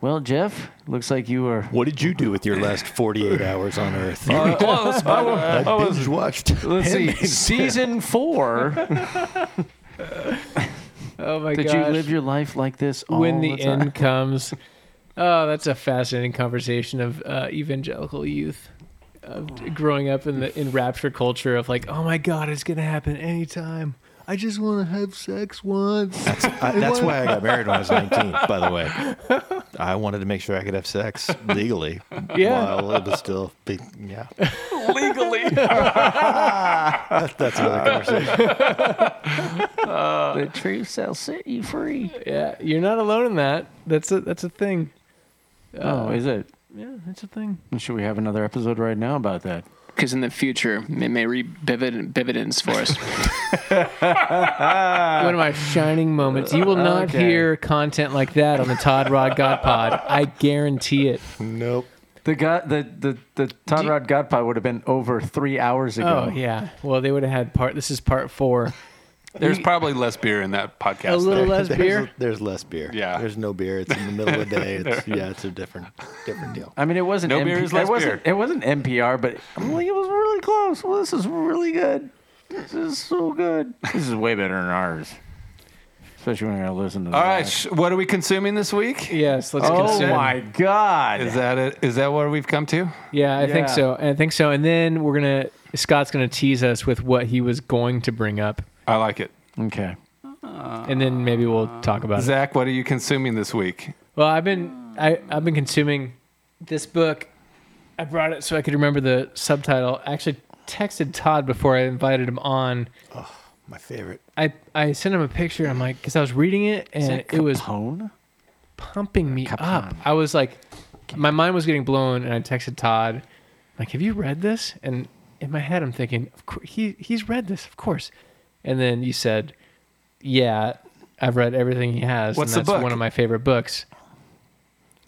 well, Jeff, looks like you were. What did you do with your last 48 hours on Earth? close but I binge watched. Let's see, season four. Oh my god! Did gosh. you live your life like this all when the, time? end comes. Oh, that's a fascinating conversation of uh, evangelical youth, of growing up in the in rapture culture of like, oh my god, it's gonna happen anytime. I just want to have sex once. That's, I, uh, that's why I got married when I was 19, by the way. I wanted to make sure I could have sex legally Yeah. while it was still, be, yeah. legally That's, that's another conversation. Uh, the truth shall set you free. Yeah, you're not alone in that. That's a that's a thing. oh, is it? Yeah, it's a thing. Should we have another episode right now about that? Because in the future, it may reap divid- dividends for us. One of my shining moments. You will not Okay. hear content like that on the Todd Rod God Pod. I guarantee it. Nope. The God, the the the Todd Rod God Pod would have been over three hours ago. Oh yeah. Well, they would have had part. This is part four. There's probably less beer in that podcast A little there. less there's, beer. There's less beer. Yeah. There's no beer. It's in the middle of the day. It's, yeah, it's a different different deal. I mean, it wasn't. No MP- beer is it less wasn't. beer. It wasn't NPR, but I'm like, it was really close. Well, this is really good. This is so good. This is way better than ours. Especially when you're gonna listen to. all that. right sh- what are we consuming this week Yes. Let's oh consume. Oh consider. my God! is that it is that where we've come to Yeah, I think so. I think so. And then we're gonna Scott's gonna tease us with what he was going to bring up, i like it okay. and then maybe we'll talk about it. zach what are you consuming this week Well, I've been I I've been consuming this book. I brought it so I could remember the subtitle. I actually texted Todd before I invited him on. Oh my favorite. I I sent him a picture. I'm like, because I was reading it and it was Capon? pumping me up. I was like, my mind was getting blown, and I texted Todd, like, "Have you read this?" And in my head, I'm thinking, "Of course, he he's read this, of course." And then you said, "Yeah, I've read everything he has, What's and the that's book? one of my favorite books."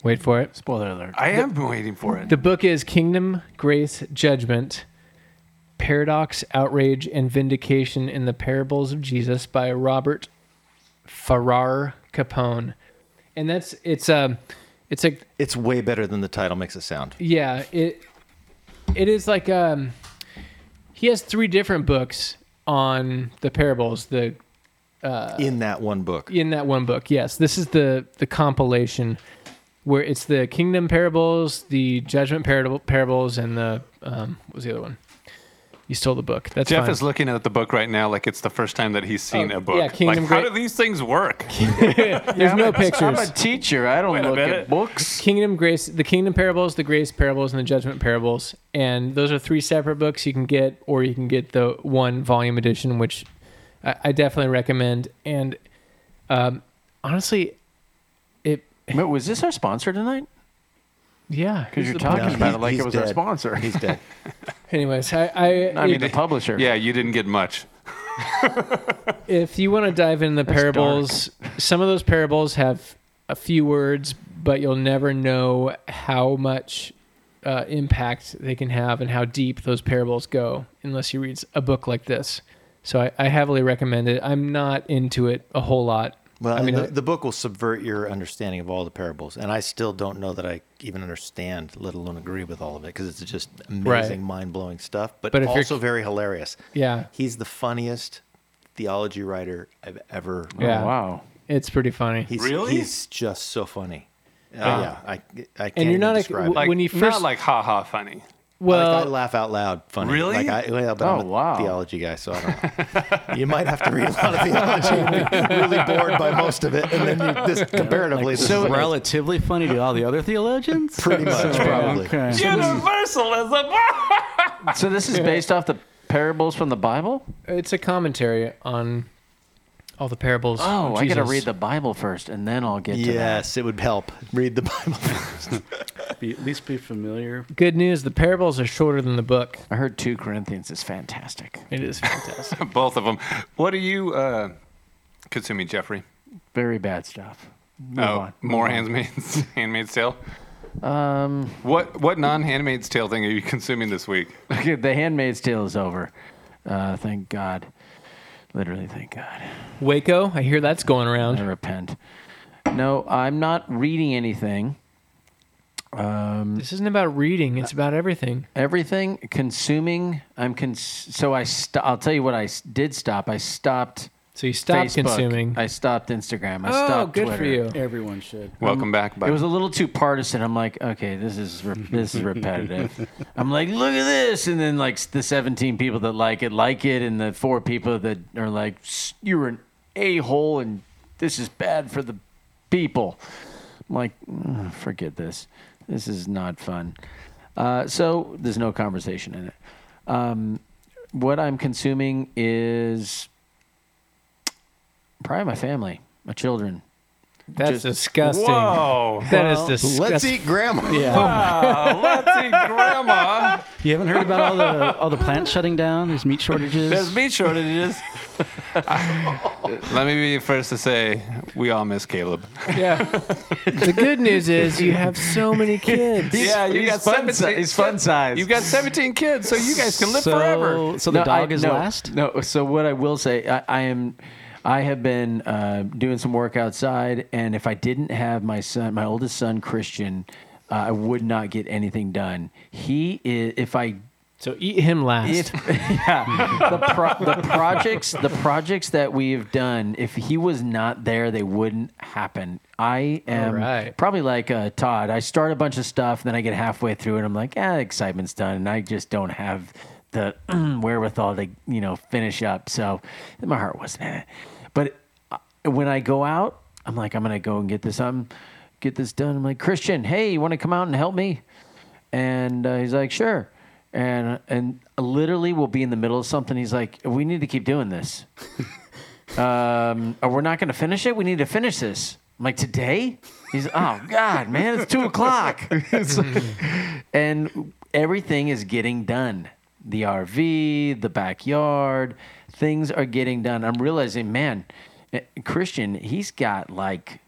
Wait for it. Spoiler alert. i am waiting for it The book is Kingdom, Grace, Judgment, Paradox, Outrage, and Vindication in the Parables of Jesus by Robert Farrar Capon. And that's it's um it's like It's way better than the title makes it sound. yeah, it it is like um he has three different books on the parables, the in that one book. in that one book. Yes, this is the the compilation where it's the kingdom parables, the judgment parable, parables, and the um, what was the other one? You stole the book. That's jeff fine. is looking at the book right now like it's the first time that he's seen Oh, a book yeah, Kingdom like how do these things work There's no pictures. I'm a teacher. I don't Wait look at books. Kingdom Grace, the Kingdom Parables, the Grace Parables, and the Judgment Parables, and those are three separate books you can get, or you can get the one volume edition, which I, I definitely recommend. And um, honestly, Wait, was this our sponsor tonight? Yeah. Because you're talking No, about he's- it like he's it was our sponsor. He's dead. Anyways, I, I, I mean, the publisher. Yeah, you didn't get much. if you want to dive into the That's parables, some of those parables have a few words, but you'll never know how much uh, impact they can have and how deep those parables go unless you read a book like this. So I, I heavily recommend it. I'm not into it a whole lot. Well, I mean, the, the book will subvert your understanding of all the parables, and I still don't know that I even understand, let alone agree with all of it, because it's just amazing, mind-blowing stuff, but, But if you're- also very hilarious. Yeah, He's the funniest theology writer I've ever. Oh, Yeah. wow. it's pretty funny. He's, Really? He's just so funny. Uh, yeah, I, I can't you're not a- describe. w- it. Like When you first not first- like ha ha funny. Well, like I laugh out loud funny. Really? Like I, well, but Oh, I'm a wow. theology guy, so I don't know. you might have to read a lot of theology and be really bored by most of it, and then you, this comparatively, this So is relatively funny to all the other theologians? pretty much probably. Okay. Universalism. So this is based off the parables from the Bible? it's a commentary on all the parables. Oh, of I got to read the Bible first, and then I'll get to that. Yes, it would help. Read the Bible. Be, at least be familiar. Good news: the parables are shorter than the book. I heard 2 Corinthians is fantastic. It is fantastic. Both of them. What are you uh, consuming, Jeffrey? Very bad stuff. Move oh, on. more Handmaid's Handmaid's Tale. Um, What what non Handmaid's Tale thing are you consuming this week? okay, the Handmaid's Tale is over. Uh, thank God. Literally, thank God. Waco, I hear that's going I around. repent. No, I'm not reading anything. Um, This isn't about reading; it's about everything. everything consuming. I'm cons- so I. St- I'll tell you what I did stop. I stopped So you stopped Facebook. consuming. I stopped Instagram. I oh, stopped good Twitter. for you. Everyone should. Welcome back. Buddy. It was a little too partisan. I'm like, okay, this is re- this is repetitive. I'm like, look at this, and then like the 17 people that like it like it, and the four people that are like, you're an a hole, and this is bad for the people. I'm like, "Ugh, forget this. This is not fun. Uh, so there's no conversation in it. Um, what I'm consuming is probably my family, my children. That's Just- disgusting. Whoa! That is Let's disgusting. eat grandma. Yeah. Wow, let's eat grandma. You haven't heard about all the all the plants shutting down? There's meat shortages. There's meat shortages. Let me be the first to say we all miss Caleb. yeah. the good news is you have so many kids. Yeah, you he's got fun 17 si- he's fun size. You've got 17 kids, so you guys can live so, forever. So the No, dog I- is no, last? No. So what I will say, I, I am, I have been uh, doing some work outside, and if I didn't have my son, my oldest son Christian, uh, I would not get anything done. He is, if I So eat him last. If, yeah, the, pro- the projects, the projects that we've done, if he was not there, they wouldn't happen. I am right. probably like uh, Todd. I start a bunch of stuff, then I get halfway through, and I'm like, ah, excitement's done, and I just don't have the wherewithal to, you know, finish up. So my heart wasn't in it. But uh, when I go out, I'm like, I'm gonna go and get this, um, get this done. I'm like, Christian, hey, you want to come out and help me? And uh, he's like, sure. And and literally, we'll be in the middle of something. He's like, we need to keep doing this. um, or we're not going to finish it. We need to finish this. I'm like, today? He's, oh God, man, it's two o'clock. It's like- and everything is getting done. The RV, the backyard, things are getting done. I'm realizing, man, eh, Christian, he's got like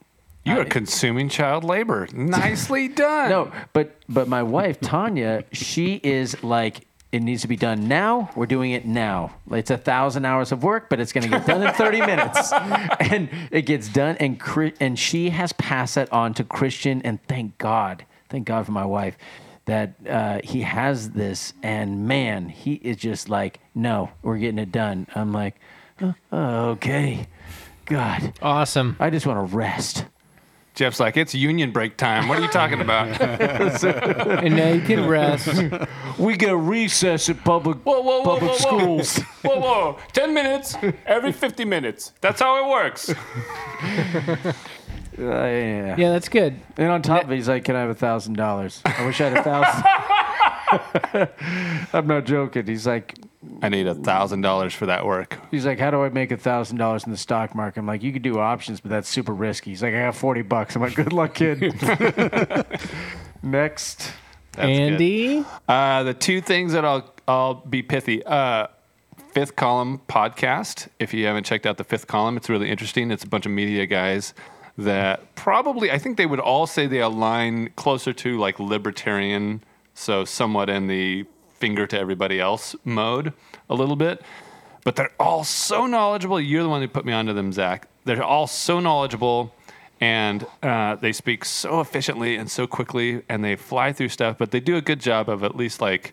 You are consuming child labor. Nicely done. no, but but my wife Tanya, she is like, it needs to be done now. We're doing it now. It's a thousand hours of work, but it's going to get done in thirty minutes, and it gets done. And and she has passed that on to Christian, and thank God, thank God for my wife that uh, he has this. And man, he is just like, no, we're getting it done. I'm like, "Oh, okay, God, awesome. I just want to rest. Jeff's like, it's union break time. What are you talking about? And now you can rest. We get a recess at public Whoa, whoa, whoa, public whoa, whoa. schools. whoa, whoa. 10 minutes every 50 minutes. That's how it works. Uh, yeah. Yeah, that's good. And on top of it, he's like, "Can I have a thousand dollars? I wish I had a thousand. I'm not joking. He's like, I need a thousand dollars for that work. He's like, "How do I make a thousand dollars in the stock market?" I'm like, "You could do options, but that's super risky." He's like, "I got forty bucks." I'm like, "Good luck, kid." Next, That's good. Andy, Uh, the two things that I'll I'll be pithy. Uh, Fifth Column podcast. If you haven't checked out the Fifth Column, it's really interesting. It's a bunch of media guys that probably I think they would all say they align closer to like libertarian, so somewhat in the finger to everybody else mode a little bit. But they're all so knowledgeable. You're the one who put me onto them, Zach. They're all so knowledgeable and uh, they speak so efficiently and so quickly and they fly through stuff but they do a good job of at least like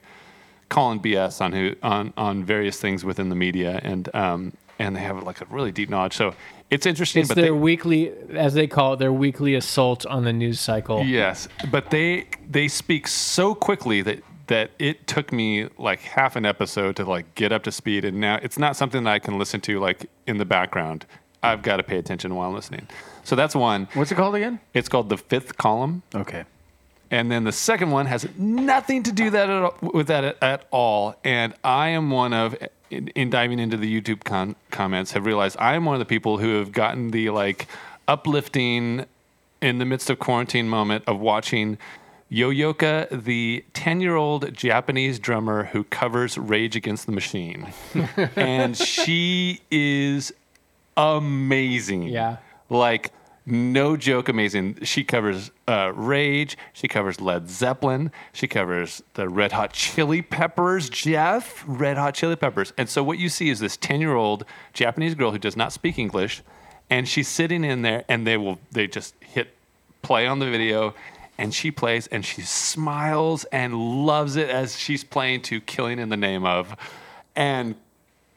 calling bs on who on on various things within the media and um and they have like a really deep knowledge so it's interesting it's but their they, weekly, as they call it, their weekly assault on the news cycle. yes but they they speak so quickly that that it took me like half an episode to like get up to speed and now it's not something that i can listen to like in the background i've got to pay attention while listening so that's one what's it called again? it's called the fifth column Okay. And then the second one has nothing to do that at all, with that at, at all. And I am one of, in, in diving into the YouTube con- comments, have realized I am one of the people who have gotten the like uplifting in the midst of quarantine moment of watching Yoyoka, the 10 year old Japanese drummer who covers Rage Against the Machine. and she is amazing. Yeah. Like, no joke, amazing. She covers uh, Rage. She covers Led Zeppelin. She covers the Red Hot Chili Peppers, Jeff. Red Hot Chili Peppers. And so, what you see is this 10 year old Japanese girl who does not speak English. And she's sitting in there, and they will, they just hit play on the video. And she plays and she smiles and loves it as she's playing to Killing in the Name of and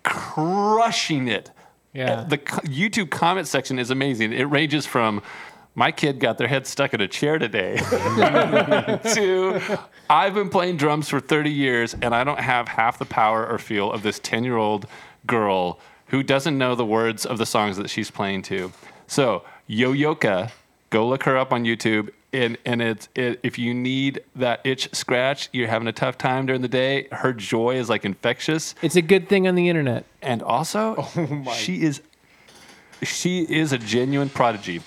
crushing it. Yeah. The YouTube comment section is amazing. It ranges from my kid got their head stuck in a chair today to I've been playing drums for 30 years and I don't have half the power or feel of this 10 year old girl who doesn't know the words of the songs that she's playing to. So, Yoyoka, go look her up on YouTube. And, and it's it, if you need that itch scratch, you're having a tough time during the day. Her joy is like infectious It's a good thing on the internet. and also oh she is she is a genuine prodigy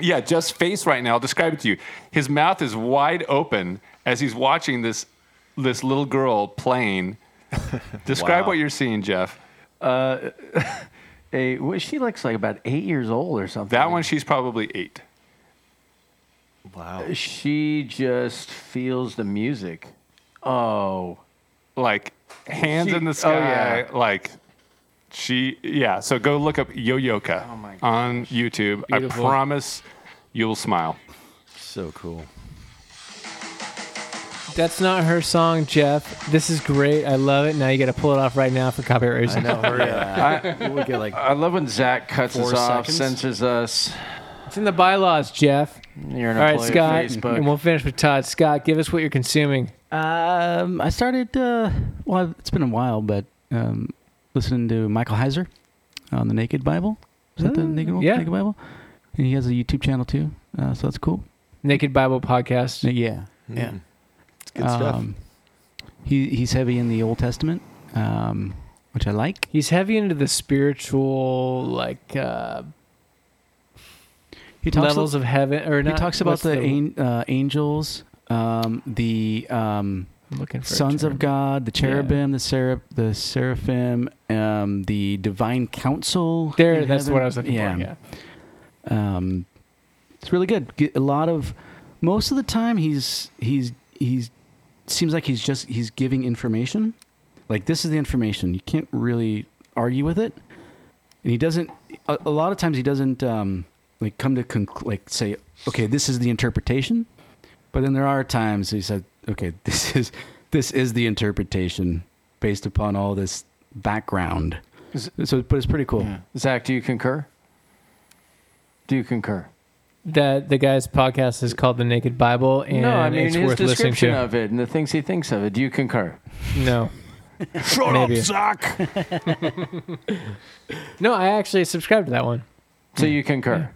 yeah just face right now i'll describe it to you his mouth is wide open as he's watching this this little girl playing describe Wow. what you're seeing jeff uh, A, well, she looks like about eight years old or something. that one she's probably eight Wow. She just feels the music. Oh, like hands She- in the oh, sky yeah. like she yeah so go look up yoyoka Oh my on youtube Beautiful. i promise you'll smile So cool. That's not her song, Jeff. This is great. I love it. Now you got to pull it off right now for copyright reasons. I, We'll get like I love when Zach cuts us off, seconds? censors us. It's in the bylaws, Jeff. You're an All right, employee Scott, of Facebook. and we'll finish with Todd. Scott, give us what you're consuming. Um, I started. Uh, well, it's been a while, but um, listening to Michael Heiser on the Naked Bible. Is that the Oh, Naked, yeah. Naked Bible? And he has a YouTube channel too, uh, so that's cool. Naked Bible Podcast. Yeah, yeah. Mm. It's good stuff. Um, he he's heavy in the Old Testament, um, which I like. He's heavy into the spiritual, like uh, He talks levels of heaven, or he not. talks about what's the, an, uh, angels, um, the um, looking for sons of God, the cherubim, the seraph, the seraphim, um, the divine council. There, that's heaven. what I was looking yeah. for. Yeah. Um, it's really good. Get a lot of most of the time he's he's he's seems like he's just he's giving information. Like this is the information. You can't really argue with it. And he doesn't. A, a lot of times he doesn't um, like come to conc- like say, okay, this is the interpretation. But then there are times he said, okay, this is this is the interpretation based upon all this background. Is- So, but it's pretty cool. Zach, do you concur? Do you concur? That the guy's podcast is called The Naked Bible, and no, I mean it's his worth listening description to. of it and the things he thinks of it. Do you concur? No, Shut Maybe. up, Zach. no, I actually subscribed to that one. So you concur?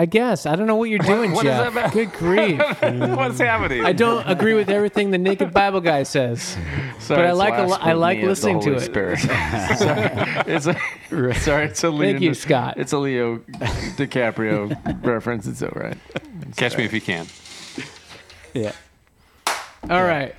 I guess I don't know what you're doing, what is Jeff. that about? Good grief! What's happening? I don't agree with everything the Naked Bible guy says. Sorry, But I like a lo- I like scrutiny of the listening to it. Spirit. sorry, it's a, sorry, it's a Leo, Thank you, Scott. It's a Leo DiCaprio reference. It's all right. Catch me if you can. Yeah. All right,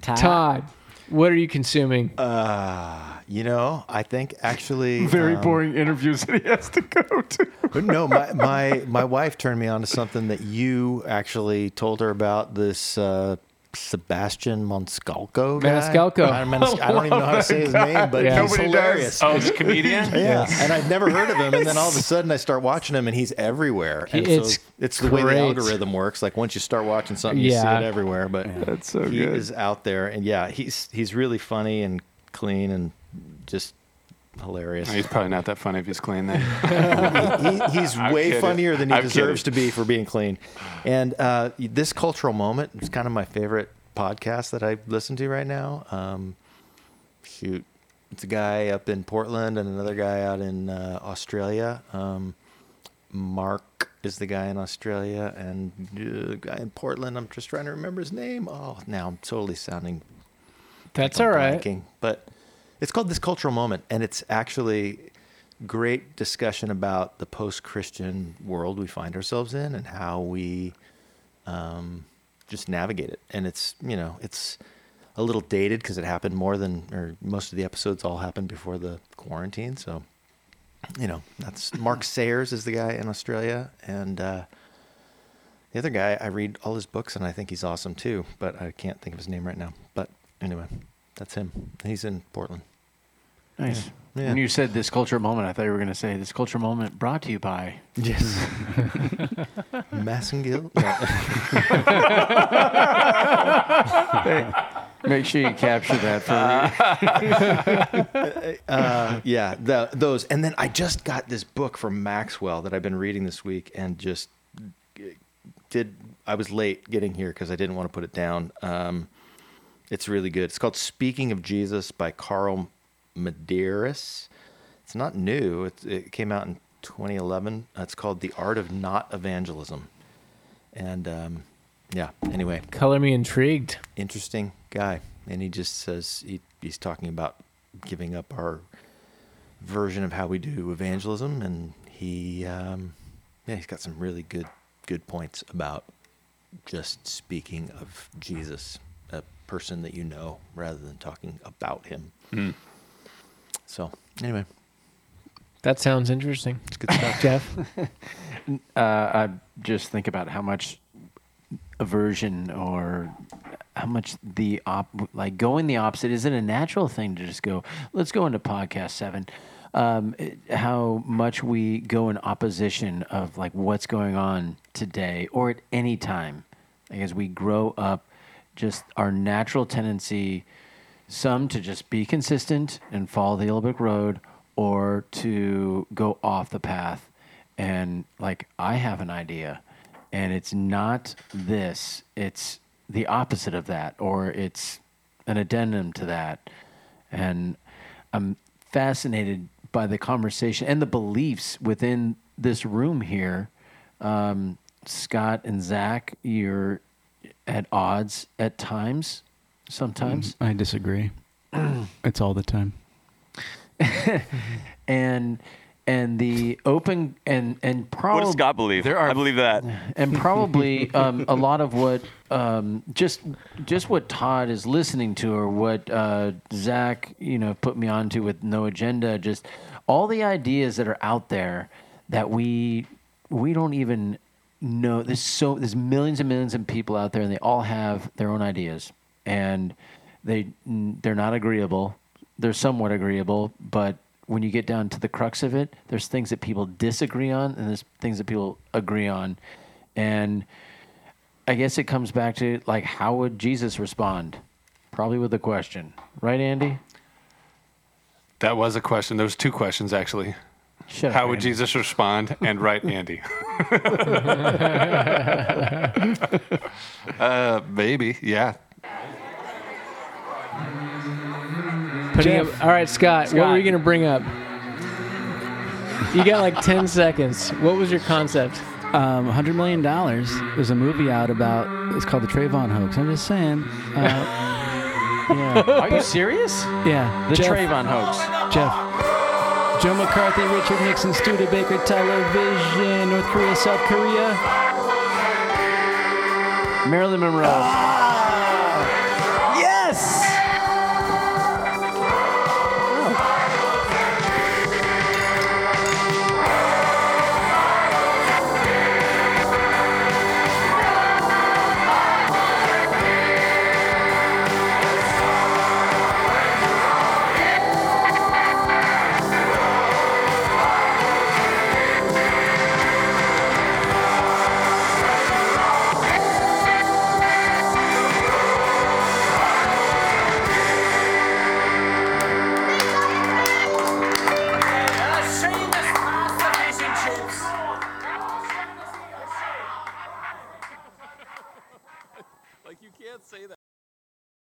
Todd, what are you consuming? Uh, you know, I think actually Very um, boring interviews that he has to go to. No, my, my my wife turned me on to something that you actually told her about this uh, Sebastian Maniscalco guy. Maniscalco. I, Manis- I don't even know how to say his oh name, but Yeah. he's Nobody hilarious. Oh, he's a comedian? Yeah, and I've never heard of him, and then all of a sudden I start watching him, and he's everywhere. And it's so it's the way the algorithm works. Like once you start watching something, you see it everywhere. But That's so he good. is out there, and yeah, he's he's really funny and clean and just hilarious. He's probably not that funny if he's clean then. he, he's I'm way kidding. funnier than he I'm deserves kidding. to be for being clean. And uh, this cultural moment is kind of my favorite podcast that I listen to right now. Um, shoot, it's a guy up in Portland and another guy out in uh, Australia. Um, Mark is the guy in Australia, and uh, the guy in Portland. I'm just trying to remember his name. Oh, now I'm totally sounding That's I'm all right. But it's called This Cultural Moment, and it's actually great discussion about the post-Christian world we find ourselves in and how we um, just navigate it. And it's you know it's a little dated because it happened more than or most of the episodes all happened before the quarantine. So you know that's Mark Sayers is the guy in Australia, and uh, the other guy I read all his books and I think he's awesome too, but I can't think of his name right now. But anyway, that's him. He's in Portland. Nice. Yeah. When you said this culture moment, I thought you were going to say this culture moment brought to you by. Yes. Massengill. Make sure you capture that for me. uh, yeah, the, those. And then I just got this book from Maxwell that I've been reading this week, and just did. I was late getting here because I didn't want to put it down. Um, it's really good. It's called "Speaking of Jesus" by Carl Medearis. It's not new. It, it came out in 2011. It's called "The Art of Not Evangelism," and um, yeah. Anyway, Color me intrigued. interesting guy and he just says he, he's talking about giving up our version of how we do evangelism and he um, yeah he's got some really good good points about just speaking of jesus person that you know rather than talking about him. So anyway. That sounds interesting. it's good stuff. Jeff, Uh, I just think about how much aversion or how much the op like going the opposite. Is it a natural thing to just go let's go into podcast seven? Um, it- how much we go in opposition of like what's going on today or at any time. Like as we grow up just our natural tendency some to just be consistent and follow the brick road or to go off the path. And like i have an idea and it's not this it's the opposite of that or it's an addendum to that. And i'm fascinated by the conversation and the beliefs within this room here. Um, scott and zach you're at odds at times sometimes I disagree. it's all the time. and and the open and and probably What does Scott believe? There are I believe that. and probably um, a lot of what um, just just what Todd is listening to, or what uh, Zach you know put me onto with no agenda. Just all the ideas that are out there that we we don't even know. There's so there's millions and millions of people out there, and they all have their own ideas, and they they're not agreeable. They're somewhat agreeable, but when you get down to the crux of it, there's things that people disagree on, and there's things that people agree on, and I guess it comes back to like how would Jesus respond? Probably with a question, right, Andy? That was a question. There was two questions actually. Shut How up, would Jesus respond? And right, Andy. uh, maybe, yeah. Putting Jeff. up, all right, Scott, what were you going to bring up? You got like 10 seconds. What was your concept? Um, $100 million. There's a movie out about, it's called The Trayvon Hoax. I'm just saying. Uh, yeah. Are you serious? Yeah. The Jeff, Trayvon Hoax. Jeff. Joe McCarthy, Richard Nixon, Studebaker Television, North Korea, South Korea. Marilyn Monroe. Ah!